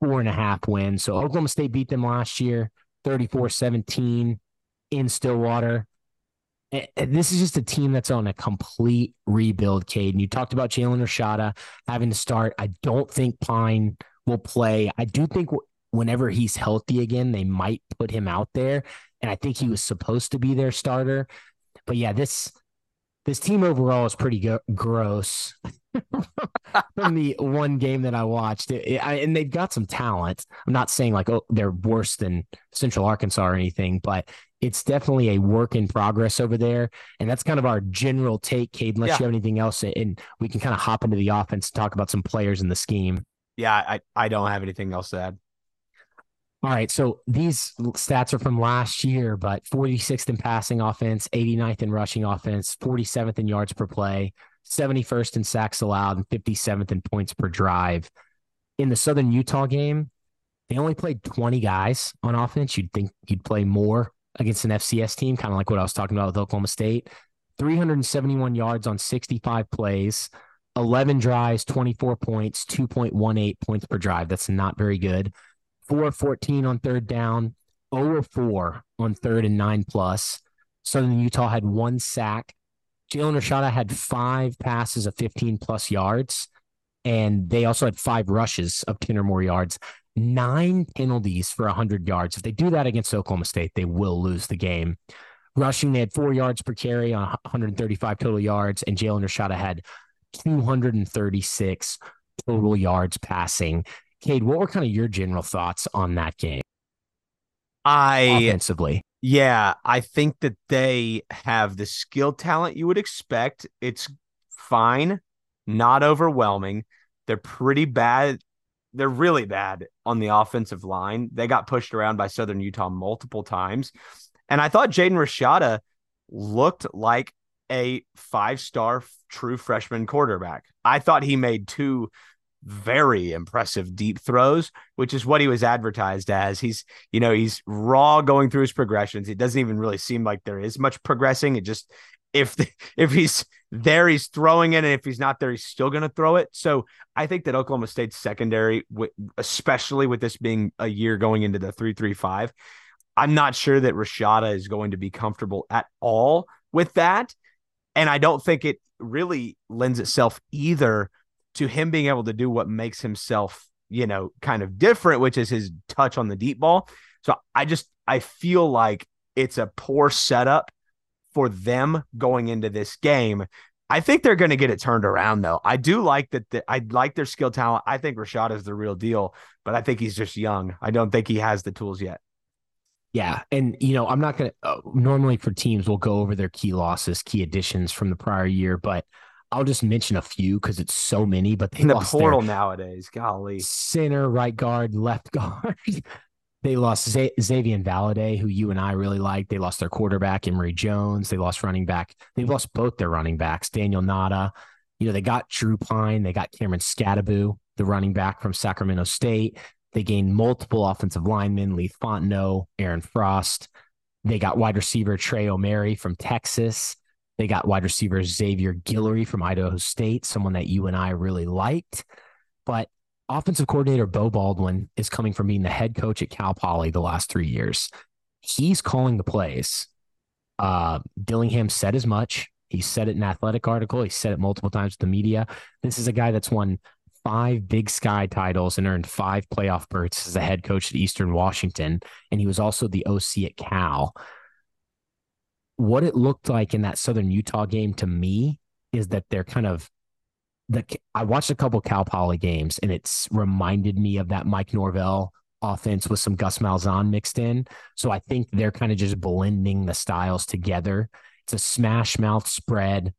four and a half wins. So Oklahoma State beat them last year, 34-17 in Stillwater. This is just a team that's on a complete rebuild, Cade. And you talked about Jaden Rashada having to start. I don't think Pyne will play. I do think whenever he's healthy again, they might put him out there. And I think he was supposed to be their starter. But yeah, this this team overall is pretty go- gross from the one game that I watched. It- it- I, and they've got some talent. I'm not saying like oh they're worse than Central Arkansas or anything, but it's definitely a work in progress over there. And that's kind of our general take, Cade, unless Yeah. you have anything else. And we can kind of hop into the offense and talk about some players in the scheme. Yeah, I, I don't have anything else to add. All right. So these stats are from last year, but 46th in passing offense, 89th in rushing offense, 47th in yards per play, 71st in sacks allowed, and 57th in points per drive. In the Southern Utah game, they only played 20 guys on offense. You'd think you'd play more against an FCS team, kind of like what I was talking about with Oklahoma State. 371 yards on 65 plays, 11 drives, 24 points, 2.18 points per drive. That's not very good. 4 14 on third down, 0 4 on third and nine plus. Southern Utah had one sack. Jaden Rashada had five passes of 15 plus yards, and they also had five rushes of 10 or more yards, nine penalties for 100 yards. If they do that against Oklahoma State, they will lose the game. Rushing, they had four yards per carry on 135 total yards, and Jaden Rashada had 236 total yards passing. Cade, what were kind of your general thoughts on that game I offensively? Yeah, I think that they have the skill talent you would expect. It's fine, not overwhelming. They're pretty bad. They're really bad on the offensive line. They got pushed around by Southern Utah multiple times. And I thought Jaden Rashada looked like a five star true freshman quarterback. I thought he made two very impressive deep throws, which is what he was advertised as. He's, you know, he's raw going through his progressions. It doesn't even really seem like there is much progressing. It just if [laughs] if he's there, he's throwing it, and if he's not there, he's still going to throw it. So I think that Oklahoma State's secondary, especially with this being a year going into the three three five, I'm not sure that Rashada is going to be comfortable at all with that, and I don't think it really lends itself either to him being able to do what makes himself, you know, kind of different, which is his touch on the deep ball. So I just I feel like it's a poor setup for them going into this game. I think they're going to get it turned around though. I do like that. The, I like their skill talent. I think Rashad is the real deal, but I think he's just young. I don't think he has the tools yet. Yeah, and you know, I'm not gonna. Uh, normally, for teams, we'll go over their key losses, key additions from the prior year, but I'll just mention a few because it's so many. But they In the lost portal nowadays, golly. center, right guard, [laughs] left guard. they lost Z- Xazavian Valladay, who you and I really like. They lost their quarterback, Emory Jones. They lost running back. They lost both their running backs, Daniyel Ngata. You know, they got Drew Pyne. They got Cameron Skattebo, the running back from Sacramento State. They gained multiple offensive linemen, Lee Fontenot, Aaron Frost. They got wide receiver Trey Omeire from Texas. They got wide receiver Xavier Guillory from Idaho State, someone that you and I really liked. But offensive coordinator Beau Baldwin is coming from being the head coach at Cal Poly the last three years. he's calling the plays. Uh, Dillingham said as much. He said it in an athletic article. He said it multiple times to the media. This is a guy that's won five Big Sky titles and earned five playoff berths as a head coach at Eastern Washington. And he was also the OC at Cal. What it looked like in that Southern Utah game to me is that they're kind of the I watched a couple Cal Poly games and it's reminded me of that Mike Norvell offense with some Gus Malzahn mixed in. So I think they're kind of just blending the styles together. It's a smash mouth spread,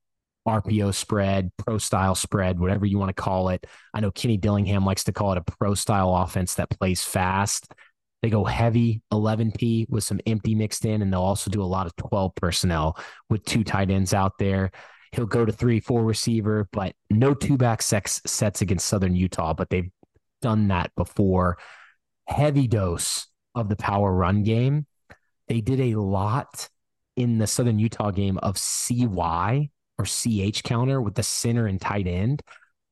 RPO spread, pro style spread, whatever you want to call it. I know Kenny Dillingham likes to call it a pro style offense that plays fast. They go heavy 11P with some empty mixed in, and they'll also do a lot of 12 personnel with two tight ends out there. He'll go to three, four receiver, but no two back sex sets against Southern Utah, but they've done that before. Heavy dose of the power run game. They did a lot in the Southern Utah game of CY or CH counter with the center and tight end.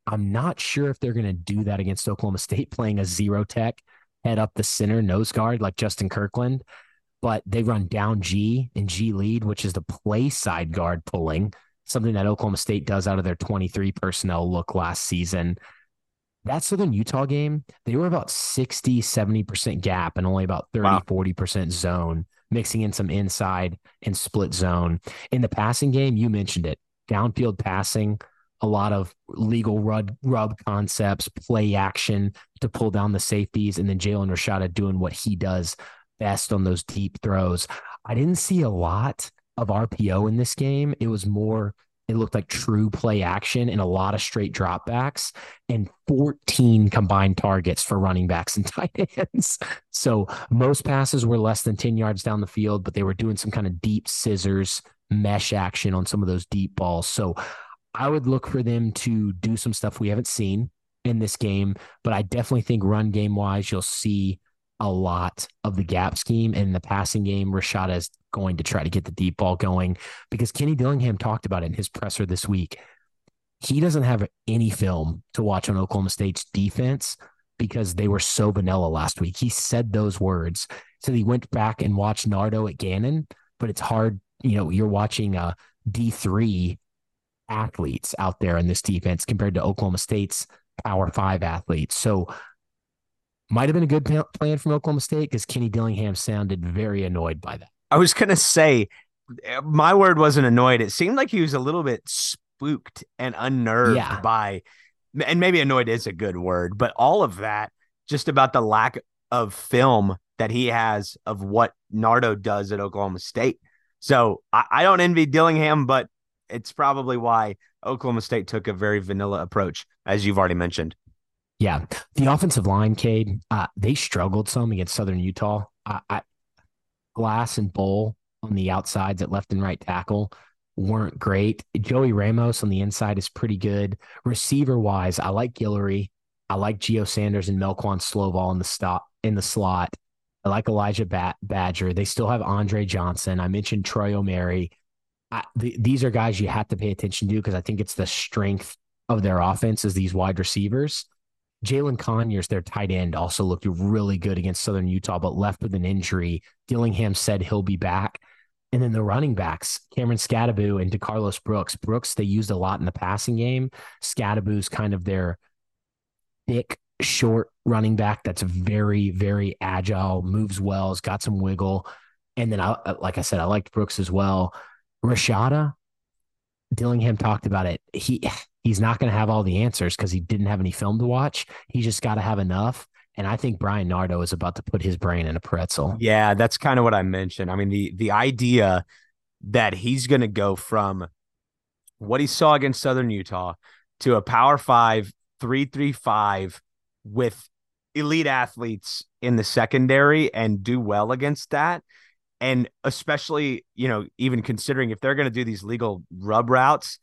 I'm not sure if they're going to do that against Oklahoma State [laughs] playing a zero tech head up the center nose guard like Justin Kirkland, but they run down G and G lead, which is the play side guard pulling, something that Oklahoma State does out of their 23 personnel look last season. That Southern Utah game, they were about 60, 70% gap and only about 30, wow. 40% zone, mixing in some inside and split zone. In the passing game, you mentioned it downfield passing, a lot of legal rub, rub concepts, play action to pull down the safeties, and then Jaden Rashada doing what he does best on those deep throws. I didn't see a lot of RPO in this game. It was more, it looked like true play action and a lot of straight dropbacks and 14 combined targets for running backs and [laughs] tight ends. So most passes were less than 10 yards down the field, but they were doing some kind of deep scissors mesh action on some of those deep balls. So I would look for them to do some stuff we haven't seen in this game, but I definitely think run game wise, you'll see a lot of the gap scheme in the passing game. Rashada is going to try to get the deep ball going because Kenny Dillingham talked about it in his presser this week. He doesn't have any film to watch on Oklahoma State's defense because they were so vanilla last week. He said those words. So he went back and watched Nardo at Gannon, but it's hard you know, you're watching uh, D3 athletes out there in this defense compared to Oklahoma State's Power Five athletes. So, might have been a good plan from Oklahoma State because Kenny Dillingham sounded very annoyed by that. I was going to say, my word wasn't annoyed. It seemed like he was a little bit spooked and unnerved yeah. by, and maybe annoyed is a good word, but all of that just about the lack of film that he has of what Nardo does at Oklahoma State. So I, I don't envy Dillingham, but it's probably why Oklahoma State took a very vanilla approach, as you've already mentioned. Yeah, the offensive line, Cade, uh, they struggled some against Southern Utah. I, I, Glass and Bowl on the outsides at left and right tackle weren't great. Joey Ramos on the inside is pretty good. Receiver wise, I like Guillory. I like Geo Sanders and Melquan Stovall in the stop in the slot. I like Elijah Badger. They still have Andre Johnson. I mentioned Troy Omeire. These are guys you have to pay attention to because I think it's the strength of their offense is these wide receivers. Jalen Conyers, their tight end, also looked really good against Southern Utah, but left with an injury. Dillingham said he'll be back. And then the running backs, Cameron Skattebo and DeCarlos Brooks. Brooks, they used a lot in the passing game. Skattebo's kind of their thick short running back that's very, very agile, moves well, has got some wiggle. And then, I, like I said, I liked Brooks as well. Rashada, Dillingham talked about it. He he's not going to have all the answers because he didn't have any film to watch. He just got to have enough. And I think Bryan Nardo is about to put his brain in a pretzel. Yeah, that's kind of what I mentioned. I mean, the the idea that he's going to go from what he saw against Southern Utah to a Power Five three three five with elite athletes in the secondary and do well against that. And especially, you know, even considering if they're going to do these legal rub routes,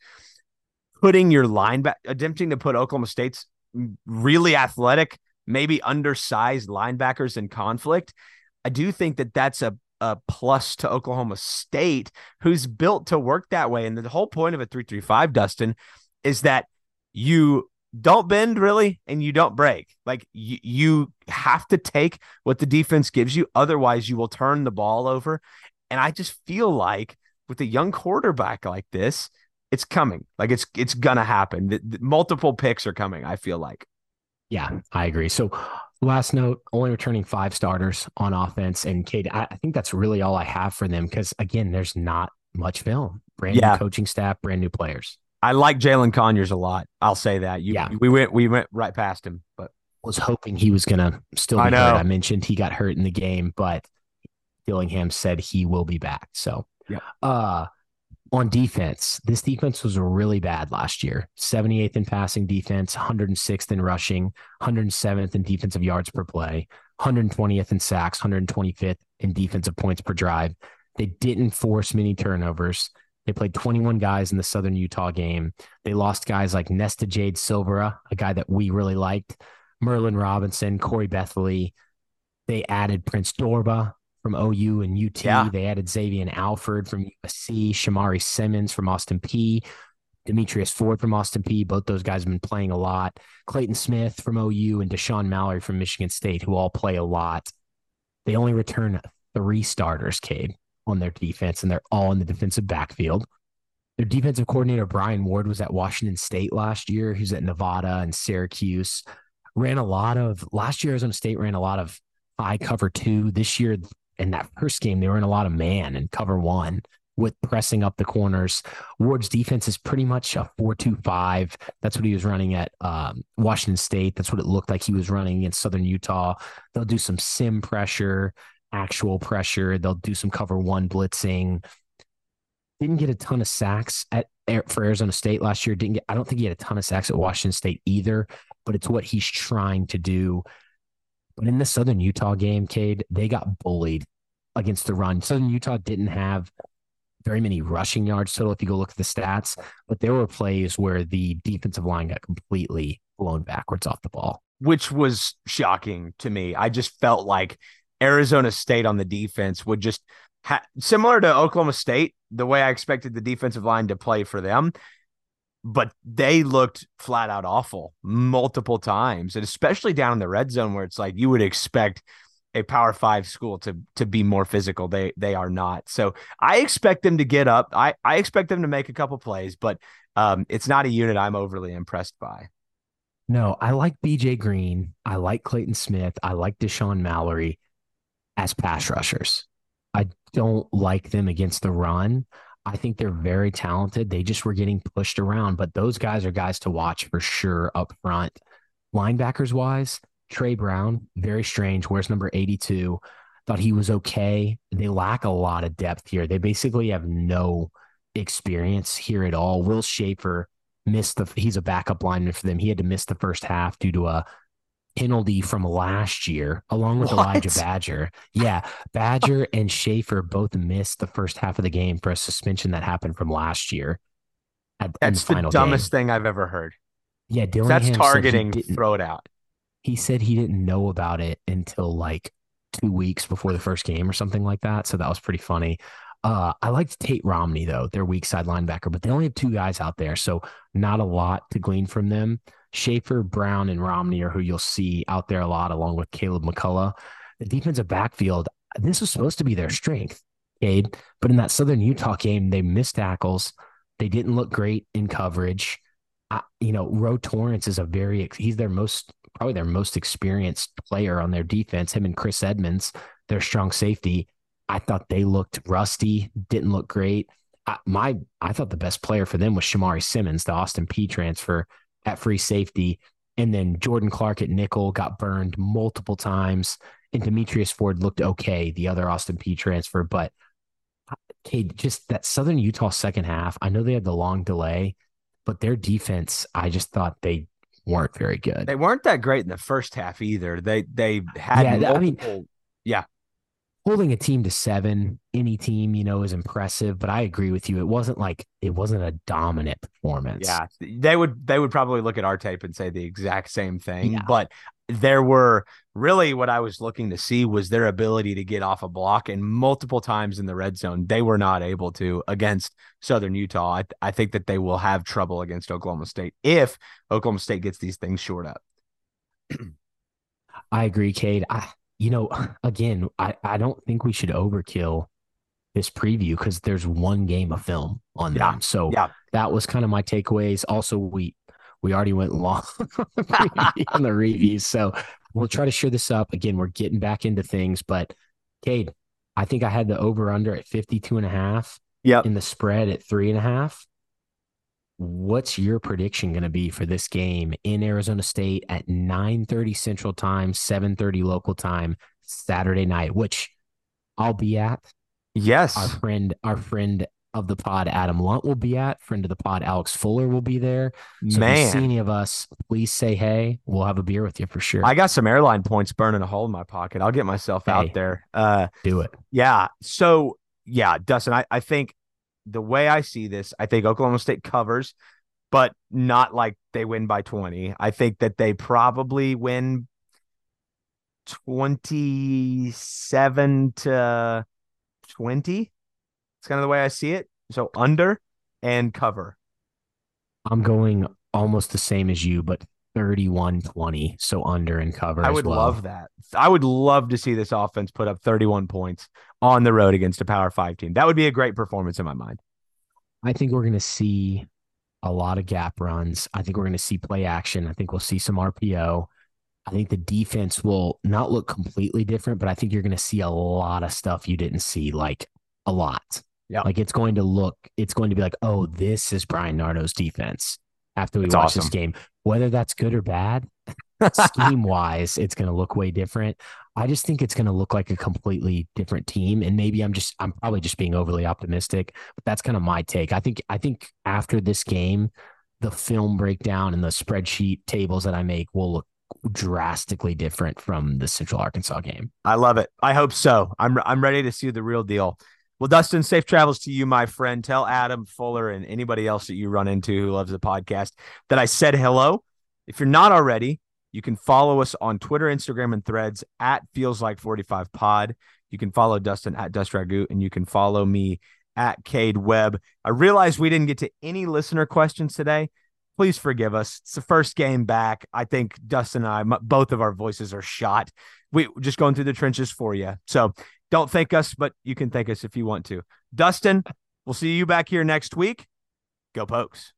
putting your linebacker, attempting to put Oklahoma State's really athletic, maybe undersized linebackers in conflict. I do think that that's a, a plus to Oklahoma State, who's built to work that way. And the whole point of a 335, Dustin, is that you don't bend really and you don't break. Like you, you have to take what the defense gives you. Otherwise, you will turn the ball over. And I just feel like with a young quarterback like this, it's coming. Like it's it's gonna happen. The, the multiple picks are coming. I feel like. Yeah, I agree. So, last note: only returning five starters on offense, and Cade I, I think that's really all I have for them because again, there's not much film. Brand Yeah. new coaching staff, brand new players. I like Jalen Conyers a lot. I'll say that. You, Yeah. we went we went right past him, but Was hoping he was gonna still be I hurt. know. I mentioned he got hurt in the game, but Dillingham said he will be back. So, Yeah. uh, on defense, this defense was really bad last year. 78th in passing defense, 106th in rushing, 107th in defensive yards per play, 120th in sacks, 125th in defensive points per drive. They didn't force many turnovers. They played 21 guys in the Southern Utah game. They lost guys like Nesta Jade Silvera, a guy that we really liked, Merlin Robinson, Corey Bethley. They added Prince Dorbah from OU and UT. Yeah. They added Xavier Alford from USC, Shamari Simmons from Austin Peay, Demetrius Ford from Austin Peay. Both those guys have been playing a lot. Clayton Smith from OU and Deshaun Mallory from Michigan State, who all play a lot. They only return three starters, Cade, on their defense, and they're all in the defensive backfield. Their defensive coordinator, Brian Ward, was at Washington State last year. He's at Nevada and Syracuse. Ran a lot of last year, Arizona State ran a lot of high cover two. This year, in that first game, they were in a lot of man and cover one with pressing up the corners. Ward's defense is pretty much a 4 2 5. That's what he was running at um, Washington State. That's what it looked like he was running against Southern Utah. They'll do some sim pressure, actual pressure. They'll do some cover one blitzing. Didn't get a ton of sacks at for Arizona State last year. Didn't get. I don't think he had a ton of sacks at Washington State either. But it's what he's trying to do. But in the Southern Utah game, Cade, they got bullied against the run. Southern Utah didn't have very many rushing yards total if you go look at the stats, but there were plays where the defensive line got completely blown backwards off the ball. which was shocking to me. I just felt like Arizona State on the defense would just ha- similar to Oklahoma State, the way I expected the defensive line to play for them, but they looked flat out awful multiple times, and especially down in the red zone where it's like you would expect a Power Five school to to be more physical. They they are not. So I expect them to get up. I I expect them to make a couple plays, but um, it's not a unit I'm overly impressed by. No, I like BJ Green. I like Clayton Smith. I like Deshaun Mallory as pass rushers. I don't like them against the run. I think they're very talented. They just were getting pushed around, but those guys are guys to watch for sure up front. Linebackers wise, Trey Brown, very strange. Where's number 82? Thought he was okay. They lack a lot of depth here. They basically have no experience here at all. Will Schaefer missed the he's a backup lineman for them. He had to miss the first half due to a penalty from last year, along with What? Elijah Badger. Yeah, Badger [laughs] and Schaefer both missed the first half of the game for a suspension that happened from last year. At, That's the final dumbest game. thing I've ever heard. Yeah, Dillingham That's targeting. Throw it out. he said he didn't know about it until like two weeks before the first game or something like that. So that was pretty funny. Uh, I liked Tate Romney though, their weak side linebacker, but they only have two guys out there, so not a lot to glean from them. Schaefer, Brown, and Romney are who you'll see out there a lot, along with Caleb McCullough. The defensive backfield, this was supposed to be their strength, Cade, but in that Southern Utah game, they missed tackles. They didn't look great in coverage. I, you know, Ro Torrence is a very he's their most probably their most experienced player on their defense. Him and Chris Edmonds, their strong safety. I thought they looked rusty, didn't look great. I, my I thought the best player for them was Shamari Simmons, the Austin Peay transfer at free safety, and then Jordan Clark at nickel got burned multiple times, and Demetrius Ford looked okay, the other Austin Peay transfer, but. Cade, just that Southern Utah second half. I know they had the long delay, but their defense, I just thought they weren't very good. They weren't that great in the first half either. They they had Yeah, that- I mean- multiple. Holding a team to seven, any team, you know, is impressive. But I agree with you. It wasn't like it wasn't a dominant performance. yeah, they would they would probably look at our tape and say the exact same thing. Yeah. But there were really what I was looking to see was their ability to get off a block, and multiple times in the red zone they were not able to against Southern Utah. I, I think that they will have trouble against Oklahoma State if Oklahoma State gets these things short up. I agree, Cade. I, you know, [laughs] again, I, I don't think we should overkill this preview because there's one game of film on Yeah, them. So yeah. that was kind of my takeaways. Also, we we already went long [laughs] on the reviews. So we'll try to share this up. Again, we're getting back into things, but Cade, I think I had the over under at 52 and a half Yep. in the spread at three and a half. What's your prediction going to be for this game in Arizona State at 9:30 Central Time, 7:30 local time, Saturday night, which I'll be at. Yes. Our friend, our friend of the pod, Adam Lunt will be at. Friend of the pod, Alex Fuller will be there. So if you see any of us, please say hey. We'll have a beer with you for sure. I got some airline points burning a hole in my pocket. I'll get myself Hey. out there. Uh, Do it. Yeah. So yeah, Dustin, I, I think the way I see this, I think Oklahoma State covers, but not like they win by 20. I think that they probably win 27 to 20. It's kind of the way I see it. So under and cover. I'm going almost the same as you, but 31-20, so under and cover. I as would well. love that. I would love to see this offense put up 31 points on the road against a Power 5 team. That would be a great performance in my mind. I think we're going to see a lot of gap runs. I think we're going to see play action. I think we'll see some RPO. I think the defense will not look completely different, but I think you're going to see a lot of stuff you didn't see, like a lot. Yeah. Like it's going to look, it's going to be like, oh, this is Bryan Nardo's defense after we That's watch awesome. this game. Whether that's good or bad, [laughs] scheme wise, it's going to look way different. I just think it's going to look like a completely different team. And maybe I'm just, I'm probably just being overly optimistic, but that's kind of my take. I think, I think after this game, the film breakdown and the spreadsheet tables that I make will look drastically different from the Central Arkansas game. I love it. I hope so. I'm I'm ready to see the real deal. Well, Dustin, safe travels to you, my friend. Tell Adam Fuller and anybody else that you run into who loves the podcast that I said hello. If you're not already, you can follow us on Twitter, Instagram, and threads at feels like 45 pod. You can follow Dustin at Dust Ragout, and you can follow me at Cade Webb. I realize we didn't get to any listener questions today. Please forgive us. It's the first game back. I think Dustin and I, m- both of our voices are shot. We just going through the trenches for you. So don't thank us, but you can thank us if you want to. Dustin, we'll see you back here next week. Go Pokes.